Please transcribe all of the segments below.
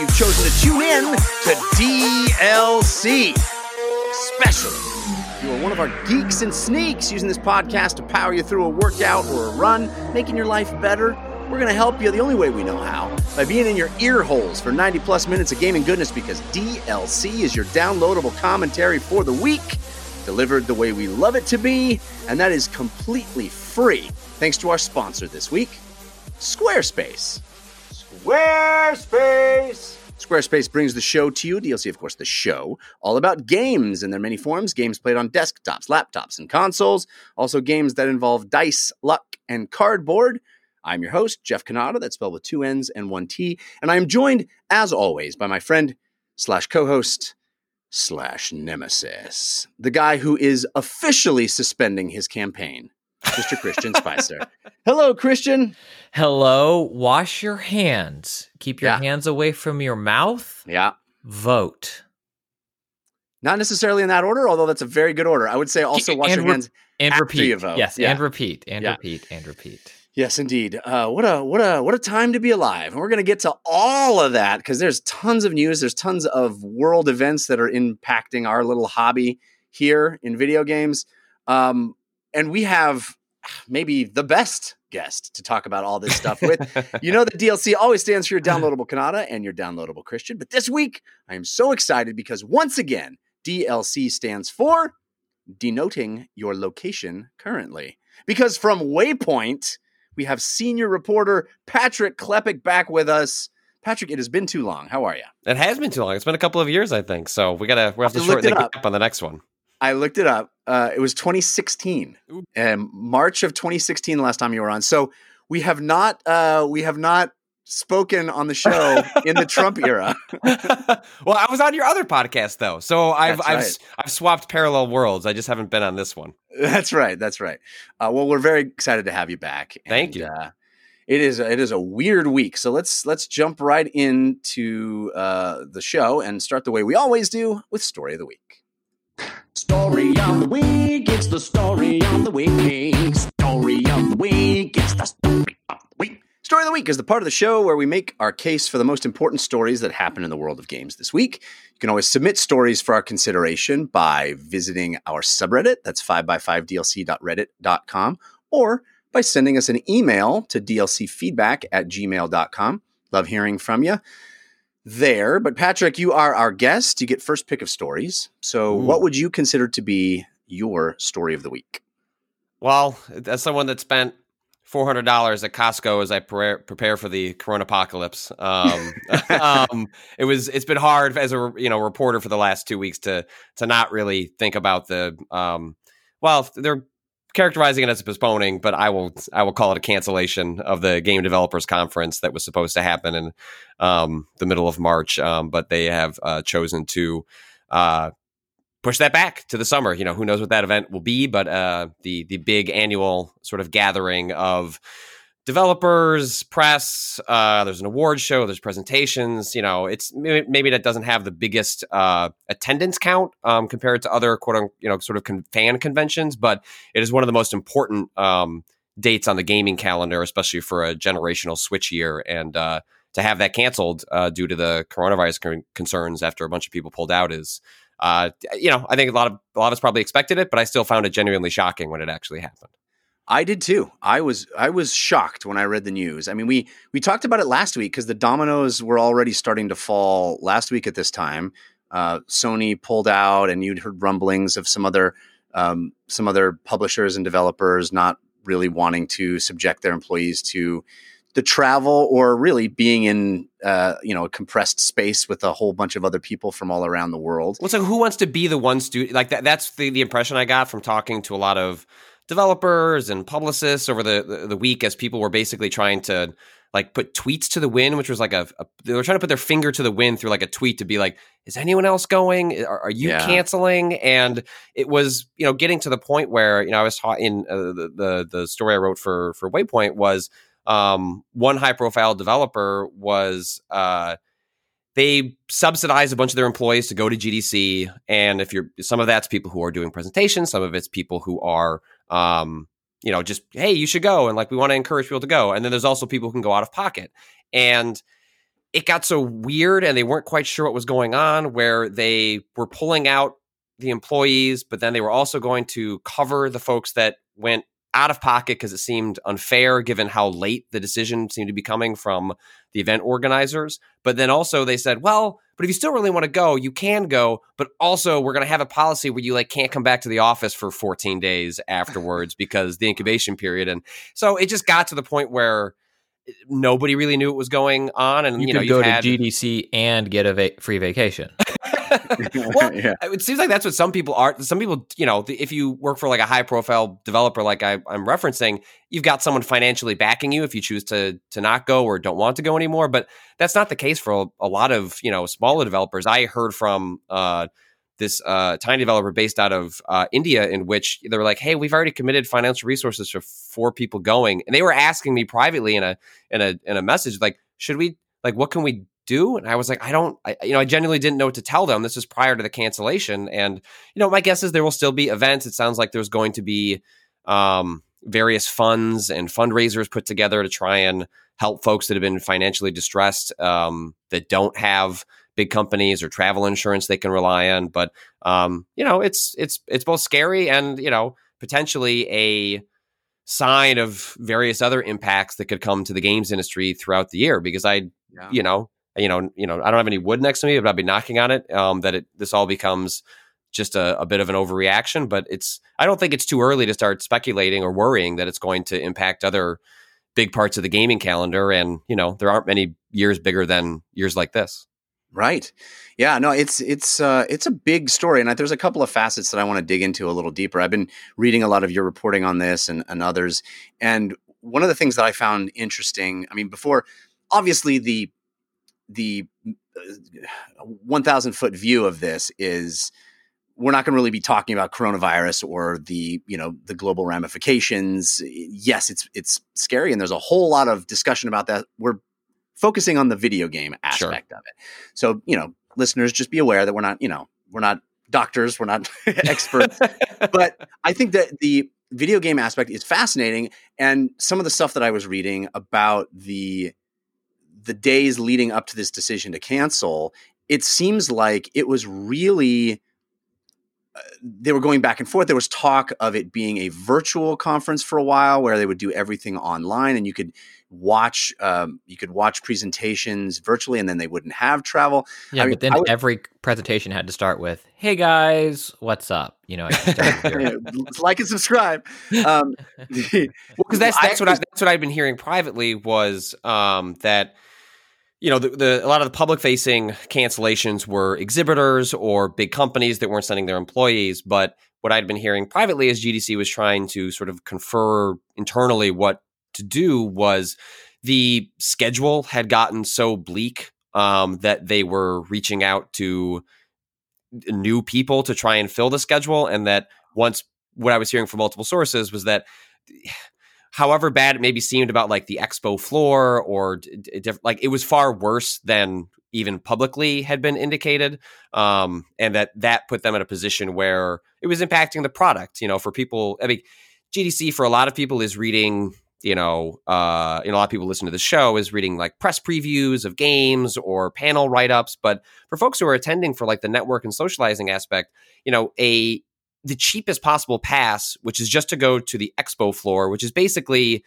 you've chosen to tune in to DLC. Especially you are one of our geeks and sneaks using this podcast to power you through a workout or a run, making your life better. We're going to help you the only way we know how by being in your ear holes for 90 plus minutes of gaming goodness because DLC is your downloadable commentary for the week delivered the way we love it to be, and that is completely free. Thanks to our sponsor this week, Squarespace. Squarespace! Squarespace brings the show to you. DLC, of course, the show, all about games in their many forms games played on desktops, laptops, and consoles. Also, games that involve dice, luck, and cardboard. I'm your host, Jeff Cannata, that's spelled with two N's and one T, and I am joined, as always, by my friend slash co host, slash nemesis, the guy who is officially suspending his campaign, Mr. Christian Spicer. Hello, Christian. Hello. Wash your hands. Keep your Yeah. hands away from your mouth. Yeah. Vote. Not necessarily in that order, although that's a very good order. I would say also wash and your re- hands. And After repeat. you vote. Yes, Yeah. and repeat. And Yeah. repeat. And repeat. Yes, indeed. Uh, what a what a what a time to be alive. And we're going to get to all of that because there's tons of news. There's tons of world events that are impacting our little hobby here in video games. Um, and we have maybe the best guest to talk about all this stuff with. You know that DLC always stands for your downloadable Cannata and your downloadable Christian. But this week, I am so excited because once again, DLC stands for denoting your location currently. Because from Waypoint, we have senior reporter Patrick Klepek back with us. Patrick, it has been too long. How are you? It has been too long. It's been a couple of years, I think. So we gotta we have to shorten the up. gap on the next one. I looked it up. Uh, it was 2016, Ooh. um, March of 2016. The last time you were on, so we have not uh, we have not spoken on the show in the Trump era. well, I was on your other podcast though, so I've I've I've swapped parallel worlds. I just haven't been on this one. That's right. That's right. Uh, well, we're very excited to have you back. Thank you. Uh, it is it is a weird week, so let's let's jump right into uh, the show and start the way we always do with story of the week. Story of the week, it's the story of the week. Story of the week, it's the story of the week. Story of the week is the part of the show where we make our case for the most important stories that happen in the world of games this week. You can always submit stories for our consideration by visiting our subreddit, that's 5x5dlc.reddit.com, or by sending us an email to dlcfeedback at gmail.com. Love hearing from you there. But Patrick, you are our guest. You get first pick of stories. So, Ooh. what would you consider to be your story of the week? Well, as someone that spent four hundred dollars at Costco as I pre- prepare for the Corona apocalypse, um, um, it was it's been hard as a you know reporter for the last two weeks to to not really think about the um, well they're characterizing it as a postponing, but I will I will call it a cancellation of the game developers conference that was supposed to happen in um, the middle of March, um, but they have uh, chosen to. Uh, push that back to the summer. You know, who knows what that event will be, but uh, the the big annual sort of gathering of developers, press. Uh, there's an award show. There's presentations. You know, it's maybe, that doesn't have the biggest uh, attendance count um, compared to other quote unquote, you know sort of con- fan conventions, but it is one of the most important um, dates on the gaming calendar, especially for a generational switch year and. Uh, to have that canceled uh, due to the coronavirus con- concerns after a bunch of people pulled out is uh, you know, I think a lot of a lot of us probably expected it, but I still found it genuinely shocking when it actually happened. I did too. I was I was shocked when I read the news. I mean, we we talked about it last week because the dominoes were already starting to fall last week at this time. Uh, Sony pulled out, and you'd heard rumblings of some other um, some other publishers and developers not really wanting to subject their employees to the travel or really being in uh, you know a compressed space with a whole bunch of other people from all around the world. Well, so who wants to be the one student? Like that, that's the, the impression I got from talking to a lot of developers and publicists over the, the, the week as people were basically trying to like put tweets to the wind, which was like a, a they were trying to put their finger to the wind through like a tweet to be like, is anyone else going? Are, are you Yeah. canceling? And it was, you know, getting to the point where, you know, I was taught in uh, the, the, the story I wrote for, for Waypoint was um, one high profile developer was, uh, they subsidize a bunch of their employees to go to GDC, and if you're some of that's people who are doing presentations, some of it's people who are um, you know, just hey, you should go, and like we want to encourage people to go. And then there's also people who can go out of pocket, and it got so weird, and they weren't quite sure what was going on, where they were pulling out the employees, but then they were also going to cover the folks that went out of pocket because it seemed unfair given how late the decision seemed to be coming from the event organizers. But then also they said, well, but if you still really want to go, you can go, but also we're going to have a policy where you like can't come back to the office for 14 days afterwards because the incubation period. And so it just got to the point where eh, nobody really knew what was going on and You, you, know could go to had, GDC and get a va- free vacation. well, Yeah. it seems like that's what some people are. Some people, you know, if you work for like a high profile developer, like I, I'm referencing, you've got someone financially backing you if you choose to to not go or don't want to go anymore. But that's not the case for a, a lot of you know smaller developers. I heard from uh, this uh, tiny developer based out of uh, India, in which they were like, "Hey, we've already committed financial resources for four people going," and they were asking me privately in a in a in a message like, "Should we like what can we?" Do and i was like i don't I, you know i genuinely didn't know what to tell them this was prior to the cancellation and you know my guess is there will still be events it sounds like there's going to be um, various funds and fundraisers put together to try and help folks that have been financially distressed um, that don't have big companies or travel insurance they can rely on but um, you know it's it's it's both scary and you know potentially a sign of various other impacts that could come to the games industry throughout the year because i Yeah. you know, you know, you know, I don't have any wood next to me, but I'd be knocking on it. Um, that it this all becomes just a, a bit of an overreaction. But it's I don't think it's too early to start speculating or worrying that it's going to impact other big parts of the gaming calendar. And you know, there aren't many years bigger than years like this. Right. Yeah. No, it's it's uh, it's a big story, and I, there's a couple of facets that I want to dig into a little deeper. I've been reading a lot of your reporting on this and, and others, and one of the things that I found interesting. I mean, before obviously the the uh, 1,000 foot view of this is we're not going to really be talking about coronavirus or the you know the global ramifications. Yes, it's it's scary, and there's a whole lot of discussion about that. We're focusing on the video game Sure. aspect of it. So you know, listeners, just be aware that we're not you know we're not doctors, we're not experts, but I think that the video game aspect is fascinating, and some of the stuff that I was reading about the the days leading up to this decision to cancel, it seems like it was really uh, they were going back and forth. There was talk of it being a virtual conference for a while, where they would do everything online, and you could watch um, you could watch presentations virtually, and then they wouldn't have travel. Yeah, I mean, but then would- every presentation had to start with, "Hey guys, what's up?" You know, like and subscribe. Um, Well, because that's I that's what I, that's what I've been hearing privately was um, that you know the, the a lot of the public facing cancellations were exhibitors or big companies that weren't sending their employees, but what I'd been hearing privately is GDC was trying to sort of confer internally what to do was the schedule had gotten so bleak um, that they were reaching out to new people to try and fill the schedule, and that once what I was hearing from multiple sources was that however bad it maybe seemed about like the expo floor or d- d- like it was far worse than even publicly had been indicated um, and that that put them in a position where it was impacting the product you know for people i mean gdc for a lot of people is reading you know uh you know a lot of people listen to the show is reading like press previews of games or panel write-ups but for folks who are attending for like the network and socializing aspect you know a the cheapest possible pass, which is just to go to the expo floor, which is basically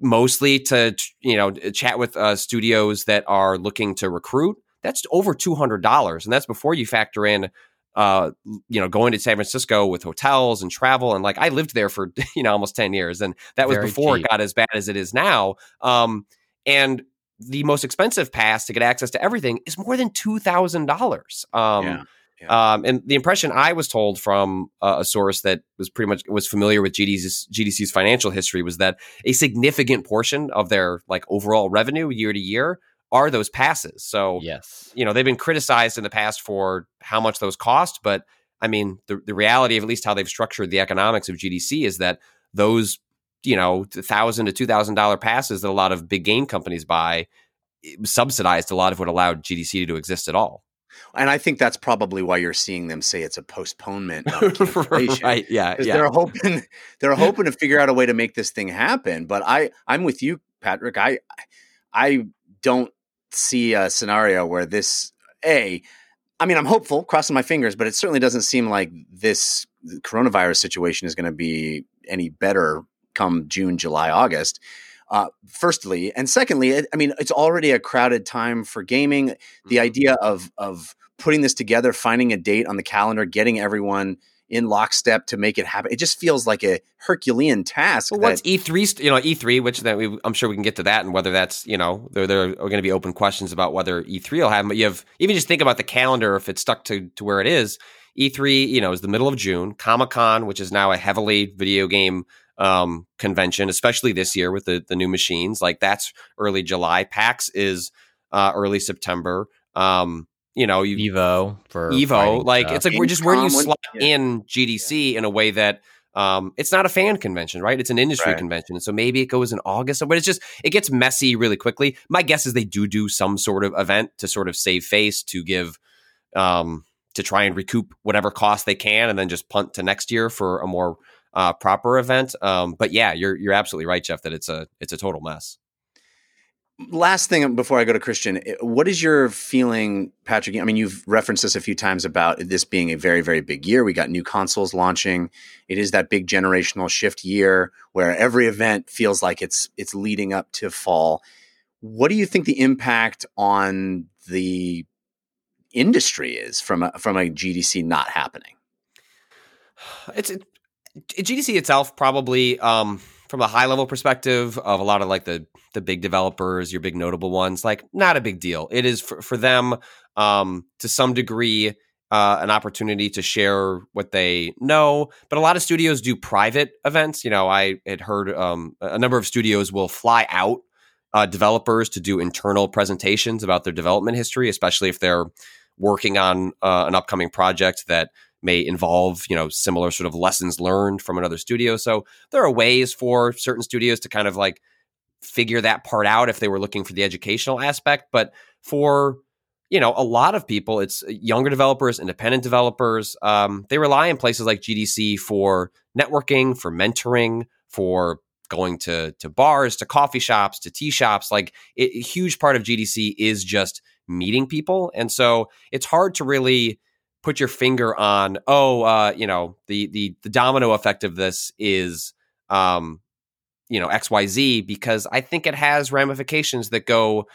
mostly to you know chat with uh, studios that are looking to recruit. That's over two hundred dollars, and that's before you factor in uh you know going to San Francisco with hotels and travel and like I lived there for you know almost 10 years and that was Very before cheap. it got as bad as it is now um and the most expensive pass to get access to everything is more than $2000 um Yeah. Um, and the impression I was told from uh, a source that was pretty much was familiar with GDC's, GDC's financial history was that a significant portion of their like overall revenue year to year are those passes. So yes. you know they've been criticized in the past for how much those cost, but I mean the the reality of at least how they've structured the economics of GDC is that those you know thousand to two thousand dollar passes that a lot of big game companies buy subsidized a lot of what allowed GDC to exist at all. And I think that's probably why you're seeing them say it's a postponement, not a cancellation. right? Yeah, yeah. they're hoping they're hoping to figure out a way to make this thing happen. But I I'm with you, Patrick. I I don't see a scenario where this a I mean, I'm hopeful, crossing my fingers, but it certainly doesn't seem like this coronavirus situation is going to be any better come June, July, August. Uh, firstly, and secondly, it, I mean, it's already a crowded time for gaming. The Mhm. idea of of putting this together, finding a date on the calendar, getting everyone in lockstep to make it happen, it just feels like a Herculean task. Well, what's E3? You know, E3, which that we, I'm sure we can get to that, and whether that's you know there there are going to be open questions about whether E3 will have. But you have even just think about the calendar if it's stuck to to where it is. E3, you know, is the middle of June. Comic Con, which is now a heavily video game um, convention, especially this year with the the new machines, like that's early July. PAX is uh, early September. Um, you know, you Evo for Evo. Like stuff. it's like we're just where do you Gamescom slot yeah. in GDC in a way that um, it's not a fan convention, right? It's an industry Right. convention, and so maybe it goes in August. But it's just it gets messy really quickly. My guess is they do do some sort of event to sort of save face to give. Um, to try and recoup whatever cost they can, and then just punt to next year for a more uh, proper event. Um, but yeah, you're you're absolutely right, Jeff. That it's a it's a total mess. last thing before I go to Christian, eh, what is your feeling, Patrick? I mean, you've referenced this a few times about this being a very, very big year. We got new consoles launching. It is that big generational shift year where every event feels like it's it's leading up to fall. What do you think the impact on the industry is from a, from a GDC not happening? it's it, GDC itself probably um, from a high level perspective of a lot of like the the big developers, your big notable ones, like not a big deal. It is for, for them um, to some degree uh, an opportunity to share what they know. But a lot of studios do private events. You know, I had heard um, a number of studios will fly out uh, developers to do internal presentations about their development history, especially if they're working on uh, an upcoming project that may involve you know similar sort of lessons learned from another studio. So there are ways for certain studios to kind of like figure that part out if they were looking for the educational aspect. But for you know a lot of people it's younger developers independent developers um, they rely on places like gdc for networking for mentoring for going to to bars to coffee shops to tea shops. Like it, a huge part of gdc is just meeting people. And so it's hard to really put your finger on oh uh, you know the the the domino effect of this is um you know xyz because i think it has ramifications that go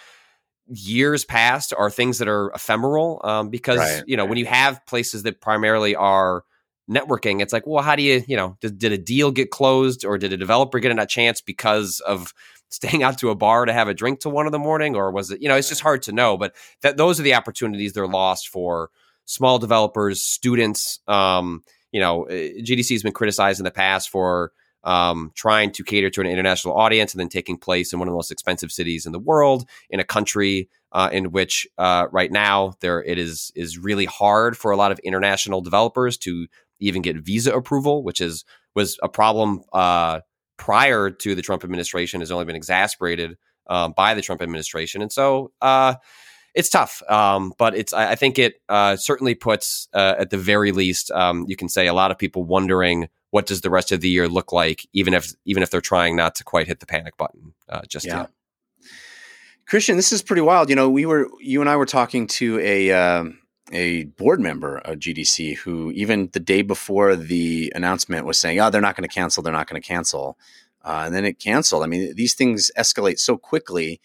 years past or things that are ephemeral um because Right, you know when you have places that primarily are networking it's like well how do you you know did, did a deal get closed or did a developer get a chance because of staying out to a bar to have a drink till one in the morning or was it you know it's just hard to know but that those are the opportunities they're lost for small developers, students. Um, you know, uh, GDC has been criticized in the past for um, trying to cater to an international audience and then taking place in one of the most expensive cities in the world, in a country uh, in which uh, right now there it is is really hard for a lot of international developers to even get visa approval, which is was a problem uh, prior to the Trump administration, has only been exacerbated um, by the Trump administration, and so. It's tough, um, but it's. I, I think it uh, certainly puts, uh, at the very least, um, you can say a lot of people wondering what does the rest of the year look like, even if even if they're trying not to quite hit the panic button uh, just Yeah. yet. Christian, this is pretty wild. You know, we were you and I were talking to a um a board member of GDC who even the day before the announcement was saying, "Oh, they're not going to cancel. They're not going to cancel," uh, and then it canceled. I mean, these things escalate so quickly.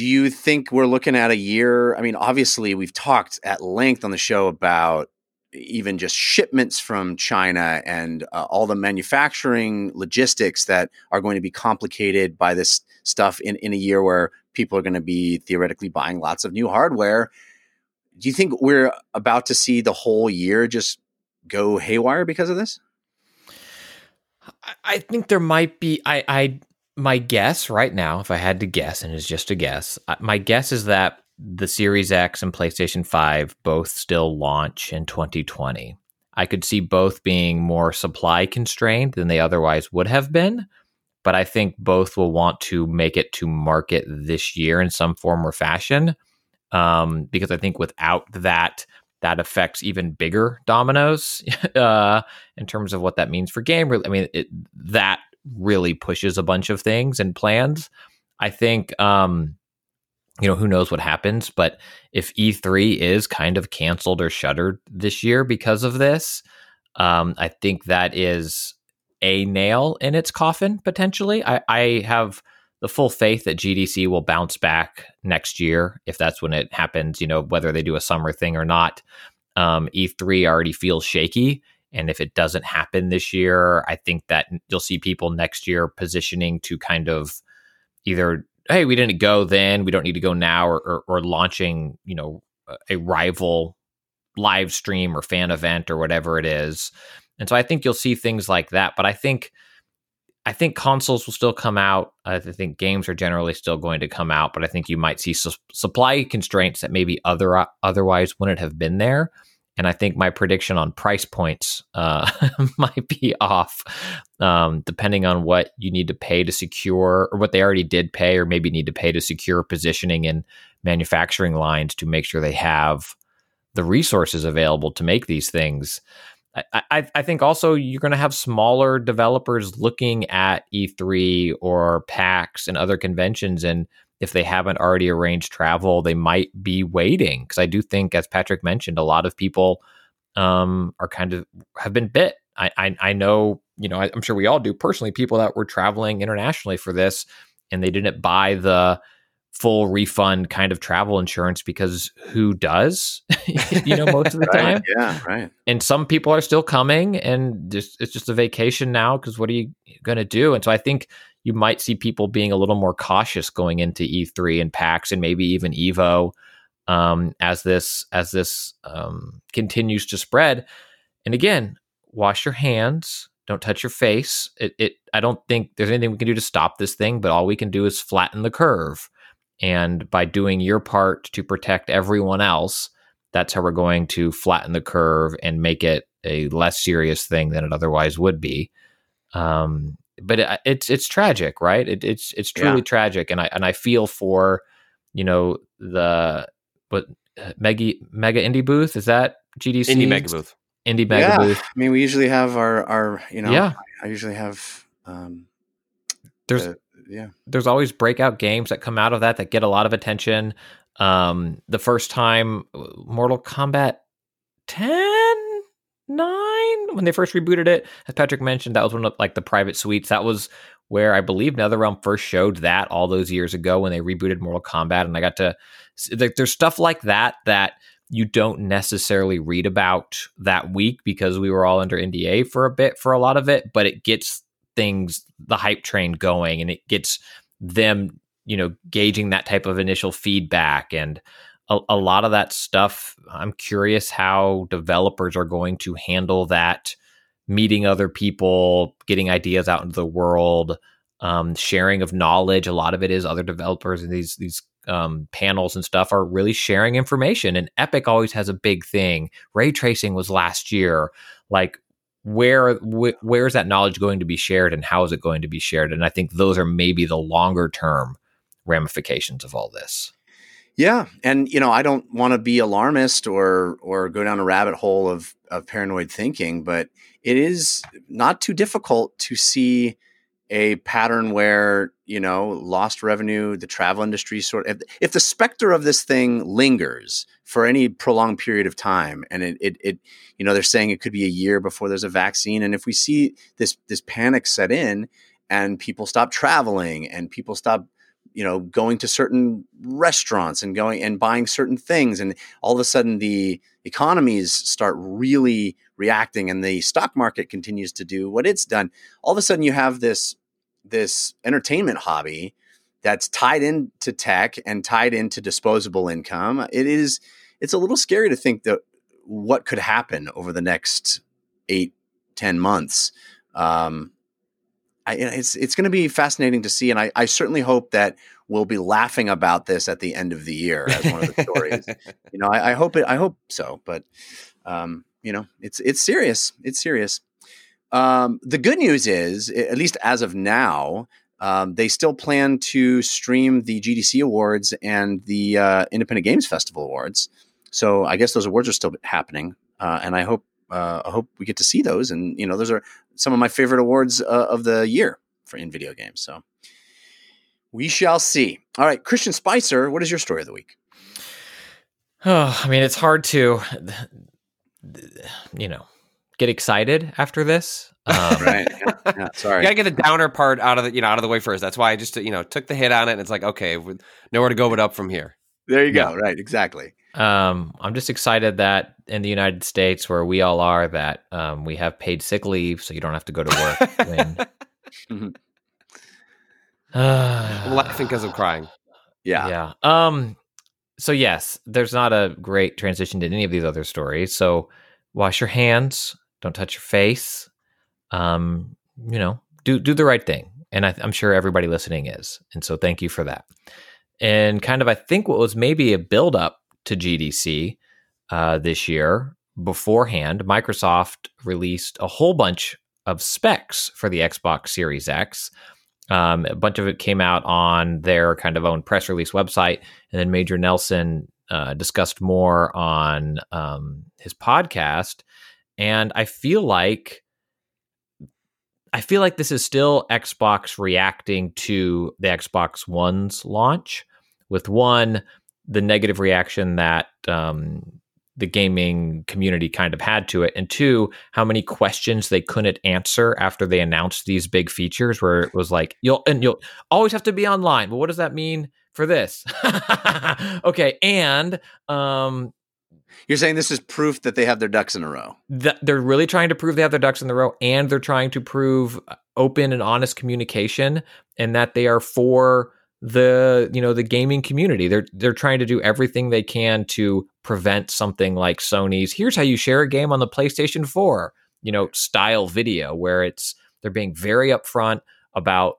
Do you think we're looking at a year? I mean, obviously, we've talked at length on the show about even just shipments from China and uh, all the manufacturing logistics that are going to be complicated by this stuff in, in a year where people are going to be theoretically buying lots of new hardware. Do you think we're about to see the whole year just go haywire because of this? I- think there might be. I, I, my guess right now, if I had to guess, and it's just a guess, uh, my guess is that the Series X and PlayStation Five both still launch in 2020. I could see both being more supply constrained than they otherwise would have been, but I think both will want to make it to market this year in some form or fashion. um, because I think without that, that affects even bigger dominoes uh, in terms of what that means for game. I mean, it, that really pushes a bunch of things and plans. I think, um, you know, who knows what happens, but if E3 is kind of canceled or shuttered this year because of this, um, I think that is a nail in its coffin potentially. I, I have the full faith that GDC will bounce back next year if that's when it happens, you know, whether they do a summer thing or not. Um, E3 already feels shaky. And if it doesn't happen this year, I think that you'll see people next year positioning to kind of either, hey, we didn't go then, we don't need to go now, or, or, or launching, you know, a rival live stream or fan event or whatever it is. And so I think you'll see things like that. But I think I think consoles will still come out. I think games are generally still going to come out, but I think you might see su- supply constraints that maybe other otherwise wouldn't have been there. And I think my prediction on price points uh, might be off, um, depending on what you need to pay to secure, or what they already did pay, or maybe need to pay to secure positioning in manufacturing lines to make sure they have the resources available to make these things. I, I, I think also you're going to have smaller developers looking at E3 or PAX and other conventions, and if they haven't already arranged travel, they might be waiting. Because I do think, as Patrick mentioned, a lot of people um, are kind of have been bit. I, I, I know, you know, I, I'm sure we all do personally. People that were traveling internationally for this, and they didn't buy the full refund kind of travel insurance because who does you know most of the right, time yeah right and some people are still coming and just it's just a vacation now because what are you going to do and so i think you might see people being a little more cautious going into e3 and pax and maybe even evo um, as this as this um, continues to spread. And again wash your hands. Don't touch your face. It, it i don't think there's anything we can do to stop this thing but all we can do is flatten the curve. And by doing your part to protect everyone else, that's how we're going to flatten the curve and make it a less serious thing than it otherwise would be. Um, but it, it's it's tragic, right? It, it's it's truly yeah. tragic, and I and I feel for you know the what mega mega indie booth is that GDC indie mega booth indie mega yeah. booth. I mean, we usually have our our you know yeah. I usually have um, there's the, yeah there's always breakout games that come out of that that get a lot of attention um the first time uh, mortal kombat 10 9 when they first rebooted it. As patrick mentioned that was one of like the private suites. That was where i believe netherrealm first showed that all those years ago when they rebooted mortal kombat and i got to like there's stuff like that that you don't necessarily read about that week because we were all under NDA for a bit for a lot of it, but it gets things the hype train going and it gets them you know gauging that type of initial feedback and a, a, lot of that stuff i'm curious how developers are going to handle that meeting other people getting ideas out into the world um, sharing of knowledge. A lot of it is other developers and these these um, panels and stuff are really sharing information and epic always has a big thing. Ray tracing was last year. Like where wh- where is that knowledge going to be shared and how is it going to be shared? And i think those are maybe the longer term ramifications of all this yeah and you know i don't want to be alarmist or or go down a rabbit hole of of paranoid thinking but it is not too difficult to see a pattern where you know lost revenue the travel industry sort of if, if the specter of this thing lingers for any prolonged period of time and it, it, it you know they're saying it could be a year before there's a vaccine and if we see this this panic set in and people stop traveling and people stop you know going to certain restaurants and going and buying certain things and all of a sudden the economies start really reacting and the stock market continues to do what it's done all of a sudden you have this this entertainment hobby that's tied into tech and tied into disposable income, it is it's a little scary to think that what could happen over the next eight, ten months. Um, I, it's it's going to be fascinating to see, and I, I certainly hope that we'll be laughing about this at the end of the year as one of the stories. you know, I, I, hope it. I hope so, but um, you know, it's it's serious. It's serious. Um, the good news is, at least as of now, um, they still plan to stream the GDC Awards and the uh, Independent Games Festival Awards. So I guess those awards are still happening, uh, and I hope uh, I hope we get to see those. And you know, those are some of my favorite awards uh, of the year for in video games. So we shall see. All right, Christian Spicer, what is your story of the week? Oh, I mean, it's hard to, you know, get excited after this. Um, Right? Yeah, yeah, sorry. You gotta get the downer part out of the you know out of the way first. That's why I just you know took the hit on it, and it's like okay, nowhere to go but up from here. There you go. Right, exactly. Um, I'm just excited that in the United States, where we all are, that um, we have paid sick leave, so you don't have to go to work. when, Mhm. I'm laughing because I'm crying. Yeah. yeah. Um. So yes, there's not a great transition to any of these other stories. So wash your hands. Don't touch your face. Um. You know, do do the right thing, and I, I'm sure everybody listening is. And so thank you for that. And kind of, I think what was maybe a build up to GDC uh, this year beforehand, Microsoft released a whole bunch of specs for the Xbox Series X. Um, a bunch of it came out on their kind of own press release website, and then Major Nelson uh, discussed more on um, his podcast. And I feel like I feel like this is still Xbox reacting to the Xbox One's launch, with one the negative reaction that um, the gaming community kind of had to it, and two, how many questions they couldn't answer after they announced these big features, where it was like you'll and you'll always have to be online. Well, what does that mean for this? okay, and um, You're saying this is proof that they have their ducks in a row. th- they're really trying to prove they have their ducks in the row and they're trying to prove open and honest communication and that they are for the you know the gaming community. They're they're trying to do everything they can to prevent something like Sony's here's how you share a game on the PlayStation 4 you know style video where it's they're being very upfront about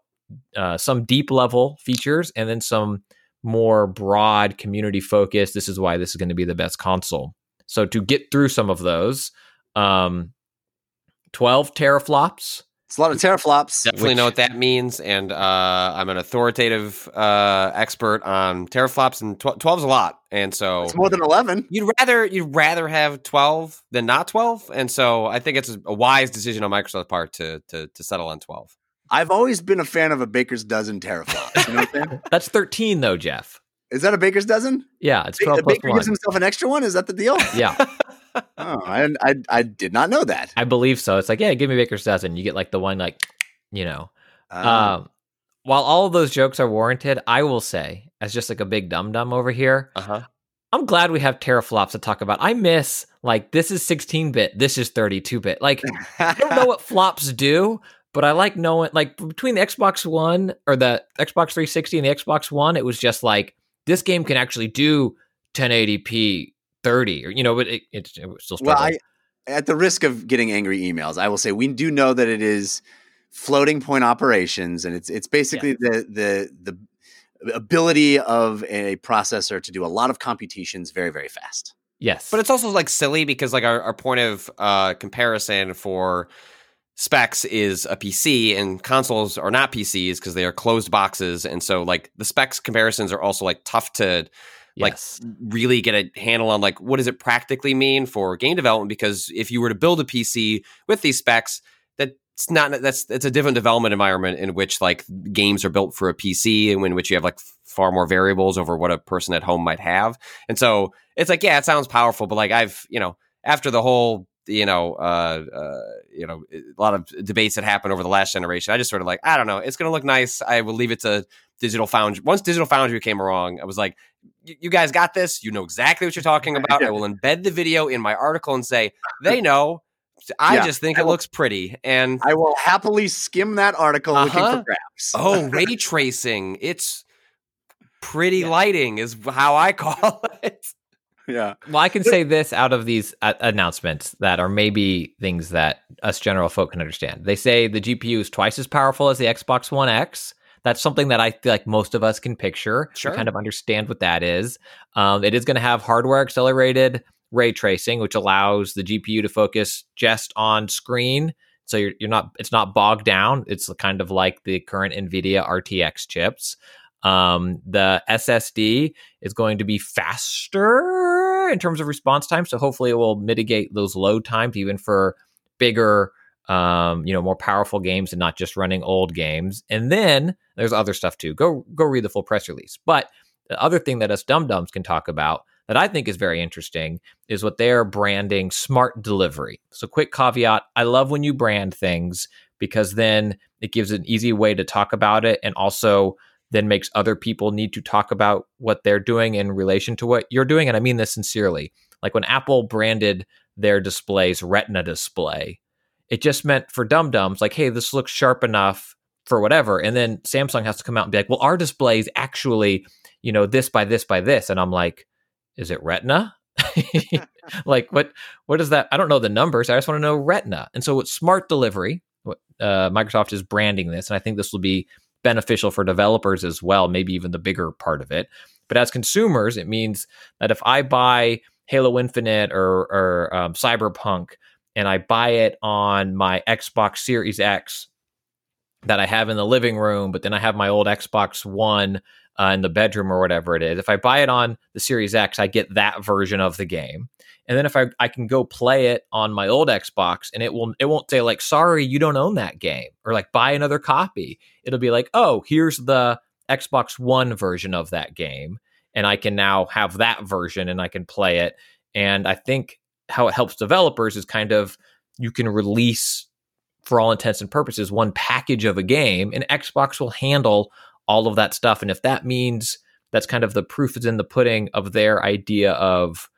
uh, some deep level features and then some more broad community focus this is why this is going to be the best console. So to get through some of those um 12 teraflops It's a lot of teraflops. Definitely Which- know what that means, and uh, I'm an authoritative uh, expert on teraflops, and tw- 12's a lot, and so It's more than 11. you'd rather you'd rather have 12 than not 12, and so I think it's a, a wise decision on Microsoft's part to to to settle on 12. I've always been a fan of a baker's dozen teraflops. You know what I'm saying? that's 13 though jeff Is that a baker's dozen? yeah it's The 12 plus baker 1 gives himself an extra one? Is that the deal? yeah oh, I, I, I did not know that. i believe so it's like yeah give me baker's dozen you get like the one like you know Um, um while all of those jokes are warranted i will say as just like a big dum dum over here Uh huh. I'm glad we have teraflops to talk about. I miss like this is 16 bit, this is 32 bit. Like I don't know what flops do, but I like knowing like between the Xbox One or the Xbox 360 and the Xbox One, it was just like this game can actually do 1080p 30 or you know, but it, it's it was still well. I, at the risk of getting angry emails, I will say we do know that it is floating point operations, and it's it's basically the the the ability of a processor to do a lot of computations very very fast. yes, But it's also like silly because like our, our point of uh, comparison for specs is a PC and consoles are not PCs because they are closed boxes. And so like the specs comparisons are also like tough to like yes. really get a handle on like what does it practically mean for game development? Because if you were to build a PC with these specs that's not that's it's a different development environment in which like games are built for a PC and in which you have like far more variables over what a person at home might have. And so it's like yeah it sounds powerful but like I've you know after the whole you know uh, uh you know a lot of debates that happened over the last generation I just sort of like I don't know. It's gonna look nice. I will leave it to Digital Foundry once Digital Foundry came along I was like you guys got this. You know exactly what you're talking about. I will embed the video in my article and say they know. I Yeah, just think I it will- looks pretty. And I will happily skim that article looking Uh-huh. for graphs. oh, ray tracing. It's pretty lighting is how I call it. yeah. Well, I can say this out of these uh, announcements that are maybe things that us general folk can understand. They say the GPU is twice as powerful as the Xbox One X. That's something that I feel like most of us can picture. We Sure. kind of understand what that is. Um, it is going to have hardware accelerated ray tracing, which allows the GPU to focus just on screen. So you're, you're not it's not bogged down. It's kind of like the current NVIDIA RTX chips. Um, the SSD is going to be faster in terms of response time. So hopefully it will mitigate those load times even for bigger um, you know, more powerful games and not just running old games. And then there's other stuff too. Go go read the full press release. But the other thing that us dum dums can talk about that I think is very interesting is what they're branding smart delivery. So, quick caveat I love when you brand things because then it gives an easy way to talk about it and also then makes other people need to talk about what they're doing in relation to what you're doing. And I mean this sincerely. Like when Apple branded their displays Retina display, it just meant for dum dums, like, hey, this looks sharp enough for whatever. And then Samsung has to come out and be like, well, our display is actually, you know, this by this by this. And I'm like, is it Retina? like what what is that? I don't know the numbers. I just want to know Retina. And so it's smart delivery. Uh, Microsoft is branding this, and I think this will be beneficial for developers as well, maybe even the bigger part of it. But as consumers, it means that if I buy Halo Infinite or, or um, Cyberpunk and I buy it on my Xbox Series X that I have in the living room, but then I have my old Xbox One uh, in the bedroom or whatever it is. If I buy it on the Series X, I get that version of the game. And then if I, I can go play it on my old Xbox and it will it won't say like sorry you don't own that game or like buy another copy. It'll be like oh here's the Xbox One version of that game and I can now have that version and I can play it. And I think how it helps developers is kind of you can release for all intents and purposes one package of a game and Xbox will handle all of that stuff and if that means that's kind of the proof is in the pudding of their idea of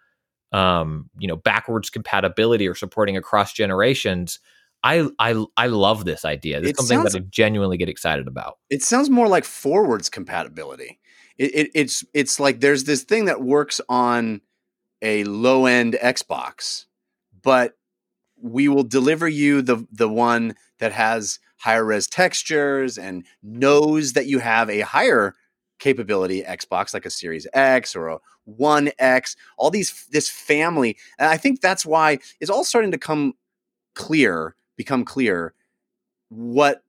um, you know backwards compatibility or supporting across generations I I I love this idea. It's something sounds, that I genuinely get excited about. It sounds more like forwards compatibility. It, it, it's it's like there's this thing that works on a low end Xbox, but we will deliver you the the one that has higher res textures and knows that you have a higher capability Xbox like a Series X or a One X. All these this family, and I think that's why it's all starting to come clear, become clear what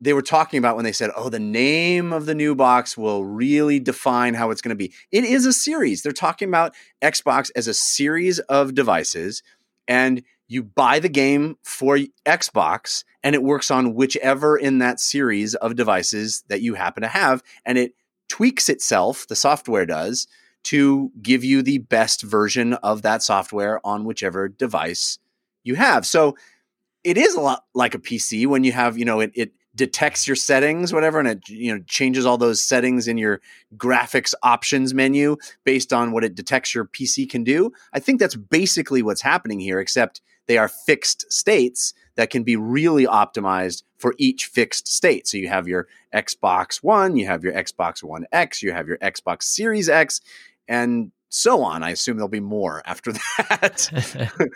they were talking about when they said, "Oh, the name of the new box will really define how it's going to be." It is a series. They're talking about Xbox as a series of devices, and you buy the game for Xbox, and it works on whichever in that series of devices that you happen to have, and it tweaks itself. The software does to give you the best version of that software on whichever device you have. So it is a lot like a PC when you have, you know, it, it detects your settings, whatever, and it you know changes all those settings in your graphics options menu based on what it detects your PC can do. I think that's basically what's happening here, except they are fixed states that can be really optimized for each fixed state. So you have your Xbox One, you have your Xbox One X, you have your Xbox Series X, and so on. I assume there'll be more after that.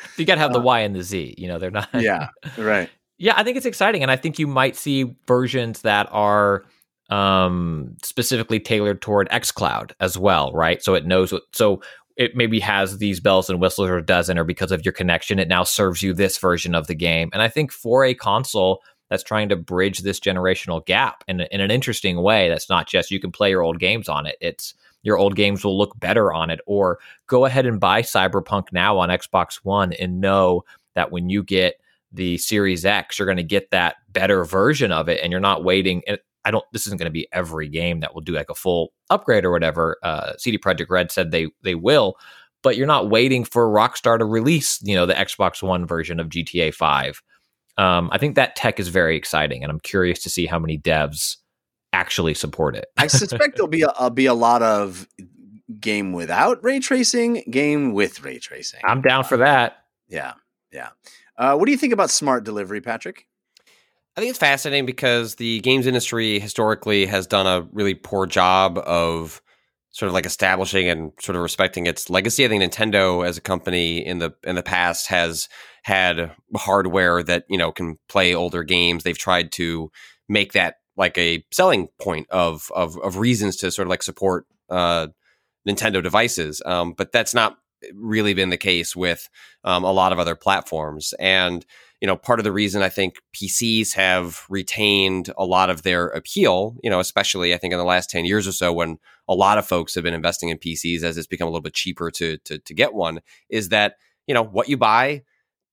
you got to have the uh, Y and the Z. You know, they're not. yeah, right. Yeah, I think it's exciting, and I think you might see versions that are um, specifically tailored toward xCloud as well, right? So it knows what. So it maybe has these bells and whistles or doesn't, or because of your connection, it now serves you this version of the game. And I think for a console that's trying to bridge this generational gap in, in an interesting way, that's not just you can play your old games on it. It's your old games will look better on it, or go ahead and buy Cyberpunk now on Xbox One and know that when you get the Series X, you're going to get that better version of it, and you're not waiting. I don't. This isn't going to be every game that will do like a full upgrade or whatever. Uh, CD Projekt Red said they they will, but you're not waiting for Rockstar to release, you know, the Xbox One version of GTA Five. Um, I think that tech is very exciting, and I'm curious to see how many devs actually support it. I suspect there'll be a, a, be a lot of game without ray tracing, game with ray tracing. I'm down for that. Yeah, yeah. Uh, what do you think about smart delivery, Patrick? I think it's fascinating because the games industry historically has done a really poor job of sort of like establishing and sort of respecting its legacy. I think Nintendo as a company in the in the past has had hardware that, you know, can play older games. They've tried to make that like a selling point of of, of reasons to sort of like support uh, Nintendo devices. Um, but that's not really been the case with um, a lot of other platforms. And you know, part of the reason I think PCs have retained a lot of their appeal, you know, especially I think in the last 10 years or so when a lot of folks have been investing in PCs as it's become a little bit cheaper to to, to get one, is that, you know, what you buy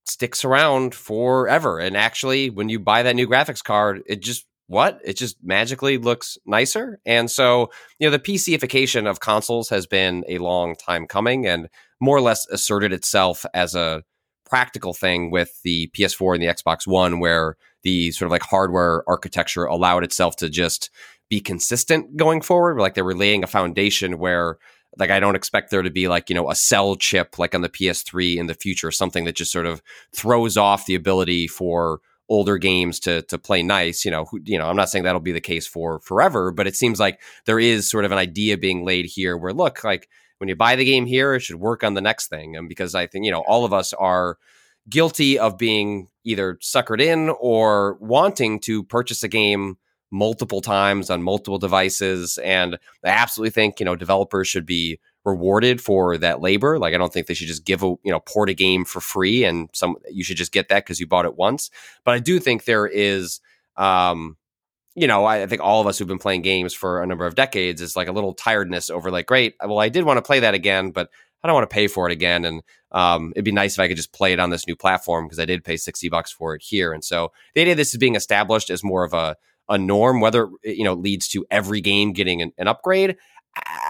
sticks around forever. And actually, when you buy that new graphics card, it just what? It just magically looks nicer. And so, you know, the PCification of consoles has been a long time coming and more or less asserted itself as a practical thing with the PS4 and the Xbox One, where the sort of like hardware architecture allowed itself to just be consistent going forward. Like they were laying a foundation where like I don't expect there to be like you know a cell chip like on the PS3 in the future, something that just sort of throws off the ability for older games to to play nice. You know, who, you know, I'm not saying that'll be the case for forever, but it seems like there is sort of an idea being laid here where look, like when you buy the game here, it should work on the next thing. And because I think you know all of us are guilty of being either suckered in or wanting to purchase a game multiple times on multiple devices. And I absolutely think, you know, developers should be rewarded for that labor. Like I don't think they should just give a, you know, port a game for free and some you should just get that because you bought it once. But I do think there is um you know, I, I, think all of us who've been playing games for a number of decades is like a little tiredness over like, great, well, I did want to play that again, but I don't want to pay for it again. And um, it'd be nice if I could just play it on this new platform because I did pay 60 bucks for it here. And so the idea this is being established as more of a a norm, whether you know leads to every game getting an, an upgrade.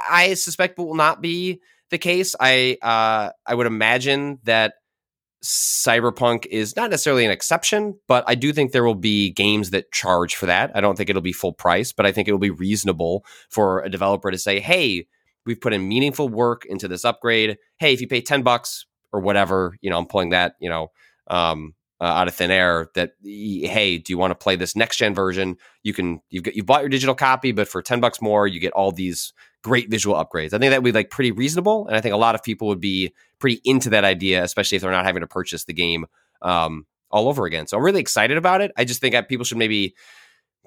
I suspect will not be the case. I uh, I would imagine that Cyberpunk is not necessarily an exception, but I do think there will be games that charge for that. I don't think it'll be full price, but I think it will be reasonable for a developer to say, "Hey, we've put in meaningful work into this upgrade. Hey, if you pay ten bucks or whatever, you know, I'm pulling that, you know, um, uh, out of thin air that hey do you want to play this next gen version you can you've got, you've bought your digital copy but for 10 bucks more you get all these great visual upgrades i think that would be like pretty reasonable and i think a lot of people would be pretty into that idea especially if they're not having to purchase the game um, all over again so i'm really excited about it i just think people should maybe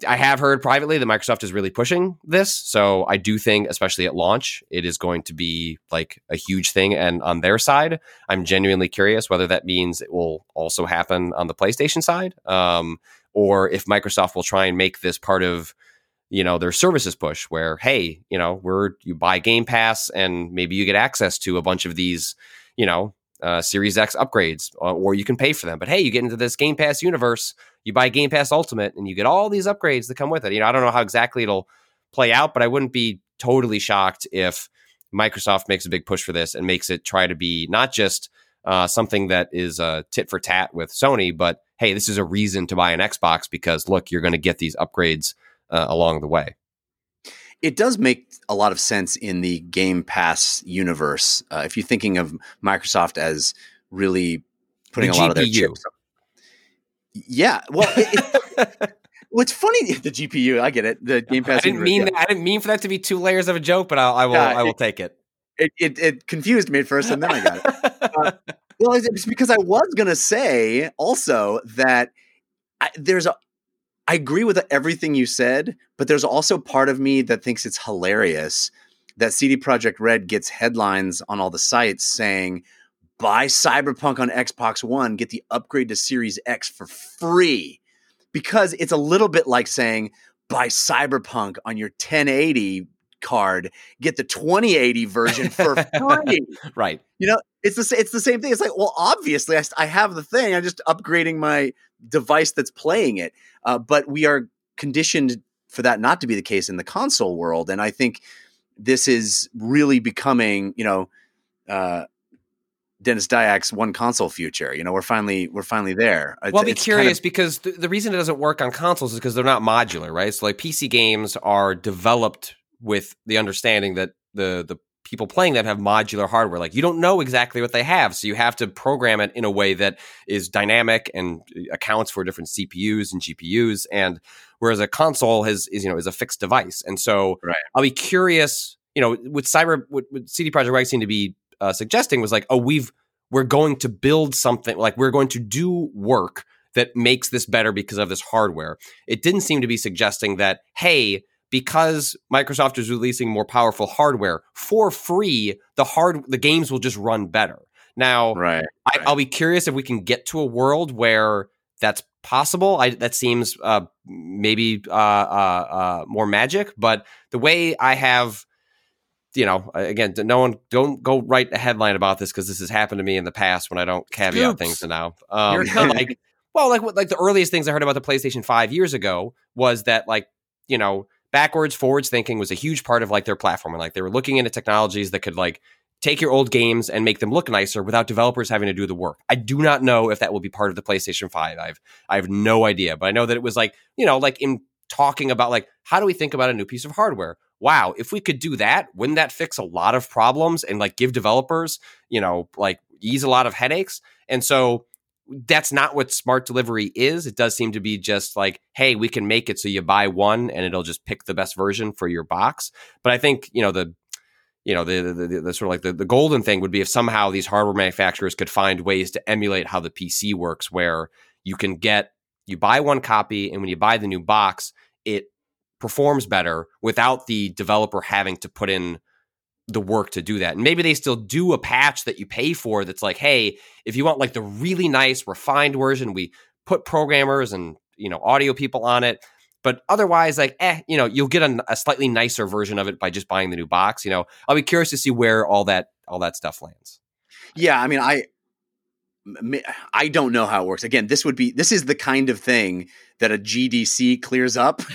I have heard privately that Microsoft is really pushing this. So I do think, especially at launch, it is going to be like a huge thing. And on their side, I'm genuinely curious whether that means it will also happen on the PlayStation side, um, or if Microsoft will try and make this part of you know their services push where hey you know we're you buy game pass and maybe you get access to a bunch of these you know uh, Series X upgrades, uh, or you can pay for them. But hey, you get into this Game Pass universe, you buy Game Pass Ultimate, and you get all these upgrades that come with it. You know, I don't know how exactly it'll play out, but I wouldn't be totally shocked if Microsoft makes a big push for this and makes it try to be not just uh, something that is uh, tit for tat with Sony, but hey, this is a reason to buy an Xbox because look, you're going to get these upgrades uh, along the way it does make a lot of sense in the Game Pass universe. Uh, if you're thinking of Microsoft as really putting the a lot of their chips. Yeah, well, it, what's funny the GPU, I get it. The Game Pass. I didn't mean yeah. that, I didn't mean for that to be two layers of a joke, but I'll, I will. Yeah, I will it, take it. it. It, it. confused me at first, and then I got it. uh, well, it's because I was going to say also that I, there's a I agree with everything you said, but there's also part of me that thinks it's hilarious that CD Projekt Red gets headlines on all the sites saying, buy Cyberpunk on Xbox One, get the upgrade to Series X for free. Because it's a little bit like saying, buy Cyberpunk on your 1080 card, get the 2080 version for free. right. You know, it's the it's the same thing. It's like, well, obviously, I, I have the thing. I'm just upgrading my device that's playing it. Uh, but we are conditioned for that not to be the case in the console world, and I think this is really becoming, you know, uh, Denis Dyack's one console future. You know, we're finally we're finally there. It's, well, I'll be curious kind of- because the, the reason it doesn't work on consoles is because they're not modular, right? So like PC games are developed with the understanding that the the people playing them have modular hardware. Like you don't know exactly what they have, so you have to program it in a way that is dynamic and uh, accounts for different CPUs and GPUs. And whereas a console has is you know is a fixed device, and so right. I'll be curious. You know, with Cyber, what, what CD Projekt Red seemed to be uh, suggesting was like, oh, we've we're going to build something like we're going to do work that makes this better because of this hardware. It didn't seem to be suggesting that, hey, because Microsoft is releasing more powerful hardware for free, the hard the games will just run better. Now, right, I, will be curious if we can get to a world where that's possible. I that seems uh, maybe uh, uh, uh, more magic, but the way I have, you know, again, no one don't go write a headline about this because this has happened to me in the past when I don't caveat Scoops. things now. Um, it but, comes. like, well, like like the earliest things I heard about the PlayStation Five years ago was that like you know backwards forwards thinking was a huge part of like their platform and like they were looking into technologies that could like take your old games and make them look nicer without developers having to do the work. I do not know if that will be part of the PlayStation 5. I've I have no idea, but I know that it was like, you know, like in talking about like how do we think about a new piece of hardware? Wow, if we could do that, wouldn't that fix a lot of problems and like give developers, you know, like ease a lot of headaches? And so that's not what smart delivery is. It does seem to be just like, hey, we can make it so you buy one and it'll just pick the best version for your box. But I think, you know, the you know, the the, the, the sort of like the, the golden thing would be if somehow these hardware manufacturers could find ways to emulate how the PC works, where you can get you buy one copy and when you buy the new box, it performs better without the developer having to put in the work to do that. And maybe they still do a patch that you pay for that's like, hey, if you want like the really nice refined version, we put programmers and you know audio people on it. But otherwise, like, eh, you know, you'll get a, a slightly nicer version of it by just buying the new box. You know, I'll be curious to see where all that all that stuff lands. Yeah, I mean, I I don't know how it works. Again, this would be this is the kind of thing that a GDC clears up.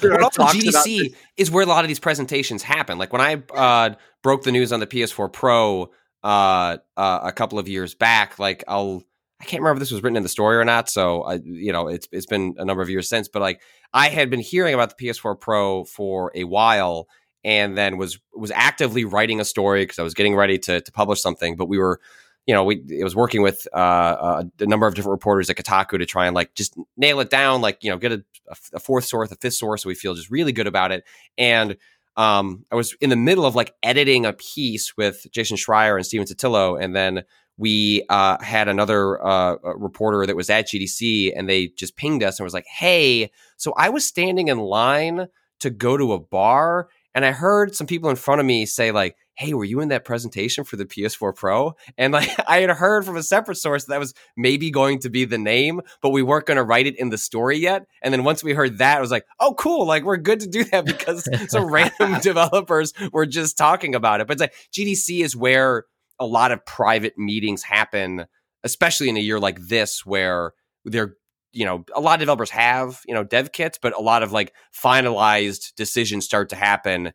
There are But also about GDC is where a lot of these presentations happen. Like when I uh, broke the news on the PS4 Pro uh, uh, a couple of years back, like I'll I can't remember if this was written in the story or not. So I, you know, it's it's been a number of years since. But like I had been hearing about the PS4 Pro for a while, and then was was actively writing a story because I was getting ready to to publish something. But we were you know, we it was working with uh, a, a number of different reporters at Kotaku to try and like just nail it down, like you know, get a, a fourth source, a fifth source, so we feel just really good about it. And um, I was in the middle of like editing a piece with Jason Schreier and Stephen Totilo, and then we uh, had another uh, reporter that was at GDC, and they just pinged us and was like, "Hey, so I was standing in line to go to a bar, and I heard some people in front of me say like." Hey, were you in that presentation for the PS4 Pro? And like I had heard from a separate source that was maybe going to be the name, but we weren't going to write it in the story yet. And then once we heard that, it was like, oh, cool. Like we're good to do that because some random developers were just talking about it. But it's like GDC is where a lot of private meetings happen, especially in a year like this where they're you know a lot of developers have you know dev kits but a lot of like finalized decisions start to happen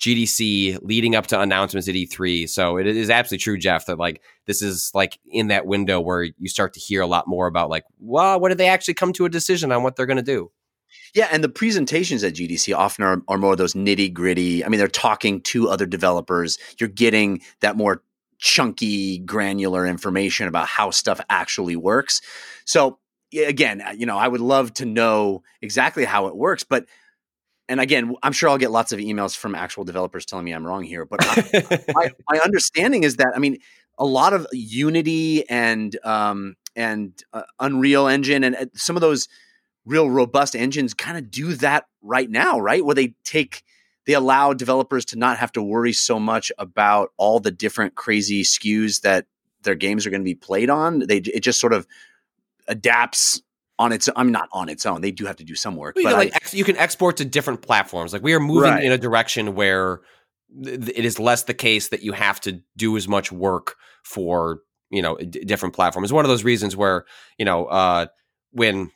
GDC leading up to announcements at E3. So it is absolutely true, Jeff, that like this is like in that window where you start to hear a lot more about like, well, what did they actually come to a decision on what they're going to do? Yeah, and the presentations at GDC often are, are more of those nitty gritty. I mean, they're talking to other developers. You're getting that more chunky, granular information about how stuff actually works. So again, uh, you know, I would love to know exactly how it works, but and again, I'm sure I'll get lots of emails from actual developers telling me I'm wrong here. But I, my, my understanding is that I mean, a lot of Unity and um, and uh, Unreal Engine and uh, some of those real robust engines kind of do that right now, right? Where they take they allow developers to not have to worry so much about all the different crazy SKUs that their games are going to be played on. They it just sort of adapts on its I'm not on its own. They do have to do some work. Well, you, but can, I- like ex- you can export to different platforms. Like we are moving Right. in a direction where th- it is less the case that you have to do as much work for you know d- different platforms. It's one of those reasons where you know uh, when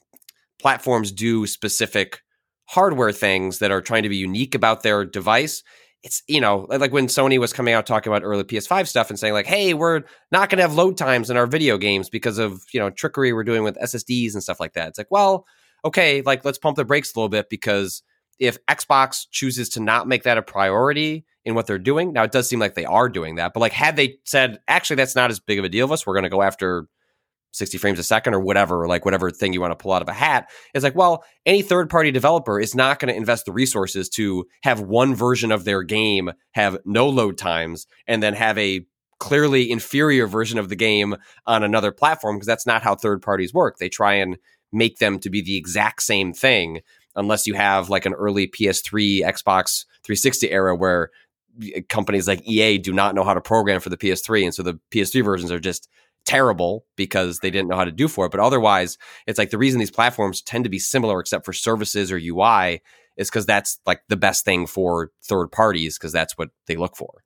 platforms do specific hardware things that are trying to be unique about their device. It's you know like when Sony was coming out talking about early PS5 stuff and saying like, "Hey, we're not going to have load times in our video games because of you know trickery we're doing with SSDs and stuff like that." It's like, well, okay, like let's pump the brakes a little bit because if Xbox chooses to not make that a priority in what they're doing, now it does seem like they are doing that, but like had they said, actually, that's not as big of a deal of us, we're going to go after 60 frames a second or whatever, like whatever thing you want to pull out of a hat. It's like, well, any third party developer is not going to invest the resources to have one version of their game have no load times and then have a clearly inferior version of the game on another platform because that's not how third parties work. They try and make them to be the exact same thing unless you have like an early PS3, Xbox 360 era where eh, companies like EA do not know how to program for the PS3 and so the PS3 versions are just terrible because they didn't know how to do for it. But otherwise, it's like the reason these platforms tend to be similar, except for services or UI, is because that's like the best thing for third parties because that's what they look for.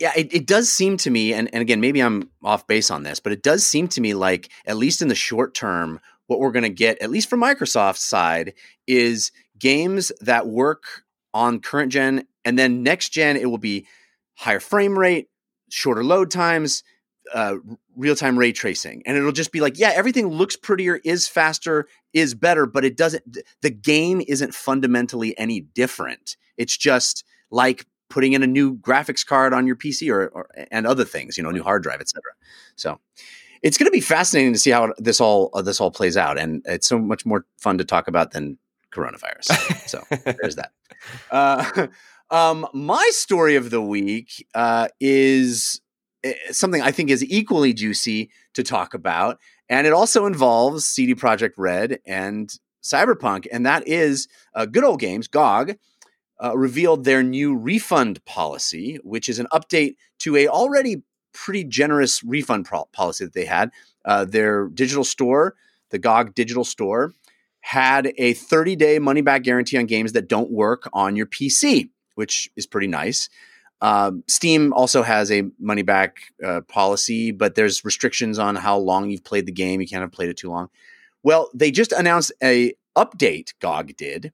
Yeah, it, it does seem to me, and, and again, maybe I'm off base on this, but it does seem to me like, at least in the short term, what we're going to get, at least from Microsoft's side, is games that work on current gen, and then next gen, it will be higher frame rate, shorter load times, uh, real time ray tracing. And it'll just be like, yeah, everything looks prettier, is faster, is better, but it doesn't, the game isn't fundamentally any different. It's just like putting in a new graphics card on your PC or, or and other things, you know, new hard drive, etc. So it's going to be fascinating to see how this all uh, this all plays out, and it's so much more fun to talk about than coronavirus. so there's that. Uh, um, my story of the week uh, is something I think is equally juicy to talk about, and it also involves CD Projekt Red and Cyberpunk, and that is uh, Good Old Games GOG. Uh, revealed their new refund policy, which is an update to a already pretty generous refund pro- policy that they had. Uh, their digital store, the GOG digital store, had a 30 day money back guarantee on games that don't work on your PC, which is pretty nice. Um, Steam also has a money back uh, policy, but there's restrictions on how long you've played the game. You can't have played it too long. Well, they just announced a update. GOG did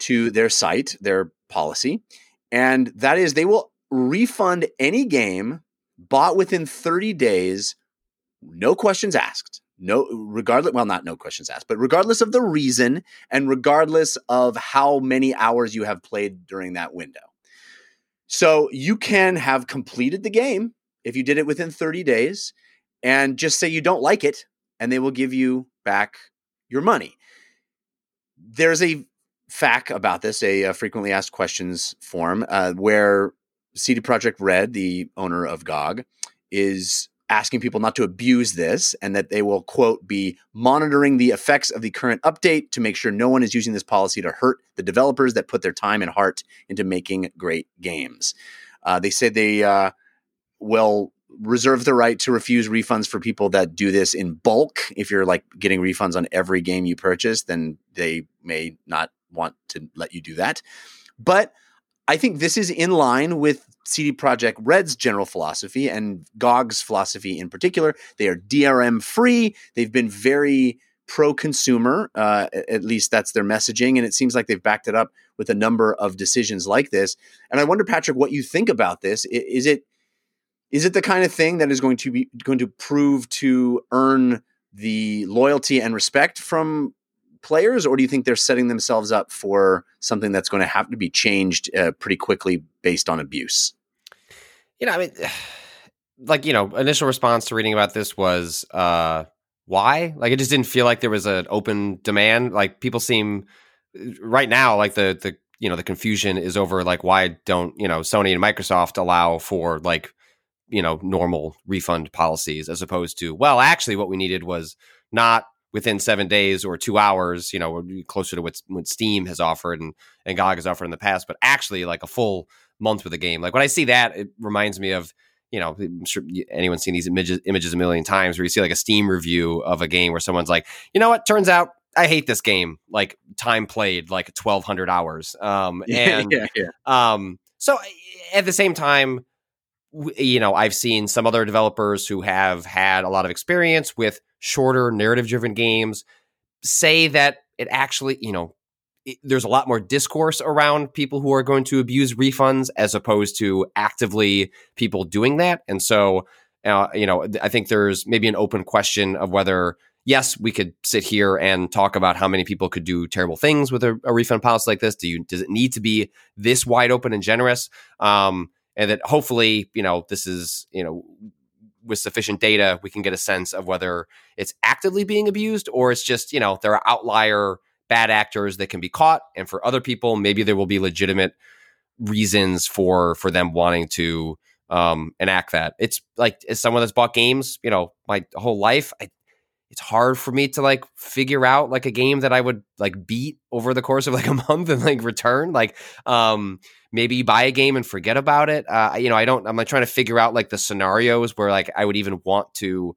to their site, their policy, and that is they will refund any game bought within 30 days, no questions asked. No, regardless, well, not no questions asked, but regardless of the reason and regardless of how many hours you have played during that window. So you can have completed the game if you did it within 30 days and just say you don't like it, and they will give you back your money. There's a FAQ about this, a, a frequently asked questions form, uh, where CD Projekt Red, the owner of GOG, is asking people not to abuse this and that they will quote be monitoring the effects of the current update to make sure no one is using this policy to hurt the developers that put their time and heart into making great games. Uh, they say they uh, will reserve the right to refuse refunds for people that do this in bulk. If you're like getting refunds on every game you purchase then they may not want to let you do that. But I think this is in line with CD Projekt Red's general philosophy and GOG's philosophy in particular. They are DRM free. They've been very pro consumer, uh, at least that's their messaging. And it seems like they've backed it up with a number of decisions like this. And I wonder, Patrick, what you think about this. Is it is it the kind of thing that is going to be going to prove to earn the loyalty and respect from players, or do you think they're setting themselves up for something that's going to have to be changed uh, pretty quickly based on abuse? You know, I mean, like you know, initial response to reading about this was uh, why? Like, it just didn't feel like there was an open demand. Like, people seem right now like the the you know the confusion is over like why don't you know Sony and Microsoft allow for like you know normal refund policies as opposed to well actually what we needed was not within seven days or two hours, you know, closer to what, what Steam has offered and, and GOG has offered in the past, but actually like a full month with a game. Like when I see that, it reminds me of, you know, I'm sure anyone's seen these images, images a million times where you see like a Steam review of a game where someone's like, you know what, turns out I hate this game. Like time played like 1200 hours. Um, and, yeah, yeah. um, so at the same time, you know, I've seen some other developers who have had a lot of experience with shorter narrative driven games say that it actually, you know, it, there's a lot more discourse around people who are going to abuse refunds as opposed to actively people doing that. And so, uh, you know, I think there's maybe an open question of whether, yes, we could sit here and talk about how many people could do terrible things with a, a refund policy like this. Do you, does it need to be this wide open and generous? Um, and that hopefully, you know, this is, you know, with sufficient data, we can get a sense of whether it's actively being abused or it's just, you know, there are outlier bad actors that can be caught. And for other people, maybe there will be legitimate reasons for for them wanting to um enact that. It's like as someone that's bought games, you know, my whole life, I it's hard for me to like figure out like a game that I would like beat over the course of like a month and like return. Like, um, maybe you buy a game and forget about it. Uh, you know, I don't. I'm like trying to figure out like the scenarios where like I would even want to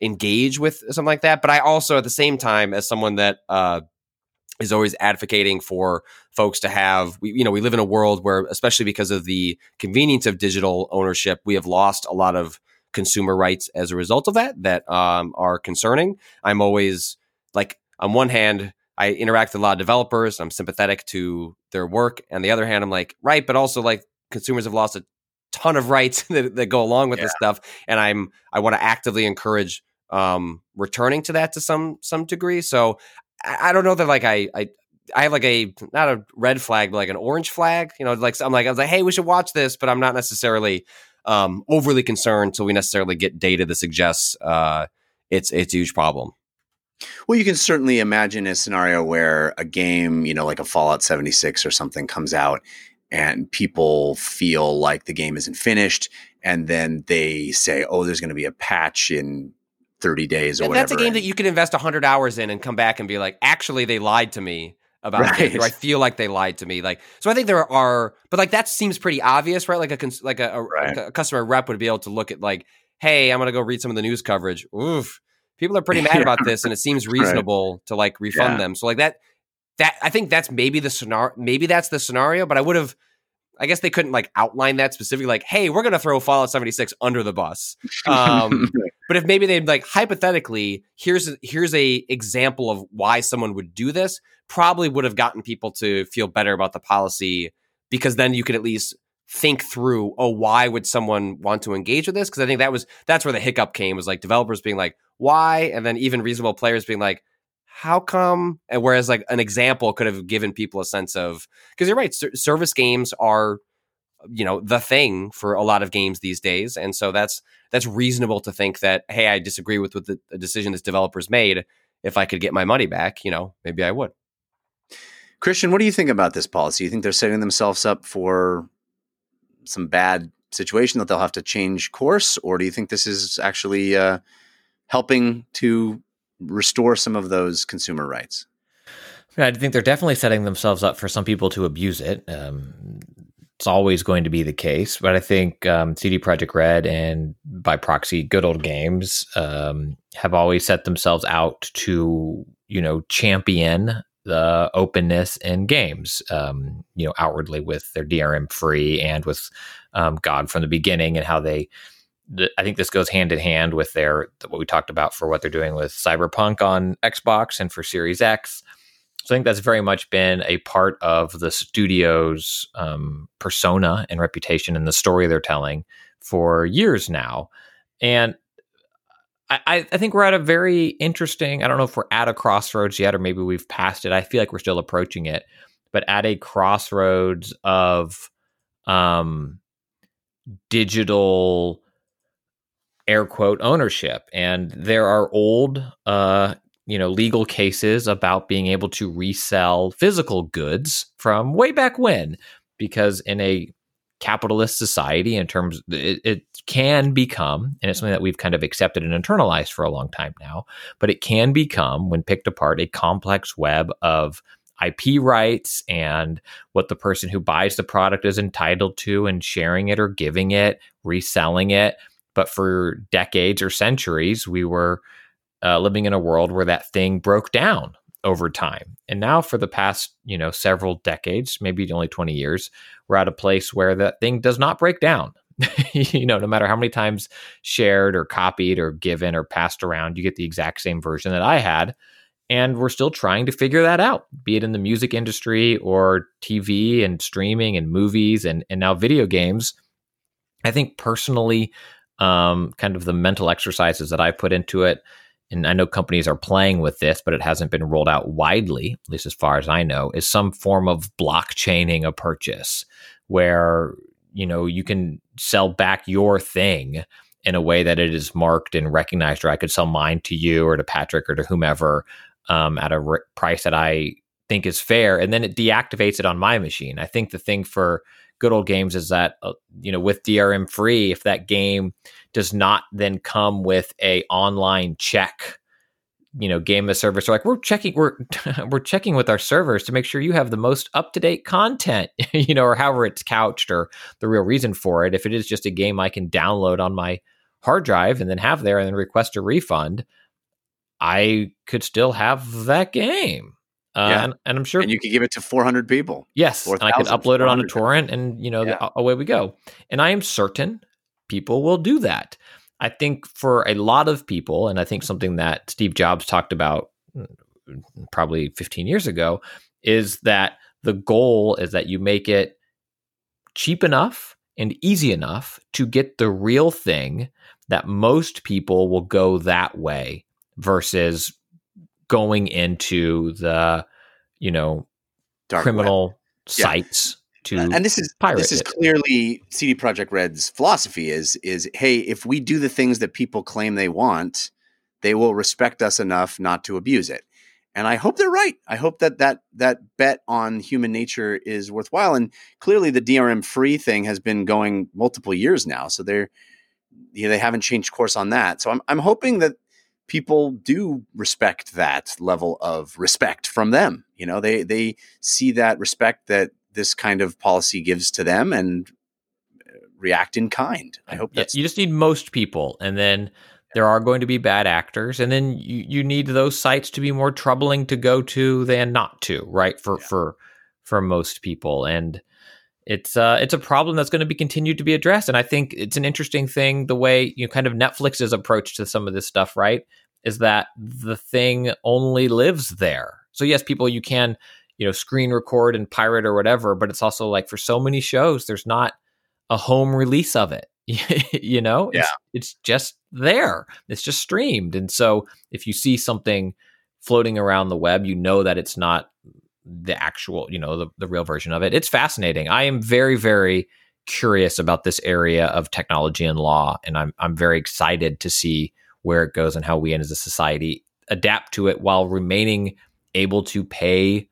engage with something like that. But I also, at the same time, as someone that uh, is always advocating for folks to have we, you know we live in a world where especially because of the convenience of digital ownership we have lost a lot of consumer rights as a result of that that um, are concerning. I'm always like, on one hand, I interact with a lot of developers. I'm sympathetic to their work. On the other hand, I'm like, right, but also like consumers have lost a ton of rights that, that go along with Yeah. this stuff, and I'm I want to actively encourage um, returning to that to some some degree. So I, I don't know that like I I. I have like a not a red flag, but like an orange flag. You know, like I'm like I was like, hey, we should watch this, but I'm not necessarily um, overly concerned until we necessarily get data that suggests uh, it's it's a huge problem. Well, you can certainly imagine a scenario where a game, you know, like a Fallout 76 or something comes out and people feel like the game isn't finished and then they say, "Oh, there's going to be a patch in 30 days or And whatever." that's a game and- that you can invest hundred hours in and come back and be like, actually, they lied to me about Right. or I feel like they lied to me. Like, so I think there are, but like that seems pretty obvious, right? Like a cons- like a, a, Right. a customer rep would be able to look at like, hey, I'm gonna go read some of the news coverage. Oof, people are pretty mad Yeah. about this, and it seems reasonable to like refund Yeah. them. So like that, that I think that's maybe the scenario. Maybe that's the scenario, but I would have. I guess they couldn't like outline that specifically, like, hey, we're gonna throw Fallout 76 under the bus. Um, but if maybe they'd like hypothetically, here's a, here's a example of why someone would do this, probably would have gotten people to feel better about the policy because then you could at least think through, oh, why would someone want to engage with this? Because I think that was that's where the hiccup came was like developers being like, why? And then even reasonable players being like, how come? And whereas like an example could have given people a sense of because you're right, ser- service games are you know the thing for a lot of games these days, and so that's that's reasonable to think that hey, I disagree with, with the, the decision this developer's made. If I could get my money back, you know, maybe I would. Christian, what do you think about this policy? You think they're setting themselves up for some bad situation that they'll have to change course, or do you think this is actually uh, helping to restore some of those consumer rights? I think they're definitely setting themselves up for some people to abuse it. Um, it's always going to be the case, but I think um, CD Projekt Red and by proxy, Good Old Games um, have always set themselves out to you know champion the openness in games. Um, you know, outwardly with their DRM free and with um, GOG from the beginning, and how they. I think this goes hand in hand with their what we talked about for what they're doing with Cyberpunk on Xbox and for Series X. So I think that's very much been a part of the studio's um, persona and reputation and the story they're telling for years now. And I, I I think we're at a very interesting, I don't know if we're at a crossroads yet, or maybe we've passed it. I feel like we're still approaching it, but at a crossroads of um, digital air quote ownership. And there are old uh, you know legal cases about being able to resell physical goods from way back when because in a capitalist society in terms it, it can become and it's something that we've kind of accepted and internalized for a long time now but it can become when picked apart a complex web of IP rights and what the person who buys the product is entitled to and sharing it or giving it reselling it but for decades or centuries we were uh, living in a world where that thing broke down over time. And now, for the past, you know, several decades, maybe only 20 years, we're at a place where that thing does not break down. you know, no matter how many times shared or copied or given or passed around, you get the exact same version that I had. And we're still trying to figure that out, be it in the music industry or TV and streaming and movies and, and now video games. I think personally, um, kind of the mental exercises that I put into it and I know companies are playing with this, but it hasn't been rolled out widely, at least as far as I know, is some form of blockchaining a purchase where you know you can sell back your thing in a way that it is marked and recognized, or I could sell mine to you or to Patrick or to whomever um, at a r- price that I think is fair, and then it deactivates it on my machine. I think the thing for good old games is that uh, you know with DRM free, if that game does not then come with a online check you know game as service are like we're checking we're we're checking with our servers to make sure you have the most up to date content, you know, or however it's couched or the real reason for it. If it is just a game I can download on my hard drive and then have there and then request a refund, I could still have that game. Uh, Yeah. and, and I'm sure And you could give it to 400 people. Yes, and I could upload it on a 400. torrent, and you know, the- away we go. And I am certain people will do that. I think for a lot of people, and I think something that Steve Jobs talked about mm, probably 15 years ago is that the goal is that you make it cheap enough and easy enough to get the real thing that most people will go that way versus going into the you know Dark web. criminal Yeah. sites to uh, and this is pirate this is it. clearly CD Projekt Red's philosophy is is hey if we do the things that people claim they want they will respect us enough not to abuse it and I hope they're right I hope that that that bet on human nature is worthwhile and clearly the DRM free thing has been going multiple years now so they're you know, they haven't changed course on that so I'm I'm hoping that people do respect that level of respect from them you know they they see that respect that this kind of policy gives to them and uh, react in kind. I hope Yeah, that's you just need most people and then there are going to be bad actors and then you, you need those sites to be more troubling to go to than not to right for Yeah. for for most people and it's uh it's a problem that's going to be continued to be addressed and i think it's an interesting thing the way you know kind of netflix's approach to some of this stuff right is that the thing only lives there. So yes people you can you know screen record and pirate or whatever but it's also like for so many shows there's not a home release of it you know? It's, it's just there. It's just streamed and so if you see something floating around the web you know that it's not the actual you know the, the real version of it. It's fascinating. I am very very curious about this area of technology and law and i'm i'm very excited to see where it goes and how we as a society adapt to it while remaining able to pay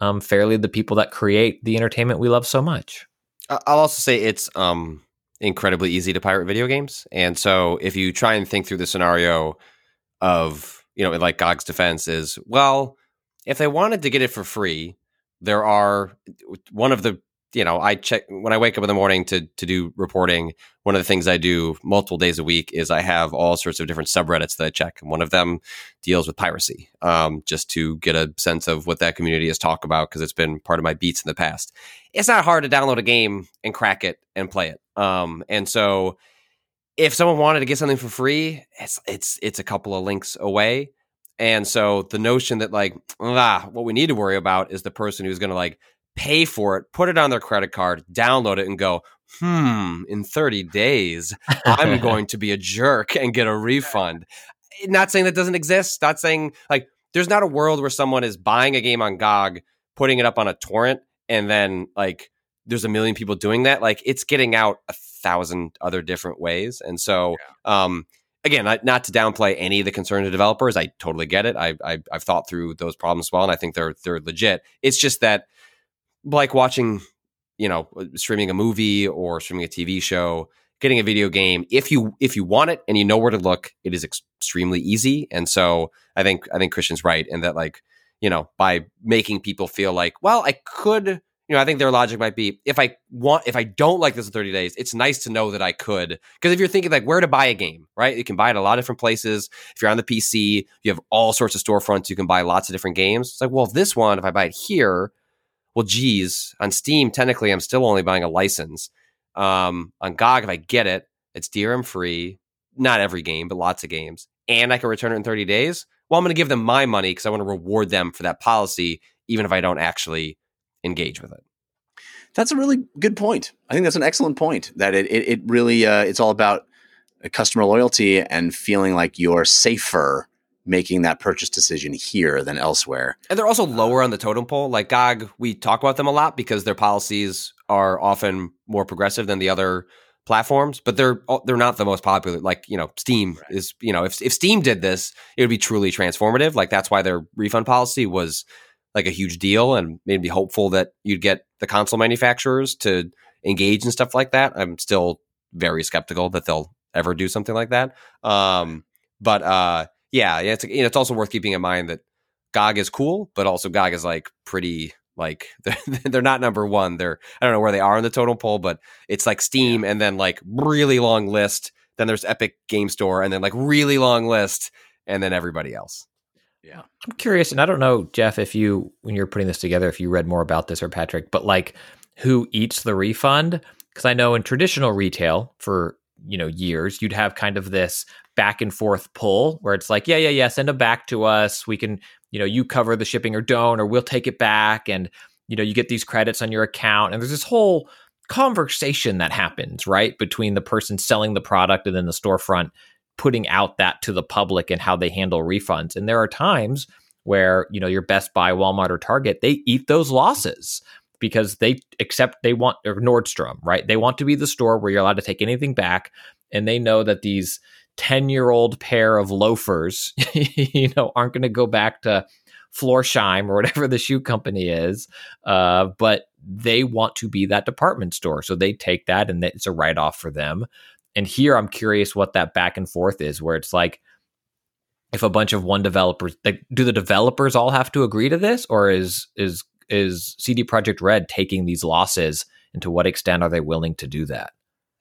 um, fairly the people that create the entertainment we love so much. I'll also say it's um incredibly easy to pirate video games, and so if you try and think through the scenario of you know, like GOG's defense is well, if they wanted to get it for free, there are one of the you know I check when I wake up in the morning to to do reporting. One of the things I do multiple days a week is I have all sorts of different subreddits that I check, and one of them deals with piracy, um, just to get a sense of what that community has talked about because it's been part of my beats in the past it's not hard to download a game and crack it and play it. Um, and so if someone wanted to get something for free, it's it's it's a couple of links away. And so the notion that like ah, what we need to worry about is the person who's going to like pay for it, put it on their credit card, download it, and go, hmm, in 30 days, I'm going to be a jerk and get a refund. Not saying that doesn't exist. Not saying like there's not a world where someone is buying a game on GOG, putting it up on a torrent, and then like there's a million people doing that. Like it's getting out a thousand other different ways. And so, um, again, not, not to downplay any of the concerns of developers. I totally get it. I, I I've thought through those problems well, and I think they're they're legit. It's just that like watching, you know, uh, streaming a movie or streaming a TV show, getting a video game. If you if you want it and you know where to look, it is extremely easy. And so I think I think Christian's right in that like you know by making people feel like well I could you know I think their logic might be if I want if I don't like this in 30 days, it's nice to know that I could because if you're thinking like where to buy a game, right? You can buy it a lot of different places. If you're on the PC, you have all sorts of storefronts. You can buy lots of different games. It's like well, if this one if I buy it here well, geez, on Steam, technically, I'm still only buying a license. Um, on GOG, if I get it, it's DRM free. Not every game, but lots of games. And I can return it in 30 days. Well, I'm going to give them my money because I want to reward them for that policy, even if I don't actually engage with it. That's a really good point. I think that's an excellent point. That it it, it really uh, it's all about uh, customer loyalty and feeling like you're safer making that purchase decision here than elsewhere. And they're also lower on the totem pole. Like GOG, we talk about them a lot because their policies are often more progressive than the other platforms, but they're they're not the most popular. Like you know, Steam Right. is you know if if Steam did this, it would be truly transformative. Like that's why their refund policy was like a huge deal and made me hopeful that you'd get the console manufacturers to engage and stuff like that. I'm still very skeptical that they'll ever do something like that. Um, but uh, Yeah, yeah. It's you know, it's also worth keeping in mind that GOG is cool, but also GOG is like pretty like they're, they're not number one. They're I don't know where they are in the total poll, but it's like Steam and then like really long list. Then there's Epic Game Store and then like really long list and then everybody else. Yeah. I'm curious, and I don't know, Jeff, if you when you're putting this together, if you read more about this or Patrick, but like who eats the refund? Because I know in traditional retail for you know years, you'd have kind of this back and forth pull where it's like, yeah, yeah, yeah, send them back to us. We can, you know, you cover the shipping or don't, or we'll take it back, and you know, you get these credits on your account, and there's this whole conversation that happens right between the person selling the product and then the storefront putting out that to the public and how they handle refunds. And there are times where, you know, your Best Buy, Walmart, or Target, they eat those losses because they accept they want or Nordstrom, right? They want to be the store where you're allowed to take anything back. And they know that these 10 year old pair of loafers, you know, aren't going to go back to Florsheim or whatever the shoe company is. Uh, but they want to be that department store. So they take that and it's a write off for them. And here I'm curious what that back and forth is, where it's like, if a bunch of one developers, like, do the developers all have to agree to this, or is is is CD Projekt Red taking these losses, and to what extent are they willing to do that?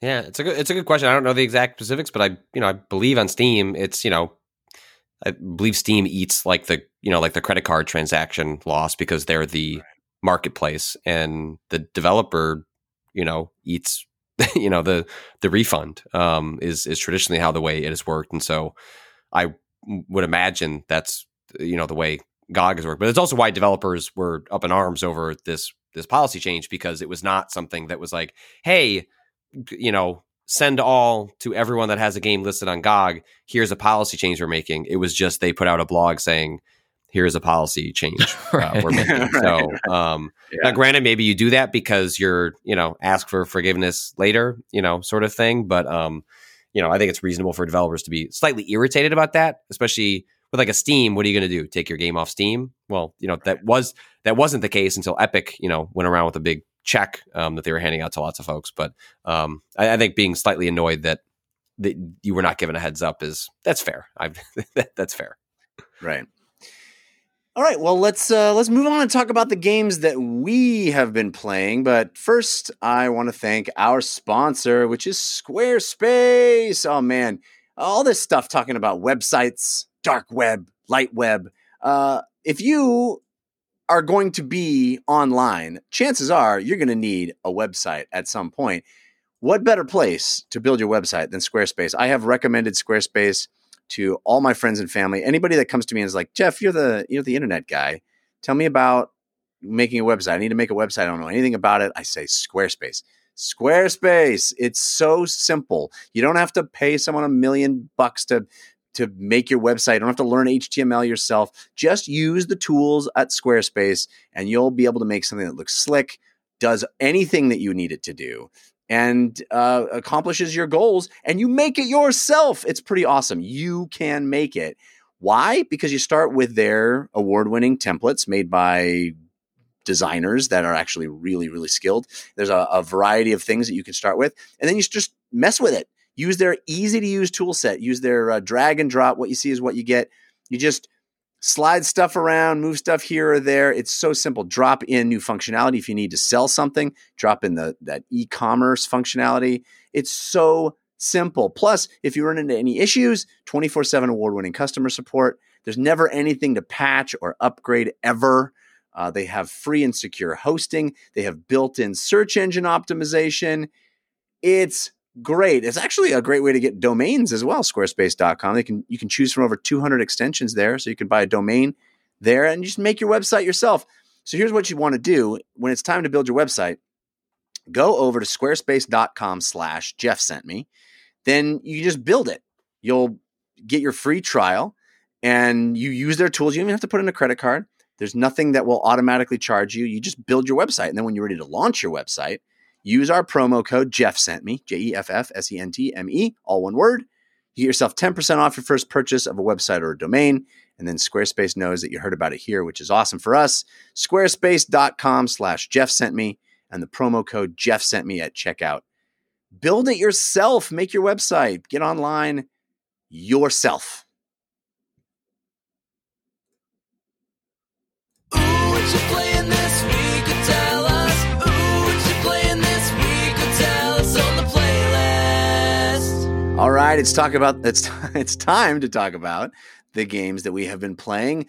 Yeah, it's a good it's a good question. I don't know the exact specifics, but I you know I believe on Steam, it's you know I believe Steam eats like the you know like the credit card transaction loss because they're the marketplace, and the developer you know eats you know the the refund um, is is traditionally how the way it has worked, and so I would imagine that's you know the way GOG has worked. But it's also why developers were up in arms over this this policy change because it was not something that was like, hey, you know, send all to everyone that has a game listed on GOG. Here's a policy change we're making. It was just they put out a blog saying here's a policy change uh, we're making. right, so, um, yeah. now granted, maybe you do that because you're, you know, ask for forgiveness later, you know, sort of thing. But, um, you know, I think it's reasonable for developers to be slightly irritated about that, especially with like a Steam. What are you going to do? Take your game off Steam? Well, you know, that was that wasn't the case until Epic, you know, went around with a big check um, that they were handing out to lots of folks. But um, I, I think being slightly annoyed that that you were not given a heads up is that's fair. I that's fair. Right. All right, well let's uh, let's move on and talk about the games that we have been playing. But first, I want to thank our sponsor, which is Squarespace. Oh man, all this stuff talking about websites, dark web, light web. Uh, if you are going to be online, chances are you're going to need a website at some point. What better place to build your website than Squarespace? I have recommended Squarespace to all my friends and family. Anybody that comes to me and is like, Jeff, you're the you're the internet guy. Tell me about making a website. I need to make a website. I don't know anything about it. I say Squarespace. Squarespace. It's so simple. You don't have to pay someone a million bucks to to make your website. You don't have to learn HTML yourself. Just use the tools at Squarespace and you'll be able to make something that looks slick, does anything that you need it to do and uh, accomplishes your goals and you make it yourself. It's pretty awesome. You can make it. Why? Because you start with their award winning templates made by designers that are actually really, really skilled. There's a, a, variety of things that you can start with, and then you just mess with it. Use their easy to use tool set, use their uh, drag and drop. What you see is what you get. You just slide stuff around, move stuff here or there. It's so simple. Drop in new functionality if you need to sell something. Drop in the that e-commerce functionality. It's so simple. Plus, if you run into any issues, 24/7 award-winning customer support. There's never anything to patch or upgrade ever. Uh, they have free and secure hosting. They have built-in search engine optimization. It's great. It's actually a great way to get domains as well. Squarespace.com. They can you can choose from over 200 extensions there, so you can buy a domain there and just make your website yourself. So here's what you want to do when it's time to build your website. Go over to squarespace.com/slash Jeff sent me. Then you just build it. You'll get your free trial and you use their tools. You don't even have to put in a credit card. There's nothing that will automatically charge you. You just build your website. And then when you're ready to launch your website, Use our promo code Jeff sent me, J E F F S E N T M E, all one word. You get yourself 10% off your first purchase of a website or a domain. And then Squarespace knows that you heard about it here, which is awesome for us. Squarespace.com slash Jeff sent me and the promo code Jeff sent me at checkout. Build it yourself. Make your website. Get online yourself. Ooh, All right, it's talk about it's it's time to talk about the games that we have been playing.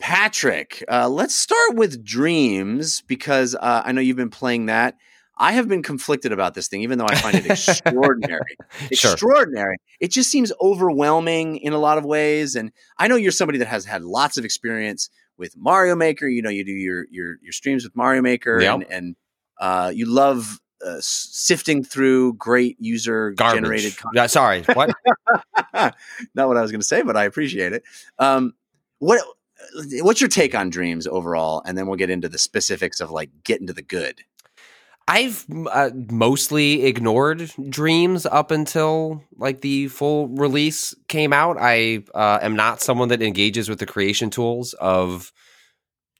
Patrick, uh, let's start with Dreams because uh, I know you've been playing that. I have been conflicted about this thing, even though I find it extraordinary. Sure. Extraordinary. It just seems overwhelming in a lot of ways. And I know you're somebody that has had lots of experience with Mario Maker. You know, you do your your your streams with Mario Maker, Yep. and and uh, you love uh, sifting through great user generated content. Yeah, sorry. What? Not what I was going to say, but I appreciate it. Um, what what's your take on dreams overall, and then we'll get into the specifics of like getting to the good. I've uh, mostly ignored Dreams up until like the full release came out. I uh, am not someone that engages with the creation tools of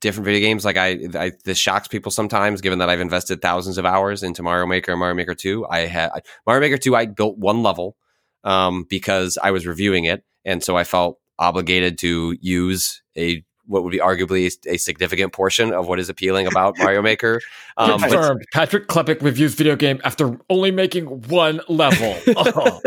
different video games. Like I, I, this shocks people sometimes, given that I've invested thousands of hours into Mario Maker and Mario Maker Two. I had Mario Maker Two. I built one level um, because I was reviewing it, and so I felt obligated to use a what would be arguably a significant portion of what is appealing about Mario Maker. Um, but- Confirmed. Patrick Klepek reviews video game after only making one level. Oh.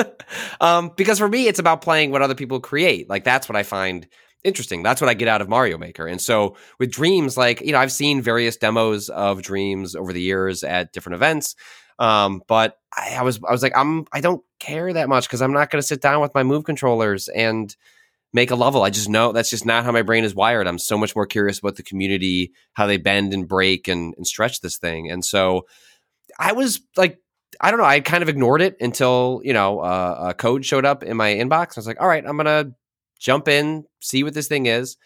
um, because for me, it's about playing what other people create. Like that's what I find interesting. That's what I get out of Mario Maker. And so with Dreams, like you know, I've seen various demos of Dreams over the years at different events. Um, but I, I was I was like, I'm I don't care that much because I'm not going to sit down with my move controllers and make a level. I just know that's just not how my brain is wired. I'm so much more curious about the community, how they bend and break and, and stretch this thing. And so I was like, I don't know. I kind of ignored it until you know uh, a code showed up in my inbox. I was like, all right, I'm gonna jump in, see what this thing is.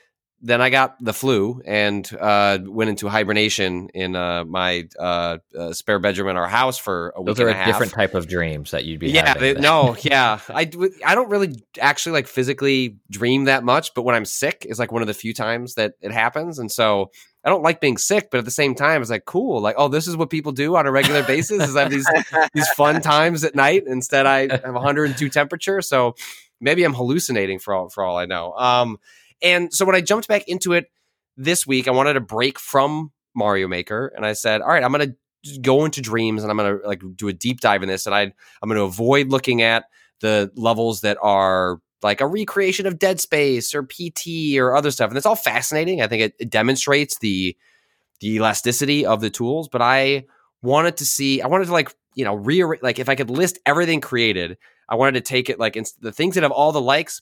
Then I got the flu and uh, went into hibernation in uh, my uh, uh, spare bedroom in our house for a week Those are and a different type of dreams that you'd be Yeah, having. they, no, yeah. I I don't really actually like physically dream that much, but when I'm sick is like one of the few times that it happens. And so I don't like being sick, but at the same time, it's like cool. Like, oh, this is what people do on a regular basis is I have these these fun times at night. Instead, I have 102 temperature, so maybe I'm hallucinating for all for all I know. Um, and so when I jumped back into it this week, I wanted to break from Mario Maker, and I said, all right, I'm gonna go into dreams and I'm gonna like do a deep dive in this, and I I'm gonna avoid looking at the levels that are like a recreation of Dead Space or PT or other stuff, and it's all fascinating. I think it, it demonstrates the the elasticity of the tools, but I wanted to see, I wanted to like you know rearrange like if I could list everything created, I wanted to take it like ins- the things that have all the likes,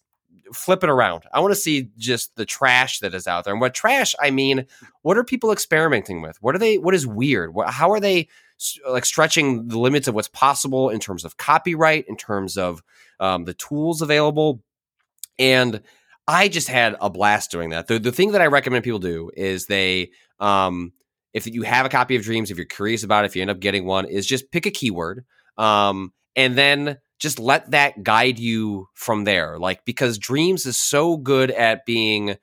flip it around. I want to see just the trash that is out there, and what trash I mean, what are people experimenting with? What are they? What is weird? What, how are they? Like stretching the limits of what's possible in terms of copyright, in terms of um, the tools available, and I just had a blast doing that. The the thing that I recommend people do is they um if you have a copy of Dreams, if you're curious about it, if you end up getting one, is just pick a keyword um and then just let that guide you from there. Like because Dreams is so good at being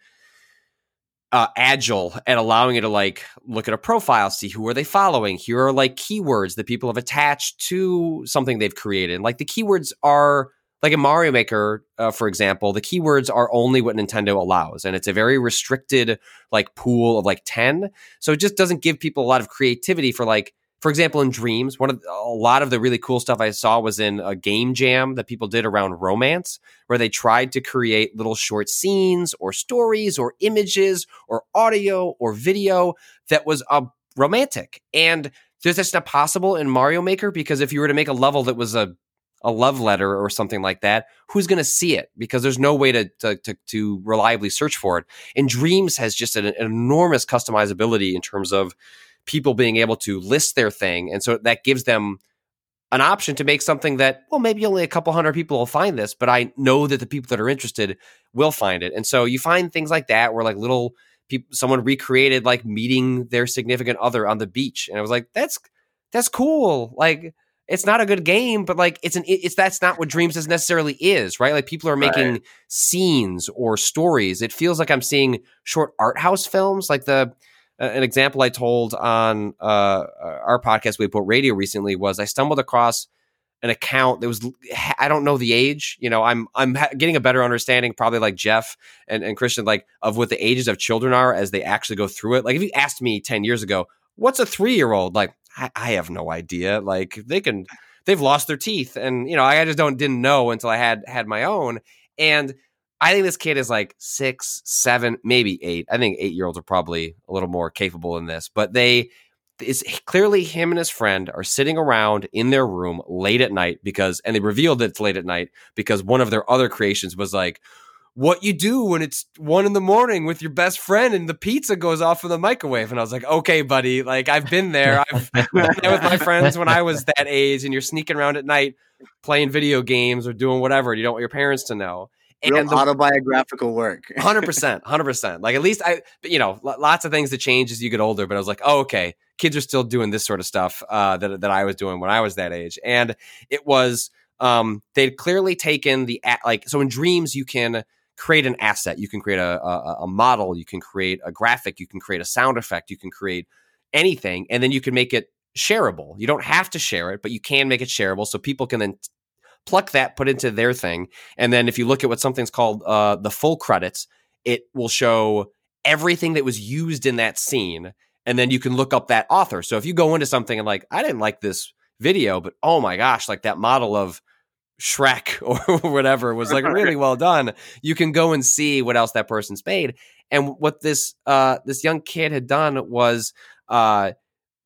uh, agile at allowing you to like look at a profile, see who are they following. Here are like keywords that people have attached to something they've created. Like the keywords are like in Mario Maker, uh, for example, the keywords are only what Nintendo allows, and it's a very restricted like pool of like ten. So it just doesn't give people a lot of creativity for like, for example, in Dreams. One of a lot of the really cool stuff I saw was in a game jam that people did around romance, where they tried to create little short scenes or stories or images or audio or video that was uh, romantic. And there's just not possible in Mario Maker because if you were to make a level that was a a love letter or something like that, who's going to see it? Because there's no way to, to to to reliably search for it. And Dreams has just an, an enormous customizability in terms of people being able to list their thing, and so that gives them an option to make something that well maybe only a couple hundred people will find this, but I know that the people that are interested will find it. And so you find things like that where like little people someone recreated like meeting their significant other on the beach, and I was like that's that's cool. Like it's not a good game, but like it's an it's that's not what Dreams is necessarily is, right? Like people are making scenes or stories. It feels like I'm seeing short art house films. Like the an example I told on uh, our podcast Waypoint Radio recently was I stumbled across an account that was I don't know the age. You know, I'm I'm getting a better understanding, probably like Jeff and, and Christian, like of what the ages of children are as they actually go through it. Like if you asked me ten years ago, what's a three year old? Like I, I have no idea. Like they can they've lost their teeth, and you know I just don't didn't know until I had had my own. And I think this kid is like six, seven, maybe eight. I think eight year olds are probably a little more capable in this, but they it's clearly him and his friend are sitting around in their room late at night because, and they revealed that it's late at night because one of their other creations was like, what you do when it's one in the morning with your best friend and the pizza goes off in the microwave. And I was like, okay, buddy, like I've been there. I've been there with my friends when I was that age and you're sneaking around at night playing video games or doing whatever. And you don't want your parents to know. Real And the- autobiographical work. Hundred percent, hundred percent. Like at least I, but, you know, lots of things that change as you get older. But I was like, oh, okay, kids are still doing this sort of stuff uh, that that I was doing when I was that age, and it was um, they'd clearly taken the like so in dreams you can create an asset, you can create a, a a model, you can create a graphic, you can create a sound effect, you can create anything, and then you can make it shareable. You don't have to share it, but you can make it shareable so people can then pluck that, put into their thing. And then if you look at what something's called uh, the full credits, it will show everything that was used in that scene. And then you can look up that author. So if you go into something and like, I didn't like this video, but oh my gosh, like that model of Shrek or whatever was like really well done. You can go and see what else that person's made. And what this uh this young kid had done was uh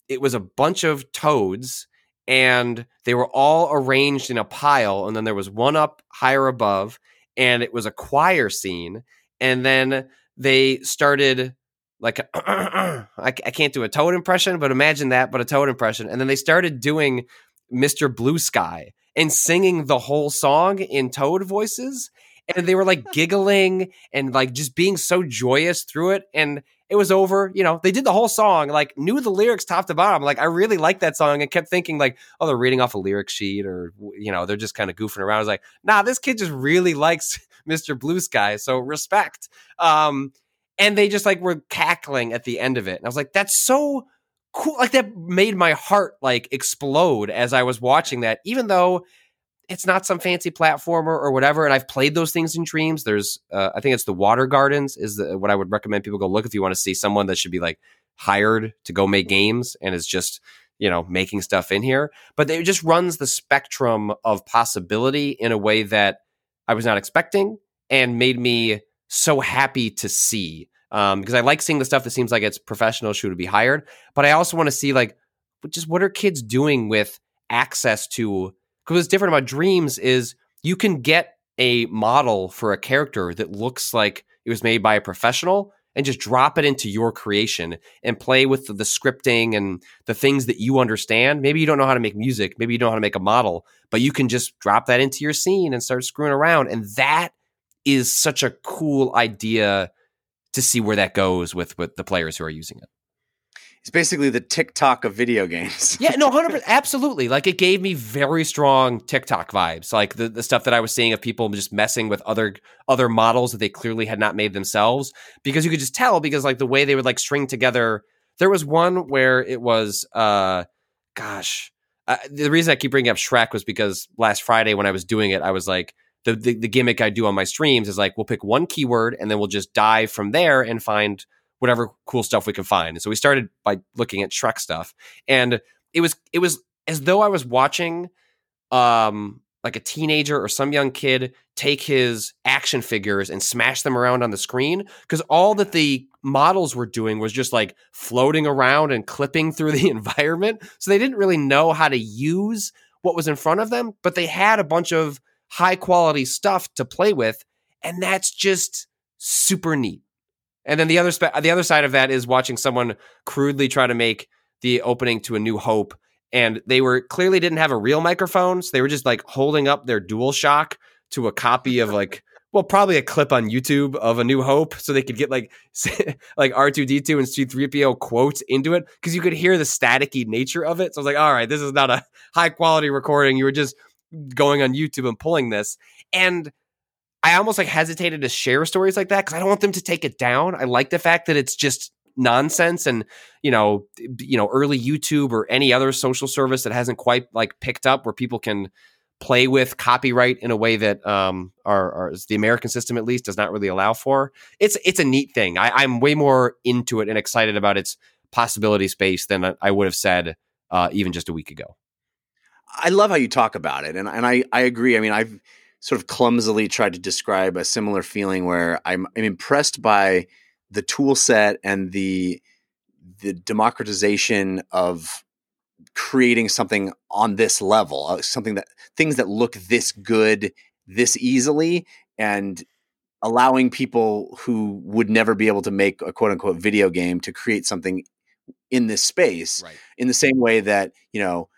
it was a bunch of toads and they were all arranged in a pile and then there was one up higher above and it was a choir scene and then they started like I, I can't do a toad impression but imagine that but a toad impression and then they started doing mr blue sky and singing the whole song in toad voices and they were like giggling and like just being so joyous through it and it was over you know they did the whole song like knew the lyrics top to bottom. Like i really liked that song and kept thinking like oh they're reading off a lyric sheet or you know they're just kind of goofing around. I was like nah this kid just really likes mr blue sky so respect. Um and they just like were cackling at the end of it. And i was like that's so cool like that made my heart like explode as i was watching that even though it's not some fancy platformer or whatever. And I've played those things in dreams. There's, uh, I think it's the Water Gardens is the, what I would recommend people go look if you want to see someone that should be like hired to go make games and is just you know making stuff in here. But it just runs the spectrum of possibility in a way that I was not expecting and made me so happy to see. Um, because I like seeing the stuff that seems like it's professional, should be hired. But I also want to see like just what are kids doing with access to because what's different about dreams is you can get a model for a character that looks like it was made by a professional and just drop it into your creation and play with the, the scripting and the things that you understand. Maybe you don't know how to make music, maybe you don't know how to make a model, but you can just drop that into your scene and start screwing around. And that is such a cool idea to see where that goes with with the players who are using it. It's basically the TikTok of video games. Yeah, no, hundred percent, absolutely. Like it gave me very strong TikTok vibes, like the, the stuff that I was seeing of people just messing with other other models that they clearly had not made themselves, because you could just tell because like the way they would like string together. There was one where it was, uh, gosh, uh, the reason I keep bringing up Shrek was because last Friday when I was doing it, I was like. The, the, the gimmick I do on my streams is like we'll pick one keyword and then we'll just dive from there and find whatever cool stuff we can find. And so we started by looking at Shrek stuff, and it was it was as though I was watching um like a teenager or some young kid take his action figures and smash them around on the screen because all that the models were doing was just like floating around and clipping through the environment so they didn't really know how to use what was in front of them but they had a bunch of high quality stuff to play with and that's just super neat and then the other spe- the other side of that is watching someone crudely try to make the opening to a New Hope, and they were clearly didn't have a real microphone, so they were just like holding up their Dual Shock to a copy of like. Well, probably a clip on YouTube of A New Hope, so they could get like like R two D two and C three PO quotes into it because you could hear the staticky nature of it. So I was like, all right, this is not a high quality recording. You were just going on YouTube and pulling this, and I almost like hesitated to share stories like that because I don't want them to take it down. I like the fact that it's just nonsense and you know you know early youtube or any other social service that hasn't quite like picked up where people can play with copyright in a way that um our, our the american system at least does not really allow for it's it's a neat thing I, i'm way more into it and excited about its possibility space than I- would have said uh even just a week ago I love how you talk about it, and and I I agree. I mean, I've sort of clumsily tried to describe a similar feeling where I'm I'm impressed by the tool set and the the democratization of creating something on this level, uh, something that things that look this good this easily and allowing people who would never be able to make a quote unquote video game to create something in this space right. in the same way that you know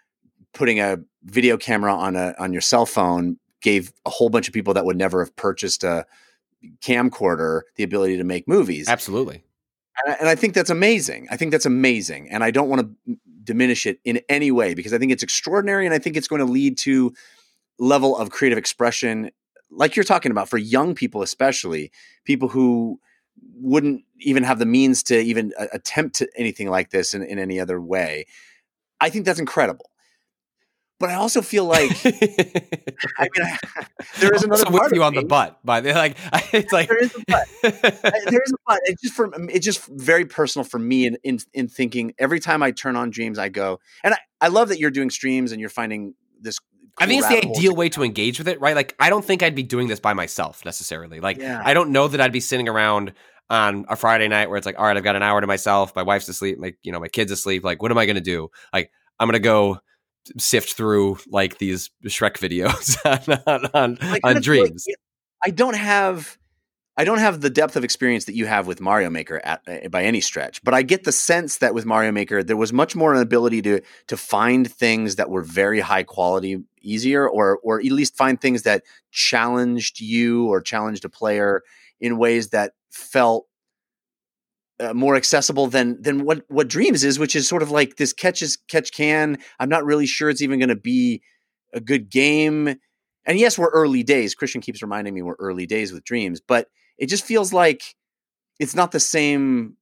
putting a video camera on a on your cell phone gave a whole bunch of people that would never have purchased a camcorder the ability to make movies. Absolutely. And I, and I think that's amazing. I think that's amazing and i don't want to diminish it in any way because i think it's extraordinary and i think it's going to lead to level of creative expression like you're talking about for young people especially people who wouldn't even have the means to even uh, attempt to anything like this in, in any other way. I think that's incredible but i also feel like i mean I, there is another part you on the me- butt but like it's like there is a butt. There's a but it's just for it's just very personal for me in, in in thinking every time I turn on dreams I go and I, I love that you're doing streams and you're finding this I think cool it's the ideal way to engage with it, right? Like, I don't think I'd be doing this by myself necessarily. Like, Yeah. I don't know that I'd be sitting around on a Friday night where it's like, all right, I've got an hour to myself. My wife's asleep. My, you know, my kid's asleep. Like, what am I going to do? Like, I'm going to go sift through like these Shrek videos on, on, Like, on dreams. like- I don't have I don't have the depth of experience that you have with Mario Maker at, uh, by any stretch, but I get the sense that with Mario Maker there was much more an ability to to find things that were very high quality easier or or at least find things that challenged you or challenged a player in ways that felt uh, more accessible than than what what Dreams is, which is sort of like this catch as catch can. I'm not really sure it's even going to be a good game. And yes, we're early days. Christian keeps reminding me we're early days with Dreams, but it just feels like it's not the same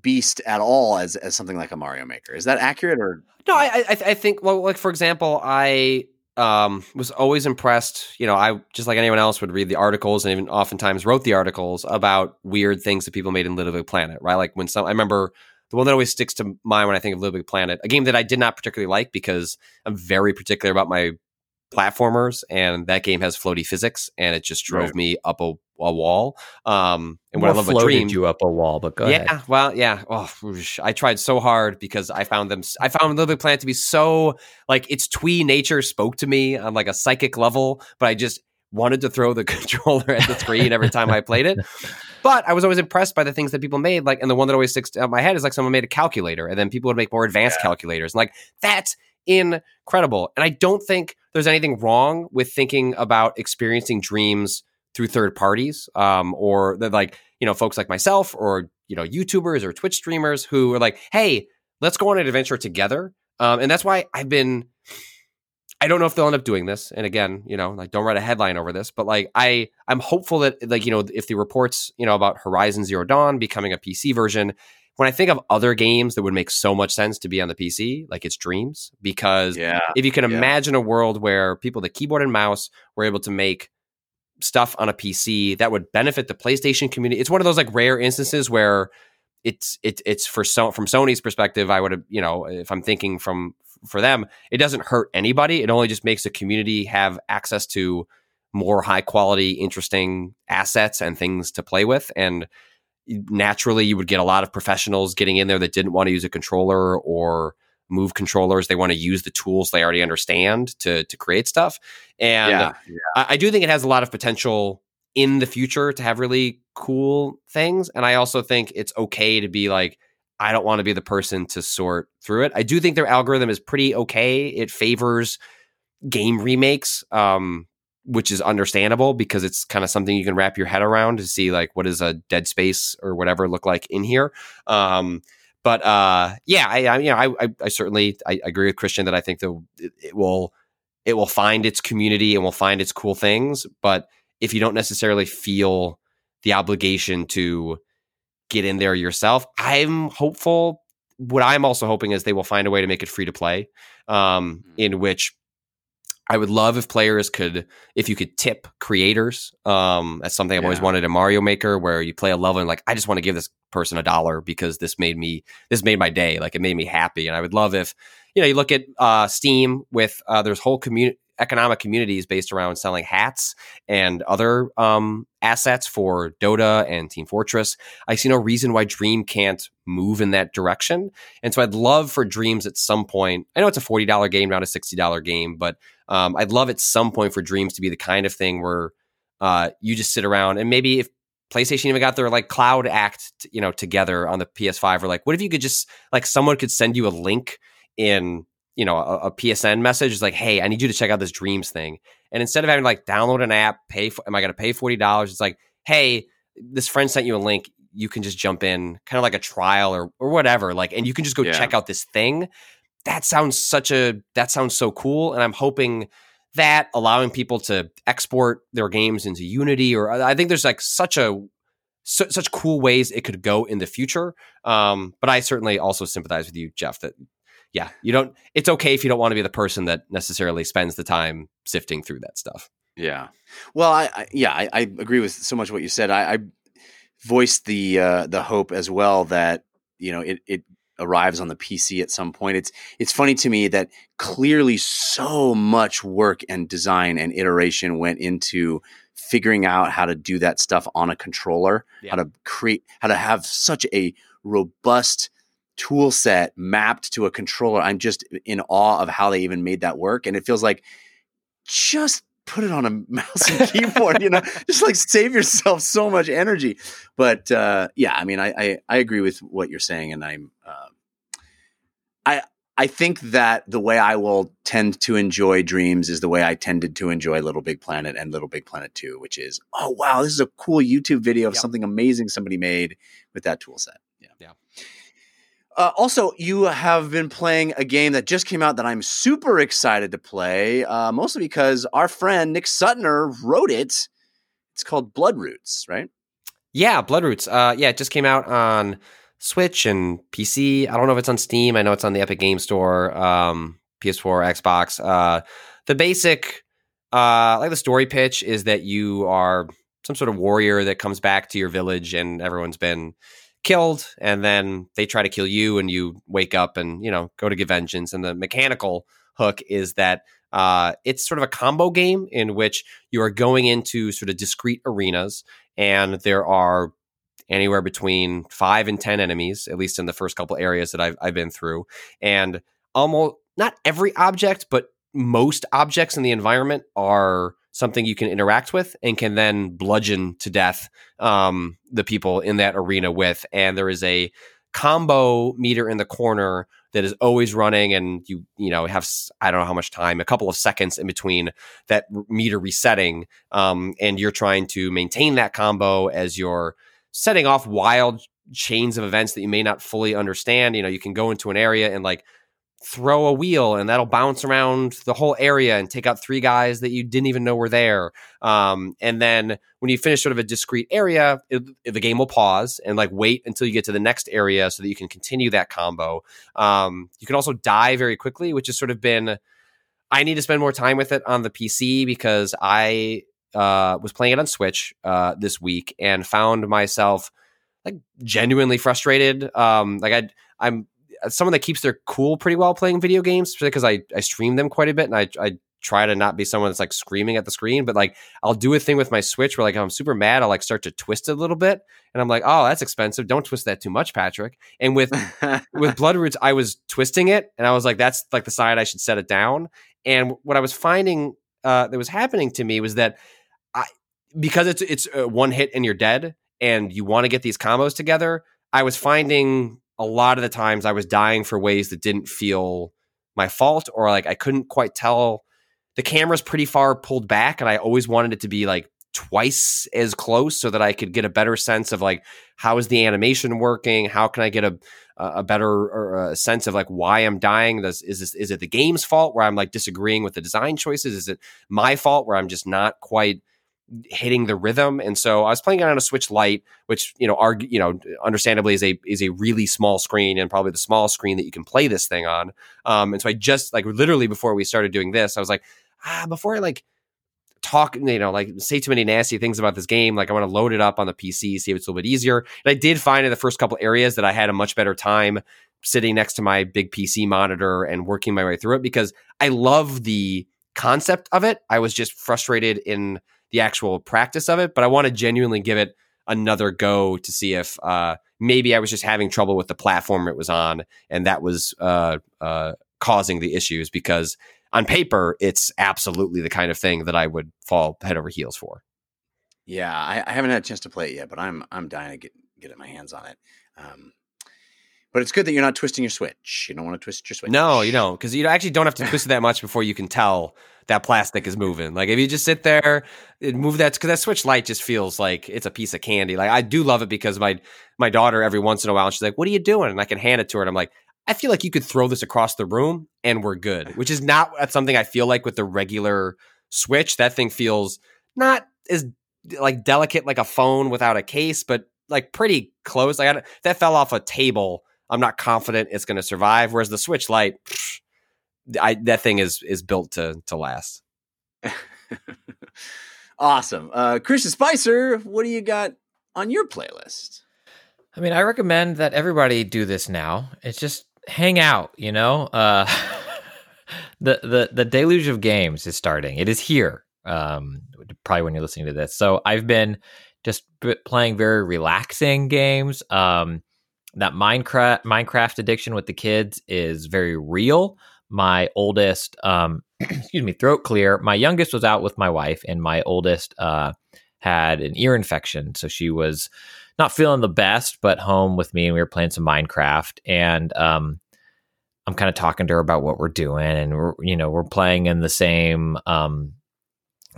beast at all as as something like a Mario Maker. Is that accurate or No, I, I, I think. Well, like for example, I um, was always impressed. You know, I just like anyone else would read the articles and even oftentimes wrote the articles about weird things that people made in Little Big Planet. Right, like when some. I remember the one that always sticks to mind when I think of Little Big Planet, a game that I did not particularly like because I'm very particular about my platformers, and that game has floaty physics, and it just drove Right. me up a, a wall. Um, and what I love about floated Dream, you up a wall, but go yeah, ahead. well, yeah. Oh. I tried so hard because I found them. I found Little Big Planet to be so like its twee nature spoke to me on like a psychic level, but I just wanted to throw the controller at the screen every time I played it. But I was always impressed by the things that people made. Like, and the one that always sticks out my head is like someone made a calculator, and then people would make more advanced calculators. And like that's incredible. And I don't think there's anything wrong with thinking about experiencing dreams through third parties, um, or that like you know folks like myself, or you know YouTubers or Twitch streamers who are like, hey, let's go on an adventure together. Um, and that's why I've been. I don't know if they'll end up doing this. And again, you know, like don't write a headline over this, but like I, I'm hopeful that like you know if the reports you know about Horizon Zero Dawn becoming a PC version, when I think of other games that would make so much sense to be on the PC, like it's Dreams, because yeah? if you can Yeah. imagine a world where people the keyboard and mouse were able to make stuff on a PC that would benefit the PlayStation community, it's one of those like rare instances where it's it, it's for so from Sony's perspective, I would have you know if I'm thinking from for them, it doesn't hurt anybody. It only just makes the community have access to more high quality, interesting assets and things to play with, and naturally you would get a lot of professionals getting in there that didn't want to use a controller or move controllers. They want to use the tools they already understand to to create stuff. And yeah, I, I do think it has a lot of potential in the future to have really cool things. And I also think it's okay to be like, I don't want to be the person to sort through it. I do think their algorithm is pretty okay. It favors game remakes, um, which is understandable because it's kind of something you can wrap your head around to see like what does a Dead Space or whatever look like in here. Um, but uh, yeah, I, I you know I, I, I certainly I agree with Christian that I think that it, it will it will find its community and will find its cool things. But if you don't necessarily feel the obligation to get in there yourself. I'm hopeful. What I'm also hoping is they will find a way to make it free to play, um, in which I would love if players could, if you could tip creators. Um, that's something I've always wanted in Mario Maker, where you play a level and like, I just want to give this person a dollar because this made me, this made my day. Like it made me happy. And I would love if, you know, you look at uh, Steam with uh, there's whole community economic communities based around selling hats and other um, assets for Dota and Team Fortress. I see no reason why Dream can't move in that direction. And so I'd love for Dreams at some point. I know it's a forty dollar game, not a sixty dollar game, but um, I'd love at some point for Dreams to be the kind of thing where uh, you just sit around and maybe if PlayStation even got their like cloud act, you know, together on the PS5, or like, what if you could just like someone could send you a link in you know a, a PSN message, is like, hey, I need you to check out this Dreams thing, and instead of having to like download an app, pay, for, am I going to pay forty dollars? It's like, hey, this friend sent you a link. You can just jump in, kind of like a trial or or whatever, like, and you can just go Yeah. check out this thing. That sounds such a that sounds so cool, and I'm hoping that allowing people to export their games into Unity, or I think there's like such a su- such cool ways it could go in the future. Um, but I certainly also sympathize with you, Jeff. That yeah, you don't. It's okay if you don't want to be the person that necessarily spends the time sifting through that stuff. Yeah. Well, I, I yeah, I, I agree with so much what you said. I, I voiced the uh, the hope as well that you know it it arrives on the PC at some point. It's it's funny to me that clearly so much work and design and iteration went into figuring out how to do that stuff on a controller, how to create how to have such a robust tool set mapped to a controller. I'm just in awe of how they even made that work and it feels like just put it on a mouse and keyboard, you know, just like save yourself so much energy. But uh, yeah, I mean, I, I I agree with what you're saying, and I'm uh, I I think that the way I will tend to enjoy dreams is the way I tended to enjoy Little Big Planet and Little Big Planet Two, which is oh wow, this is a cool YouTube video of Yep. something amazing somebody made with that tool set. Yeah. Yeah. Uh, also, you have been playing a game that just came out that I'm super excited to play, uh, mostly because our friend Nick Suttner wrote it. It's called Bloodroots, right? Yeah, Bloodroots. Uh, yeah, it just came out on Switch and PC. I don't know if it's on Steam. I know it's on the Epic Game Store, um, PS4, Xbox. Uh, the basic, uh, like the story pitch is that you are some sort of warrior that comes back to your village and everyone's been killed, and then they try to kill you, and you wake up and you know go to get vengeance. And the mechanical hook is that uh, it's sort of a combo game in which you are going into sort of discrete arenas, and there are anywhere between five and ten enemies, at least in the first couple areas that I've I've been through, and almost not every object, but most objects in the environment are something you can interact with and can then bludgeon to death um, the people in that arena with. And there is a combo meter in the corner that is always running, and you you know have i don't know how much time, a couple of seconds in between that meter resetting, um, and you're trying to maintain that combo as you're setting off wild chains of events that you may not fully understand. You know, you can go into an area and like throw a wheel and that'll bounce around the whole area and take out three guys that you didn't even know were there. Um, and then when you finish sort of a discrete area, it, the game will pause and like wait until you get to the next area so that you can continue that combo. Um, you can also die very quickly, which has sort of been. I need to spend more time with it on the PC because I uh, was playing it on Switch uh, this week and found myself like genuinely frustrated. Um, like I, I'm someone that keeps their cool pretty well playing video games because I I stream them quite a bit and I I try to not be someone that's like screaming at the screen, but like I'll do a thing with my Switch where like I'm super mad, I'll like start to twist it a little bit, and I'm like, oh, that's expensive. Don't twist that too much, Patrick. And with with Bloodroots, I was twisting it, and I was like, that's like the side I should set it down. And what I was finding uh, that was happening to me was that because it's it's uh, one hit and you're dead, and you want to get these combos together. I was finding a lot of the times I was dying for ways that didn't feel my fault, or like I couldn't quite tell. The camera's pretty far pulled back, and I always wanted it to be like twice as close so that I could get a better sense of like how is the animation working? How can I get a a better a sense of like why I'm dying? Does is this is it the game's fault where I'm like disagreeing with the design choices? Is it my fault where I'm just not quite hitting the rhythm. And so I was playing it on a Switch Lite, which you know, argue, you know, understandably is a is a really small screen and probably the smallest screen that you can play this thing on. Um, and so I just like literally before we started doing this, I was like, ah, before I like talk, you know, like say too many nasty things about this game. Like I want to load it up on the PC, see if it's a little bit easier. And I did find in the first couple areas that I had a much better time sitting next to my big PC monitor and working my way through it because I love the concept of it. I was just frustrated in the actual practice of it, but I want to genuinely give it another go to see if uh, maybe I was just having trouble with the platform it was on, and that was uh, uh, causing the issues. Because on paper, it's absolutely the kind of thing that I would fall head over heels for. Yeah, I, I haven't had a chance to play it yet, but I'm I'm dying to get get my hands on it. Um, but it's good that you're not twisting your switch. You don't want to twist your switch. No, you don't, because you actually don't have to twist it that much before you can tell that plastic is moving. Like if you just sit there and move that, because that Switch Lite just feels like it's a piece of candy. Like I do love it because my my daughter every once in a while she's like, "What are you doing?" And I can hand it to her, and I'm like, "I feel like you could throw this across the room and we're good." Which is not something I feel like with the regular switch. That thing feels not as like delicate like a phone without a case, but like pretty close. Like I, that fell off a table. I'm not confident it's going to survive. Whereas the Switch Lite. psh, I, that thing is is built to to last. awesome. Uh, Christian Spicer, what do you got on your playlist? I mean, I recommend that everybody do this now. It's just hang out, you know. Uh, the the the deluge of games is starting. It is here. Um, probably when you're listening to this. So I've been just b- playing very relaxing games. Um, that Minecraft Minecraft addiction with the kids is very real. My oldest, um, excuse me, throat clear. My youngest was out with my wife, and my oldest uh, had an ear infection, so she was not feeling the best, but home with me, and we were playing some Minecraft, and um, I'm kind of talking to her about what we're doing, and we're you know we're playing in the same um,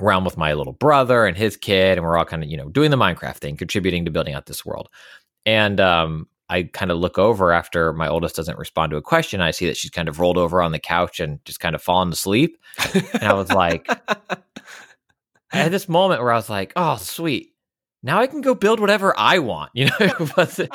realm with my little brother and his kid, and we're all kind of you know doing the Minecraft thing, contributing to building out this world, and um, I kind of look over after my oldest doesn't respond to a question. I see that she's kind of rolled over on the couch and just kind of fallen asleep. And I was like, I had this moment where I was like, oh, sweet. Now I can go build whatever I want. You know, it wasn't,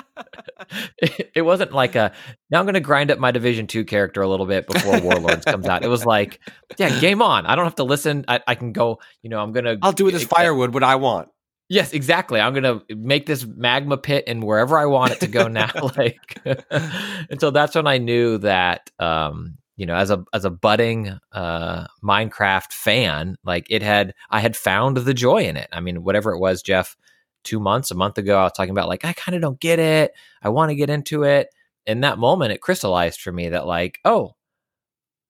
it, it wasn't like a, now I'm going to grind up my Division 2 character a little bit before Warlords comes out. It was like, yeah, game on. I don't have to listen. I, I can go, you know, I'm going to, I'll do with this firewood what I want. Yes, exactly. I'm gonna make this magma pit and wherever I want it to go now. like, and so that's when I knew that, um, you know, as a as a budding uh, Minecraft fan, like it had, I had found the joy in it. I mean, whatever it was, Jeff, two months, a month ago, I was talking about like I kind of don't get it. I want to get into it. In that moment, it crystallized for me that like, oh,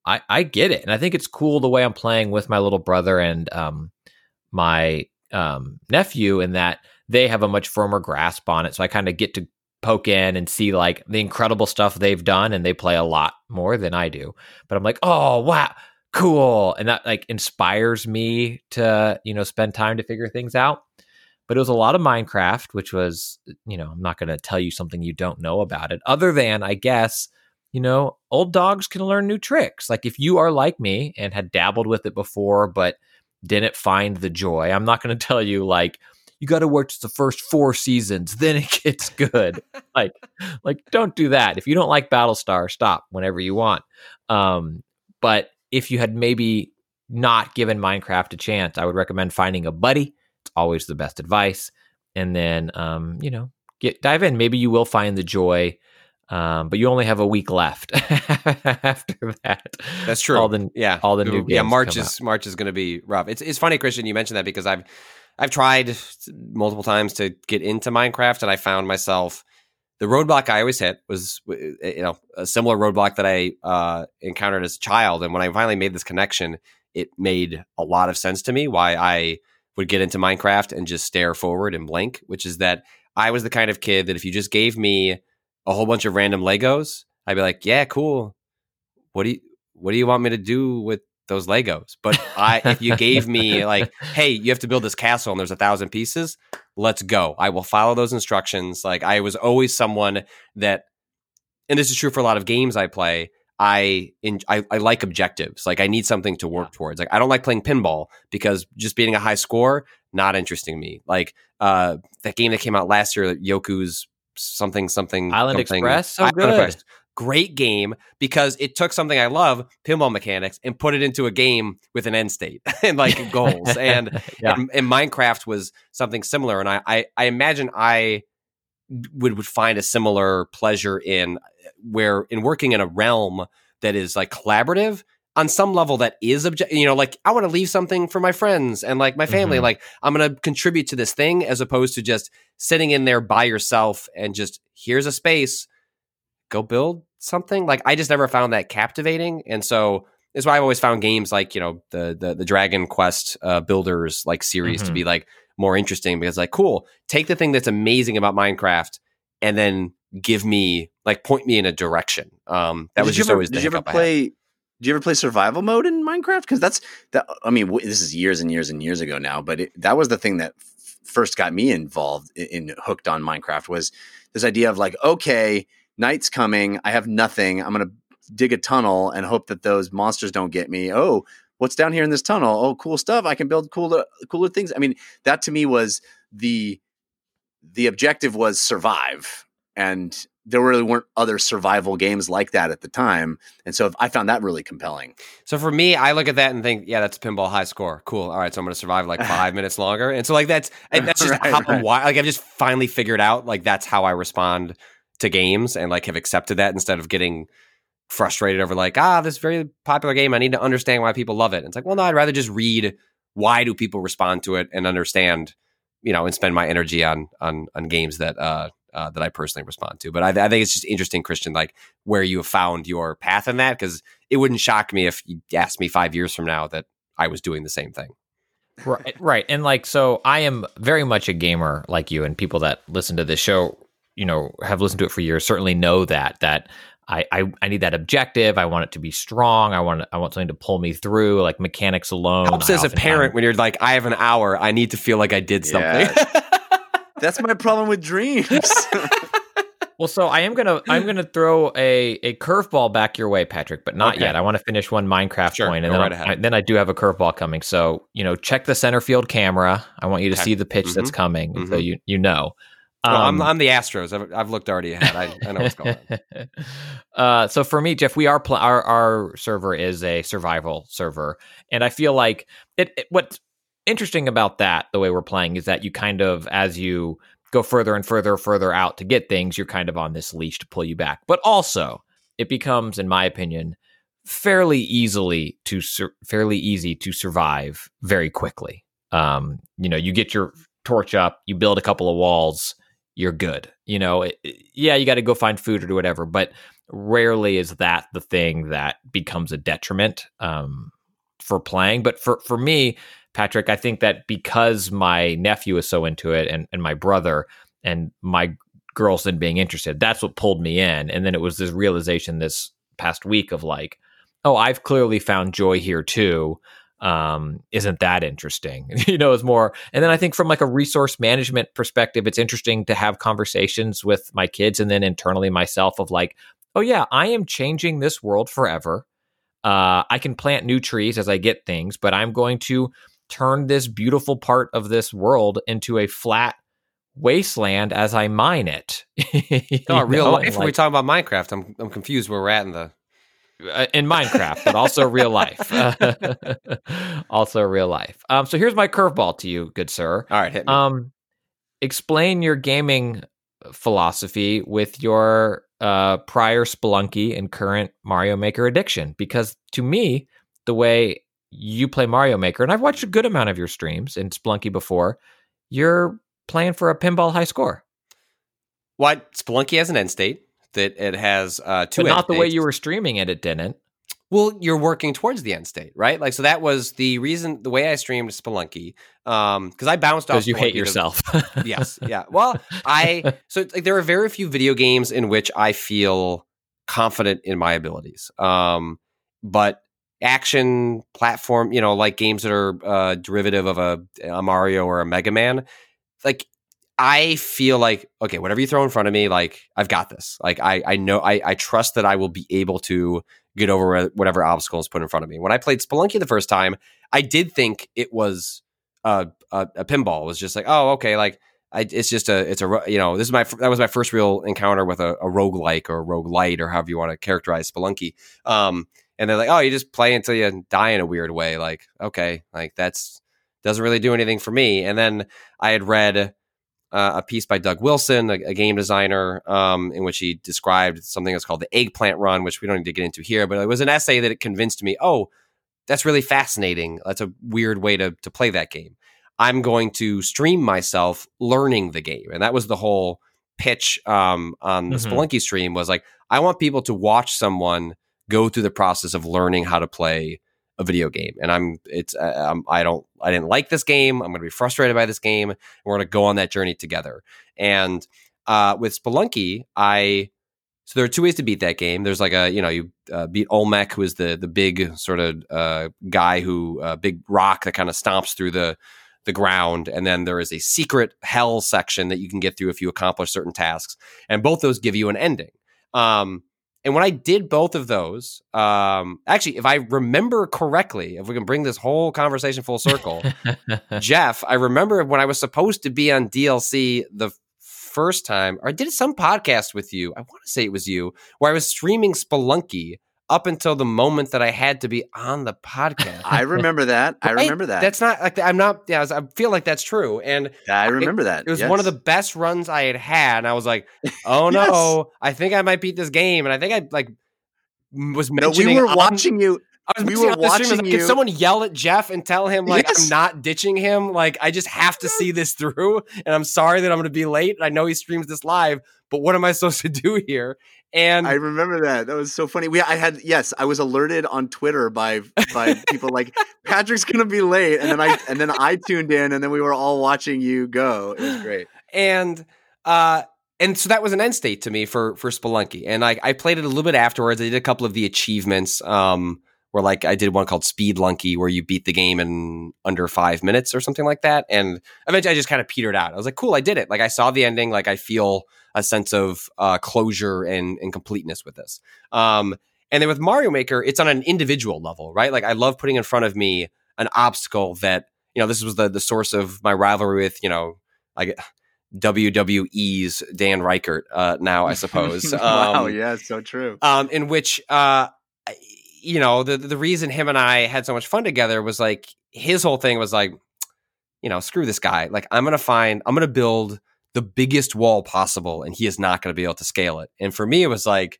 I I get it, and I think it's cool the way I'm playing with my little brother and um my um, nephew in that they have a much firmer grasp on it. So I kind of get to poke in and see like the incredible stuff they've done, and they play a lot more than I do. But I'm like, oh wow, cool, and that like inspires me to you know spend time to figure things out. But it was a lot of Minecraft, which was you know I'm not going to tell you something you don't know about it, other than I guess you know old dogs can learn new tricks. Like if you are like me and had dabbled with it before, but didn't find the joy. I'm not going to tell you like you got to watch the first four seasons, then it gets good. like, like don't do that. If you don't like Battlestar, stop whenever you want. Um, but if you had maybe not given Minecraft a chance, I would recommend finding a buddy. It's always the best advice. And then, um, you know, get dive in. Maybe you will find the joy um, but you only have a week left after that. That's true. All the yeah, all the new yeah. games March is March is going to be rough. It's it's funny, Christian. You mentioned that because I've I've tried multiple times to get into Minecraft, and I found myself the roadblock I always hit was you know a similar roadblock that I uh, encountered as a child, and when I finally made this connection, it made a lot of sense to me why I would get into Minecraft and just stare forward and blink, which is that I was the kind of kid that if you just gave me a whole bunch of random Legos, I'd be like, yeah, cool. What do you what do you want me to do with those Legos? But I if you gave me like, hey, you have to build this castle and there's a thousand pieces, let's go. I will follow those instructions. Like I was always someone that and this is true for a lot of games I play. I, in, I I like objectives. Like I need something to work towards. Like I don't like playing pinball because just beating a high score not interesting me. Like uh, that game that came out last year, Yoku's something something Island something- Express, so Island good. Express. Great game because it took something I love, pinball mechanics, and put it into a game with an end state and like goals. And, yeah. and and Minecraft was something similar. And I I, I imagine I would would find a similar pleasure in where in working in a realm that is like collaborative on some level that is object you know like i want to leave something for my friends and like my family Mhm. like i'm going to contribute to this thing as opposed to just sitting in there by yourself and just here's a space go build something like i just never found that captivating and so that's why i've always found games like you know the the, the dragon quest uh, builders like series to Mhm. be like more interesting because like cool take the thing that's amazing about minecraft and then give me like point me in a direction um that did was just ever, always the did you ever hiccup I had. play? Did you ever play survival mode in Minecraft? Because that's that. I mean, w- this is years and years and years ago now, but it, that was the thing that f- first got me involved in, in hooked on Minecraft was this idea of like, okay, night's coming. I have nothing. I'm gonna dig a tunnel and hope that those monsters don't get me. Oh, what's down here in this tunnel? Oh, cool stuff. I can build cooler cooler things. I mean, that to me was the the objective was survive and there really weren't other survival games like that at the time and so i found that really compelling So for me, I look at that and think, yeah, that's pinball high score. Cool. All right, so I'm going to survive like five minutes longer. And so like that's and that's just Right, how right. why like I've just finally figured out like that's how I respond to games and like have accepted that instead of getting frustrated over like ah this very popular game. I need to understand why people love it. And it's like well no, I'd rather just read why do people respond to it and understand you know and spend my energy on on on games that uh. Uh, that I personally respond to, but I, I think it's just interesting, Christian, like where you have found your path in that, because it wouldn't shock me if you asked me five years from now that I was doing the same thing. right right and like so i am very much a gamer like you and people that listen to this show you know have listened to it for years certainly know that that I, I, I need that objective. I want it to be strong. I want I want something to pull me through, like mechanics alone. Helps I as a parent when you're like, I have an hour. I need to feel like I did something. that's my problem with dreams Well, so I am gonna I'm gonna throw a a curveball back your way, Patrick, but not Okay. yet. I want to finish one Minecraft Sure, point, and then right. I, then I do have a curveball coming. So you know, check the center field camera. I want you to Okay. see the pitch that's Mhm. coming, so Mhm. you you know. Well, I'm, Um, I'm the Astros. I've, I've looked already ahead. I, I know what's going on. uh, so for me, Jeff, we are pl- our our server is a survival server, and I feel like it, it. What's interesting about that, the way we're playing, is that you kind of as you go further and further, further out to get things, you're kind of on this leash to pull you back. But also, it becomes, in my opinion, fairly easily to sur- fairly easy to survive very quickly. Um, you know, you get your torch up, you build a couple of walls, you're good. You know, it, yeah, you got to go find food or do whatever, but rarely is that the thing that becomes a detriment um, for playing. But for for me, Patrick, I think that because my nephew is so into it, and and my brother and my girls then being interested, that's what pulled me in. And then it was this realization this past week of like, oh, I've clearly found joy here too. Um, isn't that interesting? you know, it's more. And then I think from like a resource management perspective, it's interesting to have conversations with my kids and then internally myself of like, oh yeah, I am changing this world forever. Uh, I can plant new trees as I get things, but I'm going to turn this beautiful part of this world into a flat wasteland as I mine it. You No, real know, life. when we talk about Minecraft, I'm I'm confused where we're at in the. uh, in Minecraft, but also real life. also real life. Um, so here's my curveball to you, good sir. All right, hit me. Um, explain your gaming philosophy with your uh, prior Spelunky and current Mario Maker addiction, because to me, the way you play Mario Maker, and I've watched a good amount of your streams in Spelunky before, you're playing for a pinball high score, what Spelunky has an end state that it has uh, two. but not the way you were streaming it. It didn't. Well, you're working towards the end state, right? Like, so that was the reason, the way I streamed Spelunky, um, because I bounced off Because you hate Spelunky to- yourself. yes, yeah. Well, I so it's like there are very few video games in which I feel confident in my abilities. Um, but action platform, you know, like games that are uh, derivative of a, a Mario or a Mega Man, like I feel like okay, whatever you throw in front of me, like I've got this. Like I, I know, I, I trust that I will be able to get over whatever obstacle is put in front of me. When I played Spelunky the first time, I did think it was uh, a, a pinball It was just like, oh, okay, like I, it's just a, it's a, you know, this is my, that was my first real encounter with a, a roguelike or a roguelite or however you want to characterize Spelunky. Um, and they're like, oh, you just play until you die in a weird way. Like, okay, like that's doesn't really do anything for me. And then I had read uh, a piece by Doug Wilson, a, a game designer, um, in which he described something that's called the eggplant run, which we don't need to get into here, but it was an essay that it convinced me, oh, that's really fascinating. That's a weird way to to play that game. I'm going to stream myself learning the game, and that was the whole pitch um, on the Mhm. Spelunky stream. Was like, I want people to watch someone go through the process of learning how to play a video game, and I'm it's um, I don't I didn't like this game. I'm going to be frustrated by this game. We're going to go on that journey together. And uh, with Spelunky, I so there are two ways to beat that game. There's like a you know you uh, beat Olmec, who is the the big sort of uh, guy who uh, big rock that kind of stomps through the the ground, and then there is a secret hell section that you can get through if you accomplish certain tasks, and both those give you an ending. Um, and when I did both of those, um, actually, if I remember correctly, if we can bring this whole conversation full circle, Jeff, I remember when I was supposed to be on DLC the first time, or I did some podcast with you. I want to say it was you, where I was streaming Spelunky up until the moment that I had to be on the podcast. I remember that. I remember that. That's not like I'm not. Yeah, I feel like that's true, and I remember that. it was one of the best runs I had had. And I was like, "Oh no, I think I might beat this game." And I think I like was was No, mentioning. we were on- watching you. I was we were on the stream, I was watching like, Can someone yell at Jeff and tell him like Yes. I'm not ditching him? Like I just have to see this through, and I'm sorry that I'm going to be late. I know he streams this live, but what am I supposed to do here? And I remember that. That was so funny. We I had yes, I was alerted on Twitter by by people like Patrick's gonna be late, and then I and then I tuned in, and then we were all watching you go. It was great. and uh and so that was an end state to me for for Spelunky. And I I played it a little bit afterwards. I did a couple of the achievements um where like I did one called Speedlunky where you beat the game in under 5 minutes or something like that. And eventually I just kind of petered out. I was like, "Cool, I did it." Like I saw the ending, like I feel a sense of uh closure and and completeness with this. Um and then with Mario Maker, it's on an individual level, right? Like I love putting in front of me an obstacle that, you know, this was the the source of my rivalry with, you know, like WWE's Dan Ryckert uh, now, I suppose. wow, Um, yeah, so true. um, in which, uh, you know, the the reason him and I had so much fun together was like his whole thing was like, you know, screw this guy. Like, I'm gonna find, I'm gonna build the biggest wall possible, and he is not gonna be able to scale it. And for me, it was like,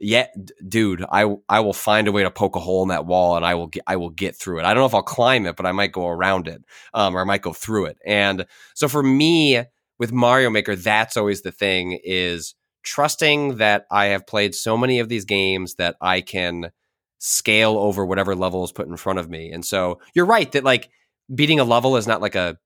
yeah, d- dude, I I will find a way to poke a hole in that wall, and I will get I will get through it. I don't know if I'll climb it, but I might go around it, um, or I might go through it. And so for me, with Mario Maker, that's always the thing is trusting that I have played so many of these games that I can scale over whatever level is put in front of me. And so you're right that like beating a level is not like a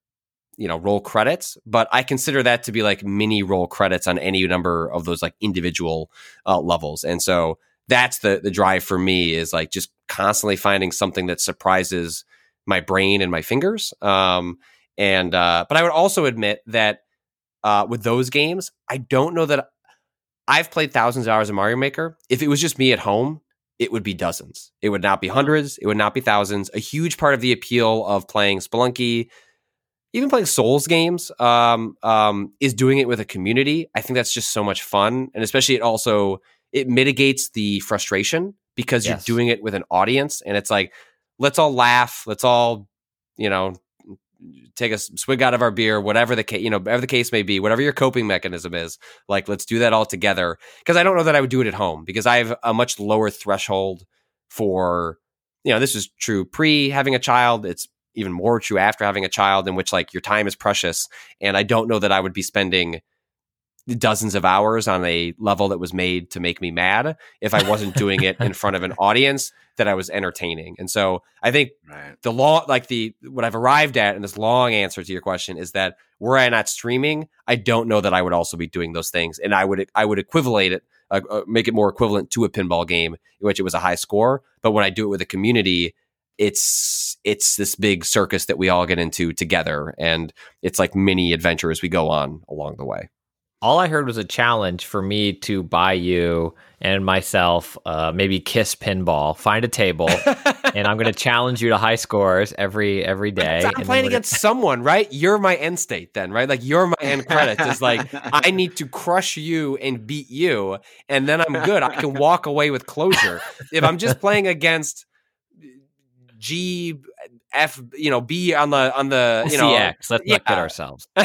you know roll credits, but I consider that to be like mini roll credits on any number of those like individual uh, levels. And so that's the the drive for me is like just constantly finding something that surprises my brain and my fingers. Um, and uh, but I would also admit that uh, with those games, I don't know that I've played thousands of hours of Mario Maker. If it was just me at home, it would be dozens. It would not be hundreds. It would not be thousands. A huge part of the appeal of playing Spelunky, even playing Souls games, um, um, is doing it with a community. I think that's just so much fun, and especially it also it mitigates the frustration because Yes. you're doing it with an audience, and it's like let's all laugh, let's all you know take a swig out of our beer, whatever the case, you know, whatever the case may be, whatever your coping mechanism is, like let's do that all together. Because I don't know that I would do it at home because I have a much lower threshold for, you know, this is true pre having a child. It's even more true after having a child, in which like your time is precious, and I don't know that I would be spending dozens of hours on a level that was made to make me mad if I wasn't doing it in front of an audience that I was entertaining. And so I think Right. the long like the what I've arrived at in this long answer to your question is that were I not streaming, I don't know that I would also be doing those things, and I would I would equivalate it, uh, uh, make it more equivalent to a pinball game in which it was a high score. But when I do it with a community, it's it's this big circus that we all get into together, and it's like mini adventures we go on along the way. All I heard was a challenge for me to buy you and myself, uh, maybe kiss pinball, find a table, and I'm going to challenge you to high scores every every day. I'm playing against someone, right? You're my end state, then, right? Like you're my end credits. Is like I need to crush you and beat you, and then I'm good. I can walk away with closure. If I'm just playing against G, F, you know, B on the on the you know CX. Let's not kid ourselves.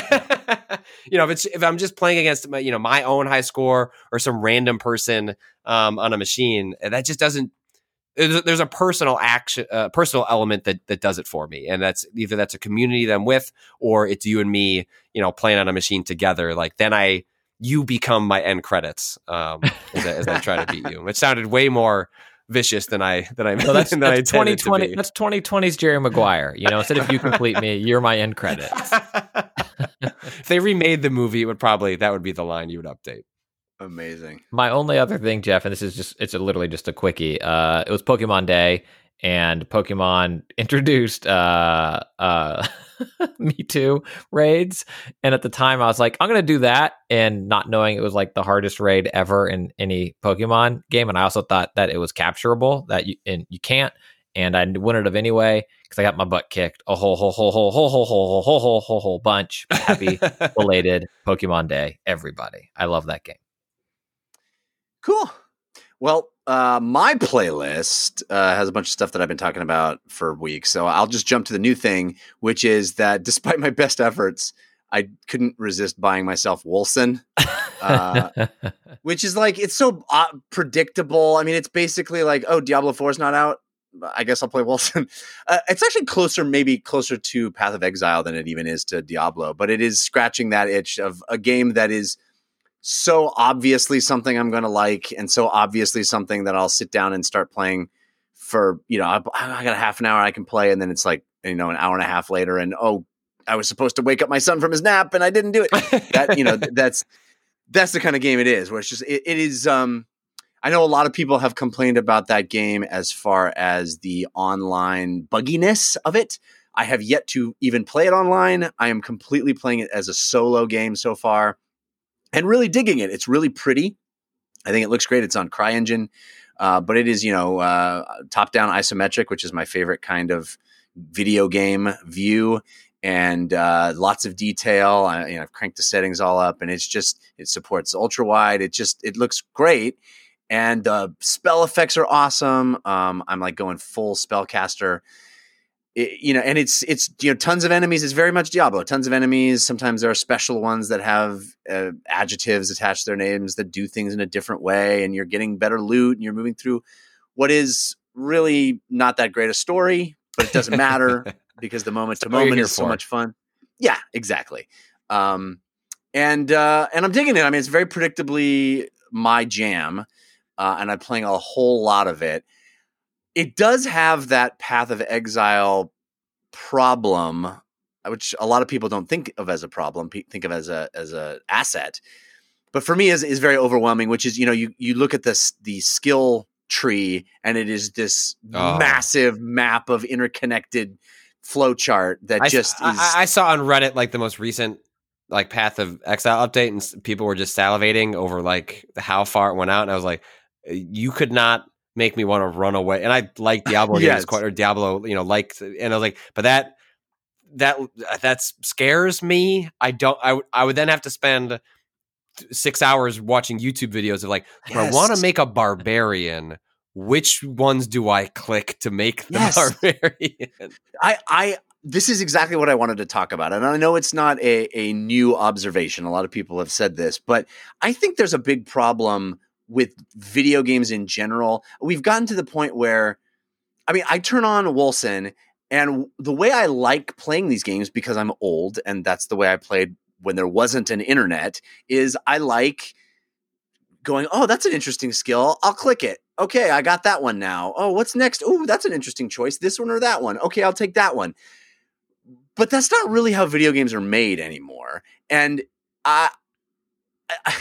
you know, if it's if I'm just playing against my, you know my own high score or some random person um, on a machine, that just doesn't. There's a, there's a personal action, uh, personal element that that does it for me, and that's either that's a community that I'm with, or it's you and me, you know, playing on a machine together. Like then I, you become my end credits um, as, I, as I try to beat you. It sounded way more vicious than I than I So that's, than I that's intended to 2020. be. That's 2020's Jerry Maguire. You know, instead of you complete me, you're my end credits. if they remade the movie, it would probably that would be the line you would update. Amazing. My only other thing, Jeff, and this is just it's a, literally just a quickie. Uh, it was Pokemon Day, and Pokemon introduced uh, uh, Mewtwo raids, and at the time I was like, I'm gonna do that, and not knowing it was like the hardest raid ever in any Pokemon game, and I also thought that it was capturable that you and you can't, and I wouldn't have anyway because I got my butt kicked a whole whole whole whole whole whole whole whole whole whole whole bunch. Happy belated Pokemon Day, everybody! I love that game. Cool. Well, uh, my playlist uh, has a bunch of stuff that I've been talking about for weeks. So I'll just jump to the new thing, which is that despite my best efforts, I couldn't resist buying myself Wolcen, Uh, which is like, it's so uh, predictable. I mean, it's basically like, oh, Diablo 4 is not out. I guess I'll play Wolcen. Uh, it's actually closer, maybe closer to Path of Exile than it even is to Diablo, but it is scratching that itch of a game that is so obviously something I'm going to like, and so obviously something that I'll sit down and start playing for. You know, I, I got a half an hour I can play, and then it's like you know an hour and a half later, and oh, I was supposed to wake up my son from his nap, and I didn't do it. That you know, that's that's the kind of game it is, where it's just it, it is. Um, I know a lot of people have complained about that game as far as the online bugginess of it. I have yet to even play it online. I am completely playing it as a solo game so far and really digging it. It's really pretty. I think it looks great. It's on CryEngine, uh, but it is, you know, uh, top down isometric, which is my favorite kind of video game view. And uh, lots of detail. I, you know, I've cranked the settings all up, and it's just it supports ultra wide. It just it looks great, and the spell effects are awesome. Um, I'm like going full spellcaster it, you know, and it's it's you know tons of enemies. It's very much Diablo. Tons of enemies. Sometimes there are special ones that have uh, adjectives attached to their names that do things in a different way, and you're getting better loot, and you're moving through what is really not that great a story, but it doesn't matter because the moment to moment is so for. much fun. Yeah, exactly. Um, and uh, and I'm digging it. I mean, it's very predictably my jam, uh, and I'm playing a whole lot of it. It does have that Path of Exile problem, uh, which a lot of people don't think of as a problem, think of as a as a asset. But for me, is is very overwhelming. Which is, you know, you you look at this the skill tree, and it is this Oh. massive map of interconnected flow chart that I, just I- is. I, I saw on Reddit like the most recent like Path of Exile update, and people were just salivating over like how far it went out, and I was like, uh, you could not make me want to run away. And I like Diablo Yes. games quite, or Diablo, you know, like, and I was like, but that that uh, that scares me. I don't. I would I would then have to spend six hours watching YouTube videos of like, if I want to make a barbarian. Which ones do I click to make the Yes. barbarian? I, I, this is exactly what I wanted to talk about. And I know it's not a, a new observation. A lot of people have said this, but I think there's a big problem with video games in general. We've gotten to the point where, I mean, I turn on Wolcen, and the way I like playing these games, because I'm old and that's the way I played when there wasn't an internet, is I like going, oh, that's an interesting skill. I'll click it. Okay, I got that one now. Oh, what's next? Oh, that's an interesting choice. This one or that one. Okay, I'll take that one. But that's not really how video games are made anymore. And I,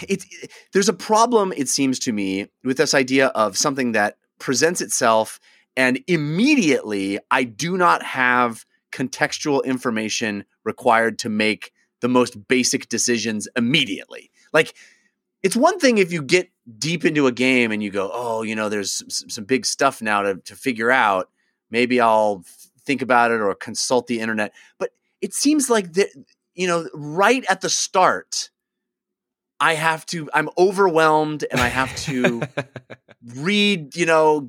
it, there's a problem, it seems to me, with this idea of something that presents itself and immediately I do not have contextual information required to make the most basic decisions immediately. Like, it's one thing if you get deep into a game and you go, oh, you know, there's some, some big stuff now to, to figure out. Maybe I'll think about it or consult the internet. But it seems like that, you know, right at the start, I have to, I'm overwhelmed and I have to read, you know,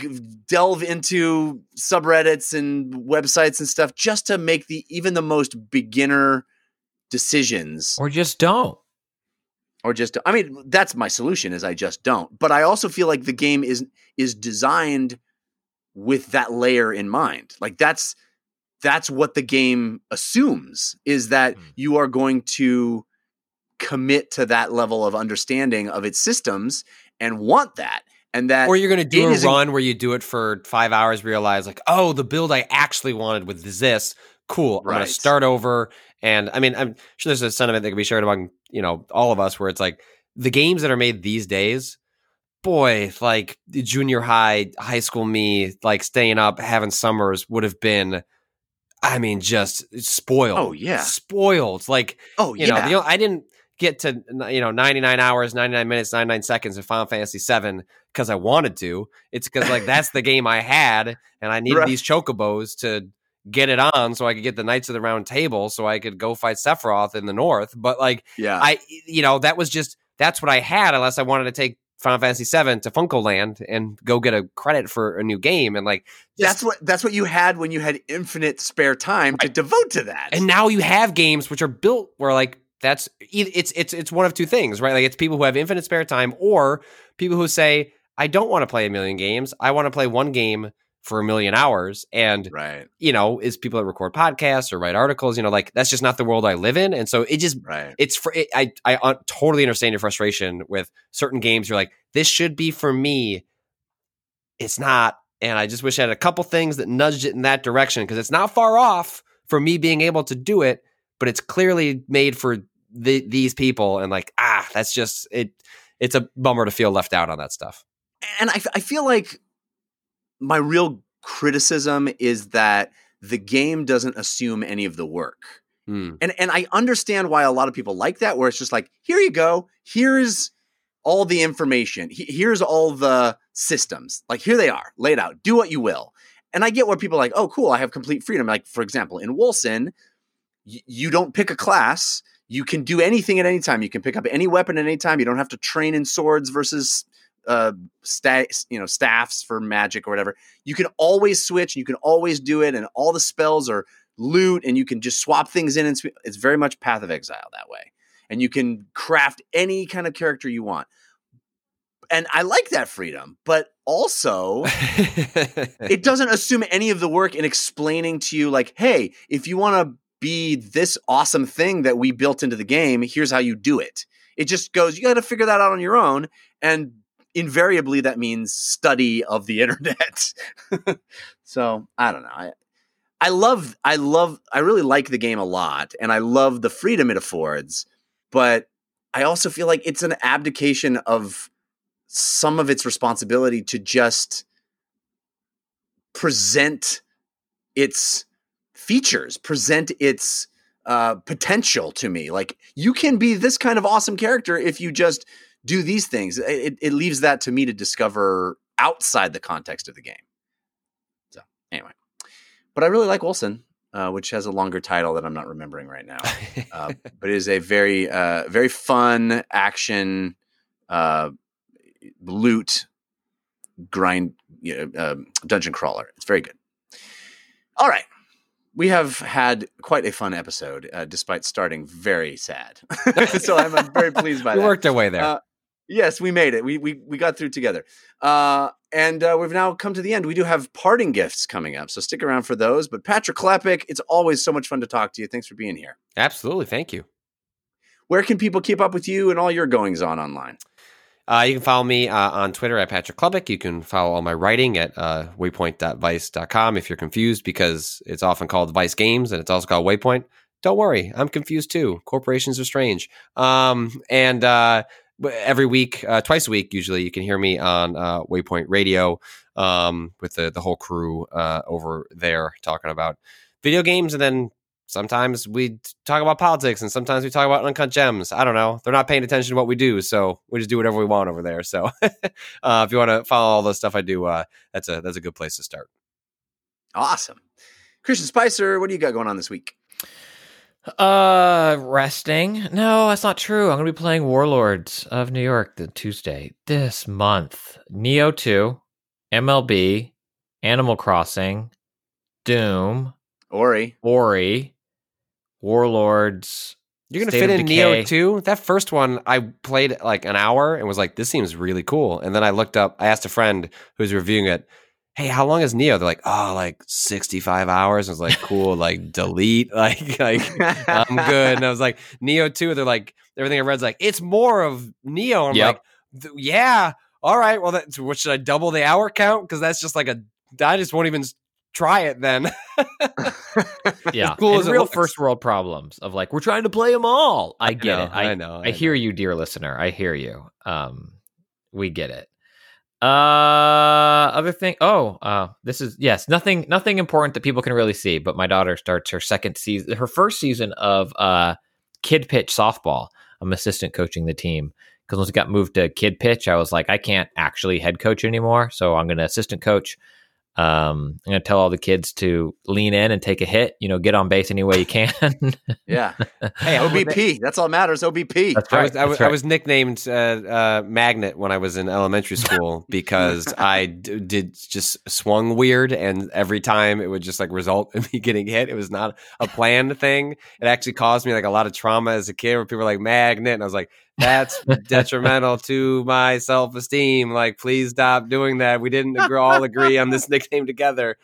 delve into subreddits and websites and stuff just to make the even the most beginner decisions Or just don't. or just I mean that's my solution is I just don't. But I also feel like the game is is designed with that layer in mind. Like that's that's what the game assumes is that Hmm. you are going to commit to that level of understanding of its systems and want that and that or you're going to do a run where you do it for five hours, realize like, oh, the build I actually wanted was this. Cool. I'm going to start over. And I mean, I'm sure there's a sentiment that can be shared among you know all of us where it's like the games that are made these days. Boy, like junior high, high school me, like staying up having summers would have been. I mean, just spoiled. Oh, yeah. spoiled. Like oh you yeah know, the, o- I didn't get to you know 99 hours, 99 minutes, 99 seconds in Final Fantasy 7 because I wanted to. It's because like that's the game I had, and I needed Right. these chocobos to get it on so I could get the Knights of the Round Table so I could go fight Sephiroth in the north. But like yeah I, you know, that was just that's what I had unless I wanted to take Final Fantasy 7 to Funcoland and go get a credit for a new game and like just- that's what that's what you had when you had infinite spare time to devote to that And now you have games which are built where like that's it's it's it's one of two things, right? Like it's people who have infinite spare time or people who say I don't want to play a million games. I want to play one game for a million hours and right you know, is people that record podcasts or write articles, you know, like that's just not the world I live in and so it just right it's for it, I I totally understand your frustration with certain games you're like this should be for me. It's not and I just wish I had a couple things that nudged it in that direction because it's not far off for me being able to do it, but it's clearly made for the, these people and like ah, that's just it. It's a bummer to feel left out on that stuff. and I, I feel like my real criticism is that the game doesn't assume any of the work. Hmm. And and I understand why a lot of people like that, where it's just like, here you go, here's all the information, here's all the systems, like here they are, laid out, do what you will. And I get where people are like, oh, cool, I have complete freedom. Like for example, in y- you don't pick a class. You can do anything at any time. You can pick up any weapon at any time. You don't have to train in swords versus uh sta- you know staffs for magic or whatever you can always switch you can always do it and all the spells are loot and you can just swap things in and sw- it's very much path of exile that way and you can craft any kind of character you want and i like that freedom but also it doesn't assume any of the work in explaining to you like hey if you want to be this awesome thing that we built into the game here's how you do it. It just goes you got to figure that out on your own and invariably that means study of the internet. So i don't know i i love i love i really like the game a lot and i love the freedom it affords but i also feel like it's an abdication of some of its responsibility to just present its features, present its uh, potential to me. Like you can be this kind of awesome character if you just do these things. It, it leaves that to me to discover outside the context of the game. So anyway, but I really like Wolcen, uh, which has a longer title that I'm not remembering right now. Uh, but it is a very, uh, very fun action uh, loot grind you know, um, dungeon crawler. It's very good. All right. We have had quite a fun episode, uh, despite starting very sad. so I'm, I'm very pleased by we that. worked our way there. Uh, yes, we made it. We we we got through together. Uh, and uh, we've now come to the end. We do have parting gifts coming up, so stick around for those. But Patrick Klepek, it's always so much fun to talk to you. Thanks for being here. Absolutely, thank you. Where can people keep up with you and all your goings on online? Uh, you can follow me uh, on Twitter at Patrick Klepek. You can follow all my writing at uh, waypoint.vice.com if you're confused because it's often called Vice Games and it's also called Waypoint. Don't worry, I'm confused too. Corporations are strange. Um, and uh, every week, uh, twice a week, usually, you can hear me on uh, Waypoint Radio um, with the, the whole crew uh, over there talking about video games and then sometimes we talk about politics and sometimes we talk about uncut gems. I don't know. They're not paying attention to what we do, so we just do whatever we want over there. So uh, if you want to follow all the stuff I do, uh, that's a that's a good place to start. Awesome. Christian Spicer, what do you got going on this week? Uh, resting? No, that's not true. I'm gonna be playing Warlords of New York the Tuesday this month. Nioh Two, MLB, Animal Crossing, Doom, Ori. Ori, Warlords. You're gonna State fit in Nioh too. That first one, I played like an hour and was like, "This seems really cool." And then I looked up. I asked a friend who's reviewing it, "Hey, how long is Nioh?" They're like, "Oh, like 65 hours." I was like, "Cool." like delete. Like, like I'm good. And I was like, Nioh two. They're like, everything I read's like, it's more of Nioh. I'm Yep. like, yeah. All right. Well, that's what should I double the hour count? Because that's just like a. I just won't even try it then. Yeah, cool real looks. first world problems of like we're trying to play them all. I get know, it. I, I know. I hear you, dear listener. I hear you. Um, we get it. Uh, other thing. Oh, uh, this is yes, nothing, nothing important that people can really see. But my daughter starts her second season, her first season of uh, kid pitch softball. I'm assistant coaching the team because once it got moved to kid pitch, I was like, I can't actually head coach anymore, so I'm going to assistant coach. Um, I'm going to tell all the kids to lean in and take a hit. You know, get on base any way you can. Yeah. Hey, OBP. That's all that matters. OBP. That's I right. was, I was, that's I was nicknamed uh, uh, Magnet when I was in elementary school because I d- did just swung weird, and every time it would just like result in me getting hit. It was not a planned thing. It actually caused me like a lot of trauma as a kid, where people were like Magnet, and I was like, "That's detrimental to my self esteem. Like, please stop doing that. We didn't agree, all agree on this nickname together."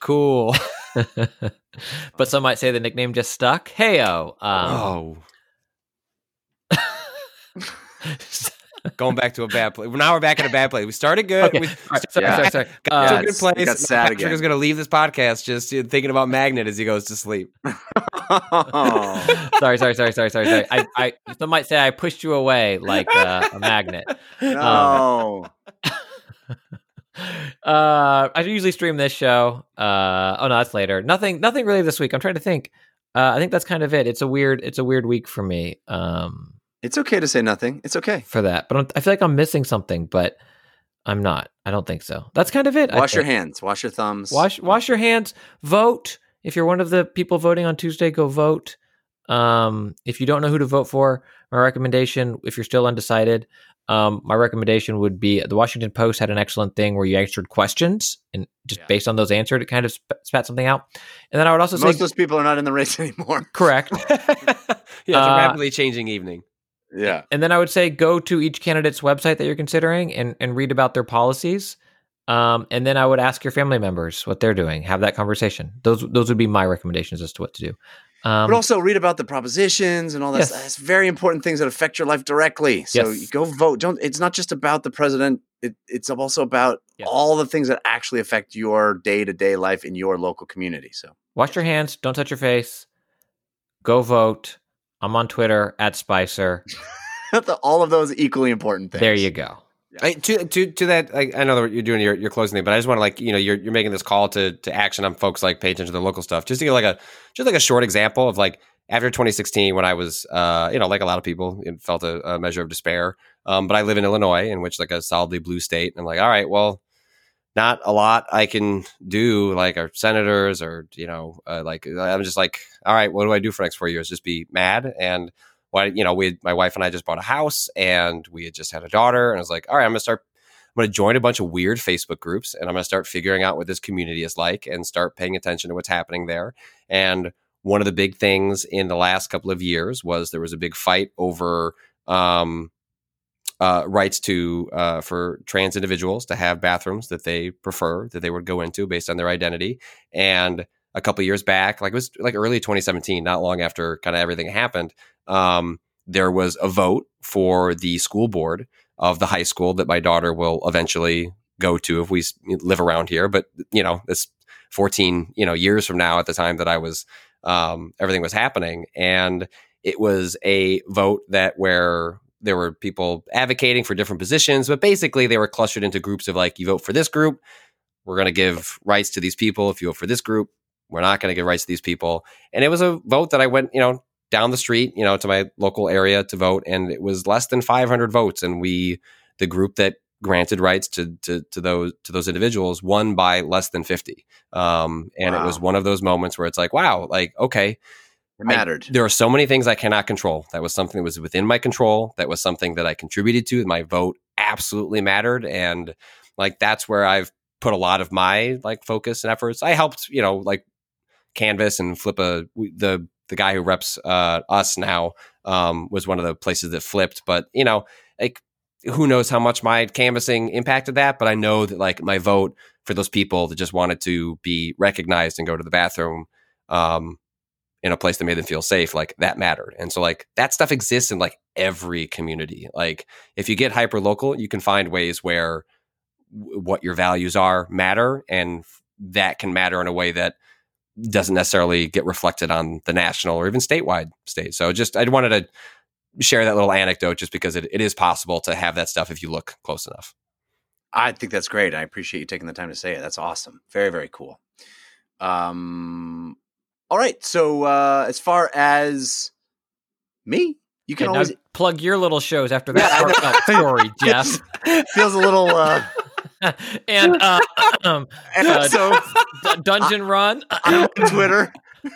Cool. but some might say the nickname just stuck. Heyo. Um, oh, going back to a bad place. Now we're back in a bad place. We started good. Okay. We All right, sorry, Yeah. sorry, sorry. got to Uh, a good place. got sad Patrick again. is going to leave this podcast just uh, thinking about Magnet as he goes to sleep. Oh. sorry, sorry, sorry, sorry, sorry, sorry. I, I, some might say I pushed you away like uh, a magnet. no. Uh, I usually stream this show. Uh, oh no, that's later. Nothing, nothing really this week. I'm trying to think. Uh, I think that's kind of it. It's a weird, it's a weird week for me. Um, It's okay to say nothing. It's okay. for that, but I'm, I feel like I'm missing something, but I'm not. I don't think so. That's kind of it. Wash your hands. Wash your thumbs. Wash wash your hands. Vote. If you're one of the people voting on Tuesday, go vote. Um, if you don't know who to vote for, my recommendation, if you're still undecided, um, my recommendation would be the Washington Post had an excellent thing where you answered questions and just Yeah. based on those answered, it kind of sp- spat something out. And then I would also say Most of those people are not in the race anymore. correct. yeah, it's a Uh, rapidly changing evening. Yeah. And then I would say go to each candidate's website that you're considering and, and read about their policies. Um, and then I would ask your family members what they're doing. Have that conversation. Those those would be my recommendations as to what to do. Um, But also read about the propositions and all that. Yes. It's very important things that affect your life directly. So Yes. you go vote. Don't. It's not just about the president. It, it's also about Yes. all the things that actually affect your day to day life in your local community. So wash your hands. Don't touch your face. Go vote. I'm on Twitter at Spicer. all of those equally important things. There you go. I, to to to that, like, I know that you're doing your, your closing thing, but I just want to like you know you're you're making this call to to action on folks like pay attention to the local stuff. Just to get like a just like a short example of like after 2016 when I was uh you know like a lot of people it felt a, a measure of despair. Um, but I live in Illinois, in which like a solidly blue state, and I'm like, all right, well, not a lot I can do like our senators or you know uh, like I'm just like, all right, what do I do for the next four years? Just be mad and why you know we my wife and I just bought a house and we had just had a daughter and I was like all right I'm gonna start I'm gonna join a bunch of weird Facebook groups and I'm gonna start figuring out what this community is like and start paying attention to what's happening there and one of the big things in the last couple of years was there was a big fight over um, uh, rights to uh, for trans individuals to have bathrooms that they prefer that they would go into based on their identity and a couple years back like it was like early 2017 not long after kind of everything happened um, there was a vote for the school board of the high school that my daughter will eventually go to if we live around here. But you know, it's 14 you know years from now at the time that I was um, everything was happening, and it was a vote that where there were people advocating for different positions, but basically they were clustered into groups of like, you vote for this group, we're going to give rights to these people. If you vote for this group, we're not going to give rights to these people. And it was a vote that I went, you know, down the street, you know, to my local area to vote, and it was less than 500 votes, and we, the group that granted rights to to, to those to those individuals, won by less than 50. Um, and it was one of those moments where it's like, wow, like okay, It mattered. I- there are so many things I cannot control. That was something that was within my control. That was something that I contributed to. My vote absolutely mattered, and like that's where I've put a lot of my like focus and efforts. I helped, you know, like canvas and flip a the the guy who reps uh, us now um, was one of the places that flipped. But you know, like who knows how much my canvassing impacted that? But I know that like my vote for those people that just wanted to be recognized and go to the bathroom. Um, in a place that made them feel safe, like that mattered. And so like that stuff exists in like every community. Like if you get hyper local, you can find ways where w- what your values are matter and that can matter in a way that doesn't necessarily get reflected on the national or even statewide stage. So just I wanted to share that little anecdote just because it, it is possible to have that stuff if you look close enough. I think that's great. I appreciate you taking the time to say it. That's awesome. Very, very cool. Um, all right. So uh, as far as me, you can Yeah, always plug your little shows after that heartfelt story, Jeff. feels a little. Uh, and uh, um, and Uh, so D- Dungeon Run. I'm on Twitter.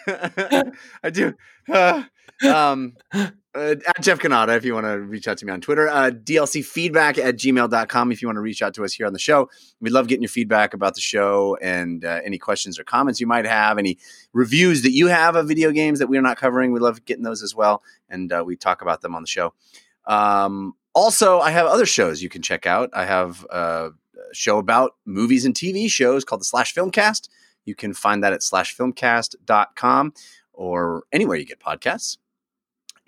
I do. Uh, um, uh, at Jeff Cannata, if you want to reach out to me on Twitter. Uh, DLC feedback at gmail.com if you want to reach out to us here on the show. We love getting your feedback about the show and uh, any questions or comments you might have, any reviews that you have of video games that we're not covering. We love getting those as well. And uh, we talk about them on the show. Um, also, I have other shows you can check out. I have uh, a show about movies and TV shows called the Slash Filmcast. You can find that at slashfilmcast.com or anywhere you get podcasts.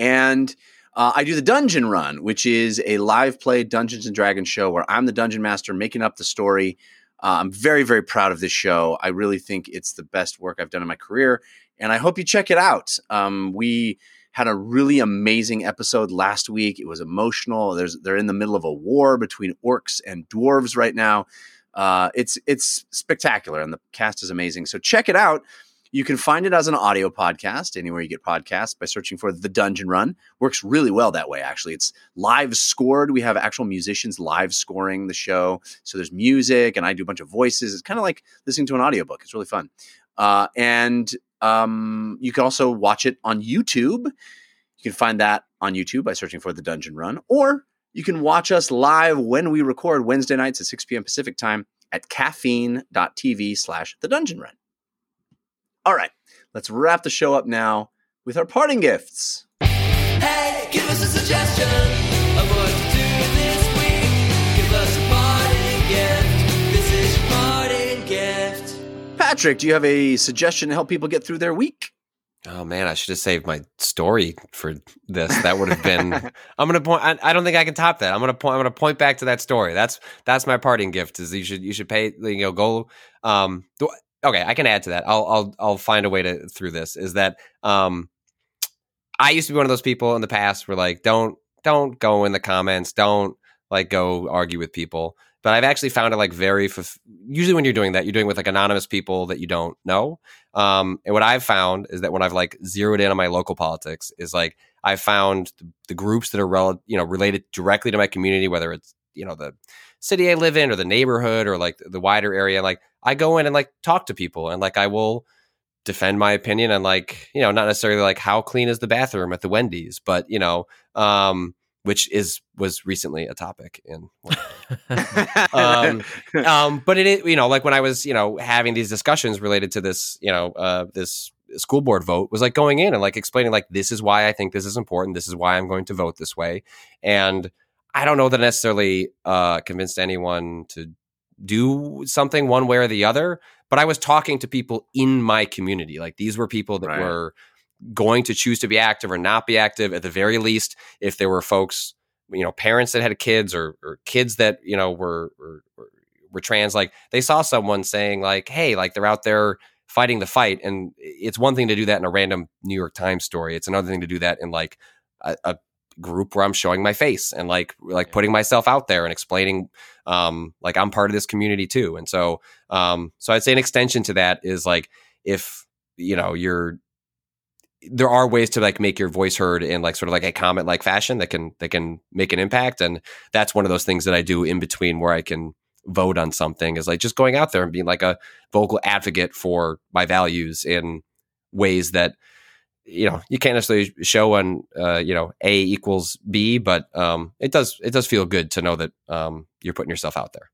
And uh, I do the Dungeon Run, which is a live play Dungeons and Dragons show where I'm the dungeon master making up the story. Uh, I'm very, very proud of this show. I really think it's the best work I've done in my career, and I hope you check it out. Um, we had a really amazing episode last week. It was emotional. There's they're in the middle of a war between orcs and dwarves right now. Uh, it's it's spectacular, and the cast is amazing. So check it out. You can find it as an audio podcast anywhere you get podcasts by searching for The Dungeon Run. Works really well that way, actually. It's live scored. We have actual musicians live scoring the show. So there's music, and I do a bunch of voices. It's kind of like listening to an audiobook. It's really fun. Uh, and um, you can also watch it on YouTube. You can find that on YouTube by searching for The Dungeon Run, or you can watch us live when we record Wednesday nights at 6 p.m. Pacific time at caffeine.tv slash The Dungeon Run. All right, let's wrap the show up now with our parting gifts. Hey, give us a suggestion of what to do this week. Give us a parting gift. This is your parting gift. Patrick, do you have a suggestion to help people get through their week? Oh man, I should have saved my story for this. That would have been. I'm gonna point. I, I don't think I can top that. I'm gonna point. I'm gonna point back to that story. That's that's my parting gift. Is you should you should pay. You know, go. Um. Okay, I can add to that. I'll I'll I'll find a way to through this. Is that um. I used to be one of those people in the past where like don't don't go in the comments. Don't like go argue with people. But I've actually found it like very. fulf- Usually, when you're doing that, you're doing with like anonymous people that you don't know. Um, and what I've found is that when I've like zeroed in on my local politics, is like I found the, the groups that are rel- you know related directly to my community, whether it's you know the city I live in or the neighborhood or like the wider area. Like I go in and like talk to people and like I will defend my opinion and like you know not necessarily like how clean is the bathroom at the Wendy's, but you know um, which is was recently a topic in um, um, but it you know, like when I was, you know, having these discussions related to this, you know, uh, this school board vote was like going in and like explaining, like, this is why I think this is important. This is why I'm going to vote this way. And I don't know that I necessarily uh, convinced anyone to do something one way or the other, but I was talking to people in my community. Like these were people that Right. were going to choose to be active or not be active. At the very least, if there were folks, you know, parents that had kids or, or kids that you know were, were were trans, like they saw someone saying like, "Hey, like they're out there." fighting the fight and it's one thing to do that in a random new york times story it's another thing to do that in like a, a group where i'm showing my face and like like putting myself out there and explaining um like i'm part of this community too. And so um so i'd say an extension to that is like if you know you're there are ways to like make your voice heard in like sort of like a comment like fashion that can that can make an impact. And that's one of those things that I do in between where I can vote on something is like just going out there and being like a vocal advocate for my values in ways that you know you can't necessarily show on uh, you know a equals b but um, it does it does feel good to know that um, you're putting yourself out there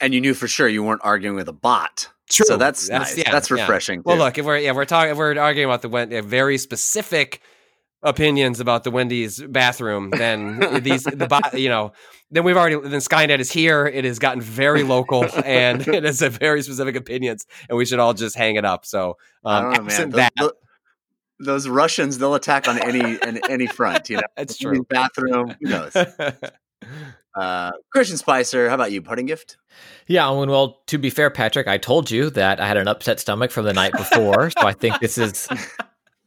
And you knew for sure you weren't arguing with a bot. True. So that's, nice. yeah, that's yeah. refreshing. well look if we're yeah we're talking we're arguing about the uh, very specific opinions about the Wendy's bathroom then these the bot you know then we've already then Skynet is here it has gotten very local and it has a very specific opinions and we should all just hang it up so um, don't know, man. absent that those Russians, they'll attack on any on any front. You know, That's true. Bathroom, who knows? Uh, Christian Spicer, how about you? Parting gift? Yeah, and well, to be fair, Patrick, I told you that I had an upset stomach from the night before, so I think this is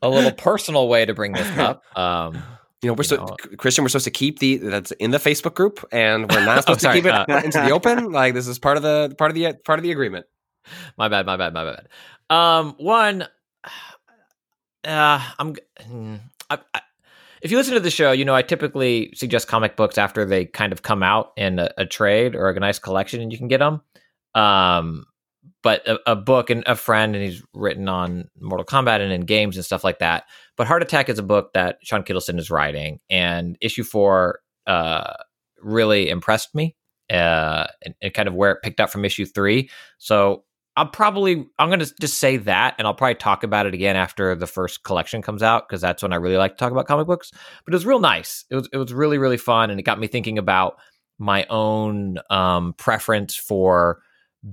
a little personal way to bring this up. Um, You know, we're You so know. Christian. We're supposed to keep the that's in the Facebook group, and we're not Oh, supposed to keep it uh, into the open. Like this is part of the part of the part of the agreement. my bad, my bad, my bad. Um, one, uh, I'm. hmm, I, I, if you listen to the show, you know I typically suggest comic books after they kind of come out in a, a trade or a nice collection, and you can get them. Um, but a, a book and a friend, and he's written on Mortal Kombat and in games and stuff like that. But Heart Attack is a book that Shawn Kittelsen is writing, and issue four uh, really impressed me. Uh, and, and kind of where it picked up from issue three. So I'll probably I'm to just say that, and I'll probably talk about it again after the first collection comes out because that's when I really like to talk about comic books. But it was real nice. It was it was really really fun, and it got me thinking about my own um, preference for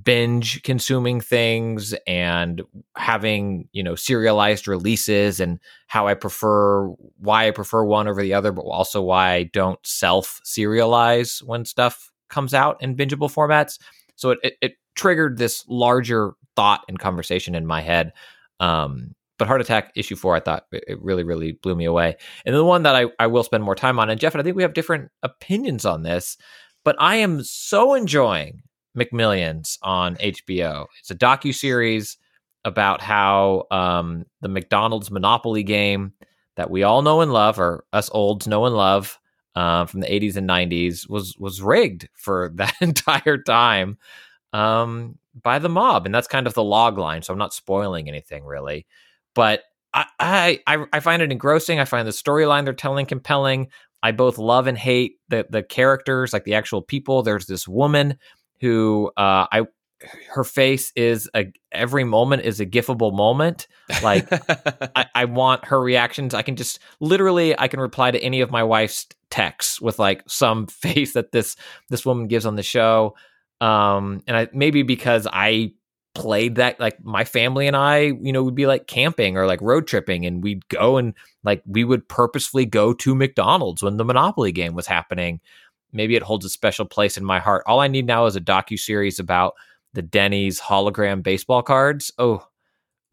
binge consuming things and having you know serialized releases and how I prefer why I prefer one over the other, but also why I don't self serialize when stuff comes out in bingeable formats. So it, it, it triggered this larger thought and conversation in my head. Um, but Heart Attack issue four, I thought it really, really blew me away. And the one that I, I will spend more time on, and Jeff, and I think we have different opinions on this, but I am so enjoying McMillions on HBO. It's a docu series about how um, the McDonald's Monopoly game that we all know and love, or us olds know and love, uh, from the 80s and 90s, was was rigged for that entire time um, by the mob, and that's kind of the log line. So I'm not spoiling anything really, but I I I, find it engrossing. I find the storyline they're telling compelling. I both love and hate the the characters, like the actual people. There's this woman who uh, I her face is a every moment is a gifable moment. Like I, I want her reactions. I can just literally I can reply to any of my wife's texts with like some face that this this woman gives on the show. Um, and I maybe because I played that like my family and I, you know, would be like camping or like road tripping and we'd go and like we would purposefully go to McDonald's when the Monopoly game was happening. Maybe it holds a special place in my heart. All I need now is a docu series about the Denny's hologram baseball cards. Oh,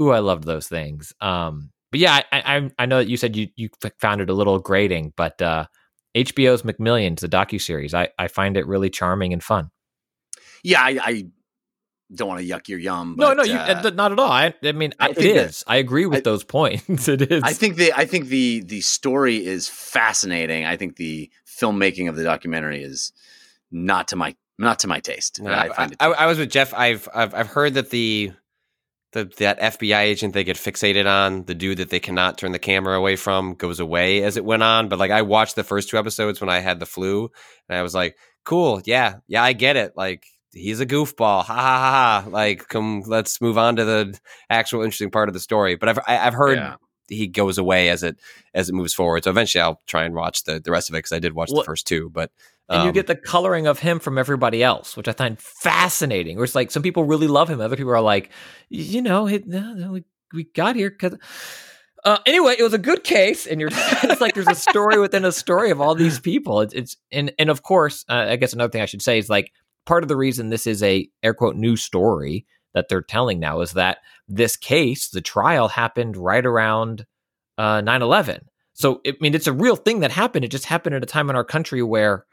ooh, I loved those things. Um, but yeah, I, I I know that you said you you found it a little grating, but uh, HBO's McMillions, the docu series, I I find it really charming and fun. Yeah, I, I don't want to yuck your yum. no, But, no, you, uh, uh, not at all. I, I mean, I it think that- is. I agree with I- those points. It is. I think the I think the the story is fascinating. I think the filmmaking of the documentary is not to my not to my taste. No, I I, find it. I, I was with Jeff. I've, I've I've heard that the the that FBI agent they get fixated on the dude that they cannot turn the camera away from goes away as it went on. But like I watched the first two episodes when I had the flu, and I was like, cool, yeah, yeah, I get it. Like he's a goofball, ha ha ha ha. Like come, let's move on to the actual interesting part of the story. But I've I, I've heard. Yeah. He goes away as it as it moves forward. So eventually, I'll try and watch the, the rest of it because I did watch Well, the first two. But and you um, get the coloring of him from everybody else, which I find fascinating. Where it's like some people really love him, other people are like, you know, it, no, we we got here because. Uh, anyway, it was a good case, and you're it's like there's a story within a story of all these people. It's, it's and and of course, uh, I guess another thing I should say is like part of the reason this is a air quote new story that they're telling now is that this case, the trial happened right around uh, 9/11. So I mean, it's a real thing that happened. It just happened at a time in our country where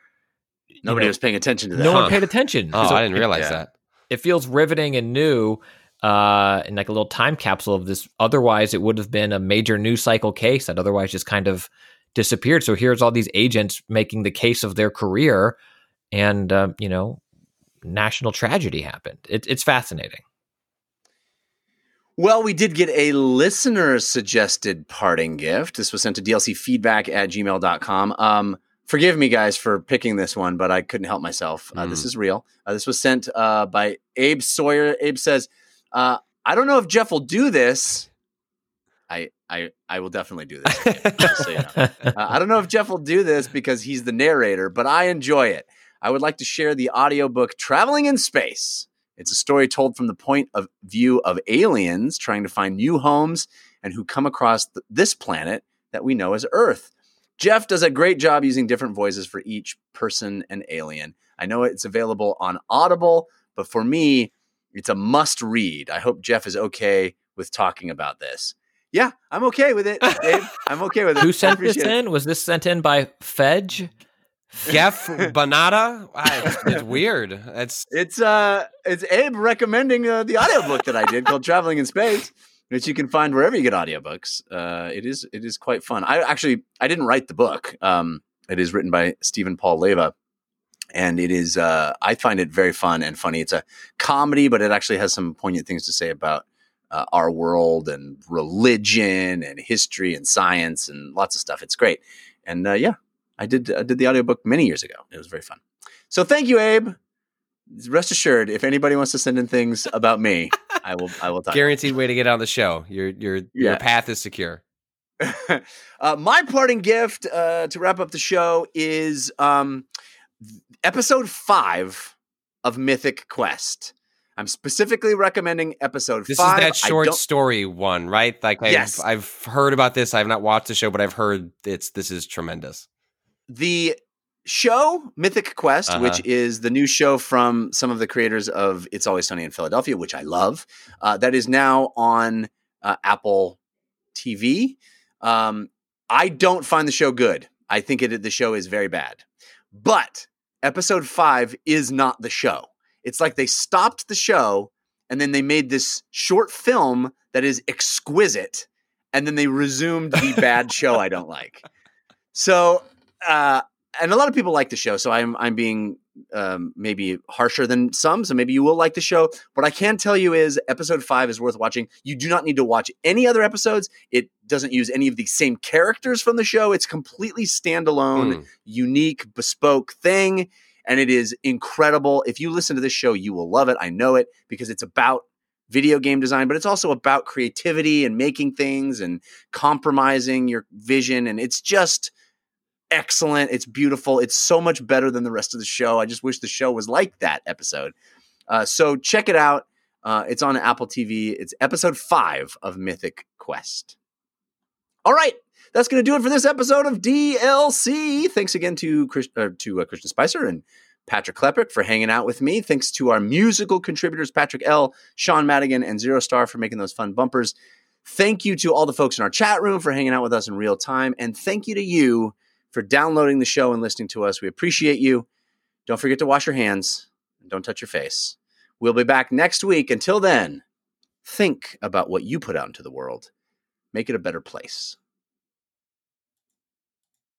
you Nobody know, was paying attention to that. no Huh. one paid attention. oh, So I didn't it- realize yeah. that. it feels riveting and new. uh, in like a little time capsule of this. Otherwise, it would have been a major news cycle case that otherwise just kind of disappeared. So here's all these agents making the case of their career, and uh, you know, national tragedy happened. It, it's fascinating. Well, we did get a listener suggested parting gift. This was sent to dlcfeedback at gmail.com. Um, forgive me, guys, for picking this one, but I couldn't help myself. Uh, This Mm. is real. Uh, this was sent uh, by Abe Sawyer. Abe says, uh, I don't know if Jeff will do this. I, I, I will definitely do this. Just so you know. Uh, I don't know if Jeff will do this because he's the narrator, but I enjoy it. I would like to share the audiobook Traveling in Space. It's a story told from the point of view of aliens trying to find new homes and who come across th- this planet that we know as Earth. Jeff does a great job using different voices for each person and alien. I know it's available on Audible, but for me, it's a must read. I hope Jeff is okay with talking about this. Yeah, I'm okay with it, Dave. I'm okay with it. Who sent this appreciate it. in? Was this sent in by Fedge? Jeff Banata. I- It's, it's weird. It's It's uh, it's Abe recommending uh, the audiobook that I did called "Traveling in Space," which you can find wherever you get audiobooks. Uh, it is it is quite fun. I actually I didn't write the book. Um, it is written by Stephen Paul Leva, and it is uh, I find it very fun and funny. It's a comedy, but it actually has some poignant things to say about uh, our world and religion and history and science and lots of stuff. It's great, and uh, yeah, I did I did the audiobook many years ago. It was very fun. So thank you, Abe. Rest assured, if anybody wants to send in things about me, I will. I will talk. guaranteed way to get on the show. Your your Yeah. your path is secure. uh, my parting gift uh, to wrap up the show is um, episode five of Mythic Quest. I'm specifically recommending episode This five. is that short story one, right? Like I've Yes. I've heard about this. I've not watched the show, but I've heard it's this is tremendous. The show Mythic Quest, Uh-huh. which is the new show from some of the creators of It's Always Sunny in Philadelphia, which I love, uh, that is now on uh, Apple TV. Um, I don't find the show good. I think it, the show is very bad. But episode five is not the show. It's like they stopped the show and then they made this short film that is exquisite and then they resumed the bad show I don't like. So, uh, and a lot of people like the show, so I'm I'm being um, maybe harsher than some. So maybe you will like the show. What I can tell you is episode five is worth watching. You do not need to watch any other episodes. It doesn't use any of the same characters from the show. It's completely standalone, Mm. unique, bespoke thing, and it is incredible. If you listen to this show, you will love it. I know it because it's about video game design, but it's also about creativity and making things and compromising your vision. And it's just excellent. It's beautiful. It's so much better than the rest of the show. I just wish the show was like that episode. Uh, so check it out. Uh, it's on Apple TV. It's episode five of Mythic Quest. All right. That's going to do it for this episode of DLC. Thanks again to Chris, uh, to uh, Christian Spicer and Patrick Klepek for hanging out with me. Thanks to our musical contributors, Patrick L., Sean Madigan, and Zero Star for making those fun bumpers. Thank you to all the folks in our chat room for hanging out with us in real time. And thank you to you for downloading the show and listening to us. We appreciate you. Don't forget to wash your hands and don't touch your face. We'll be back next week. Until then, think about what you put out into the world. Make it a better place.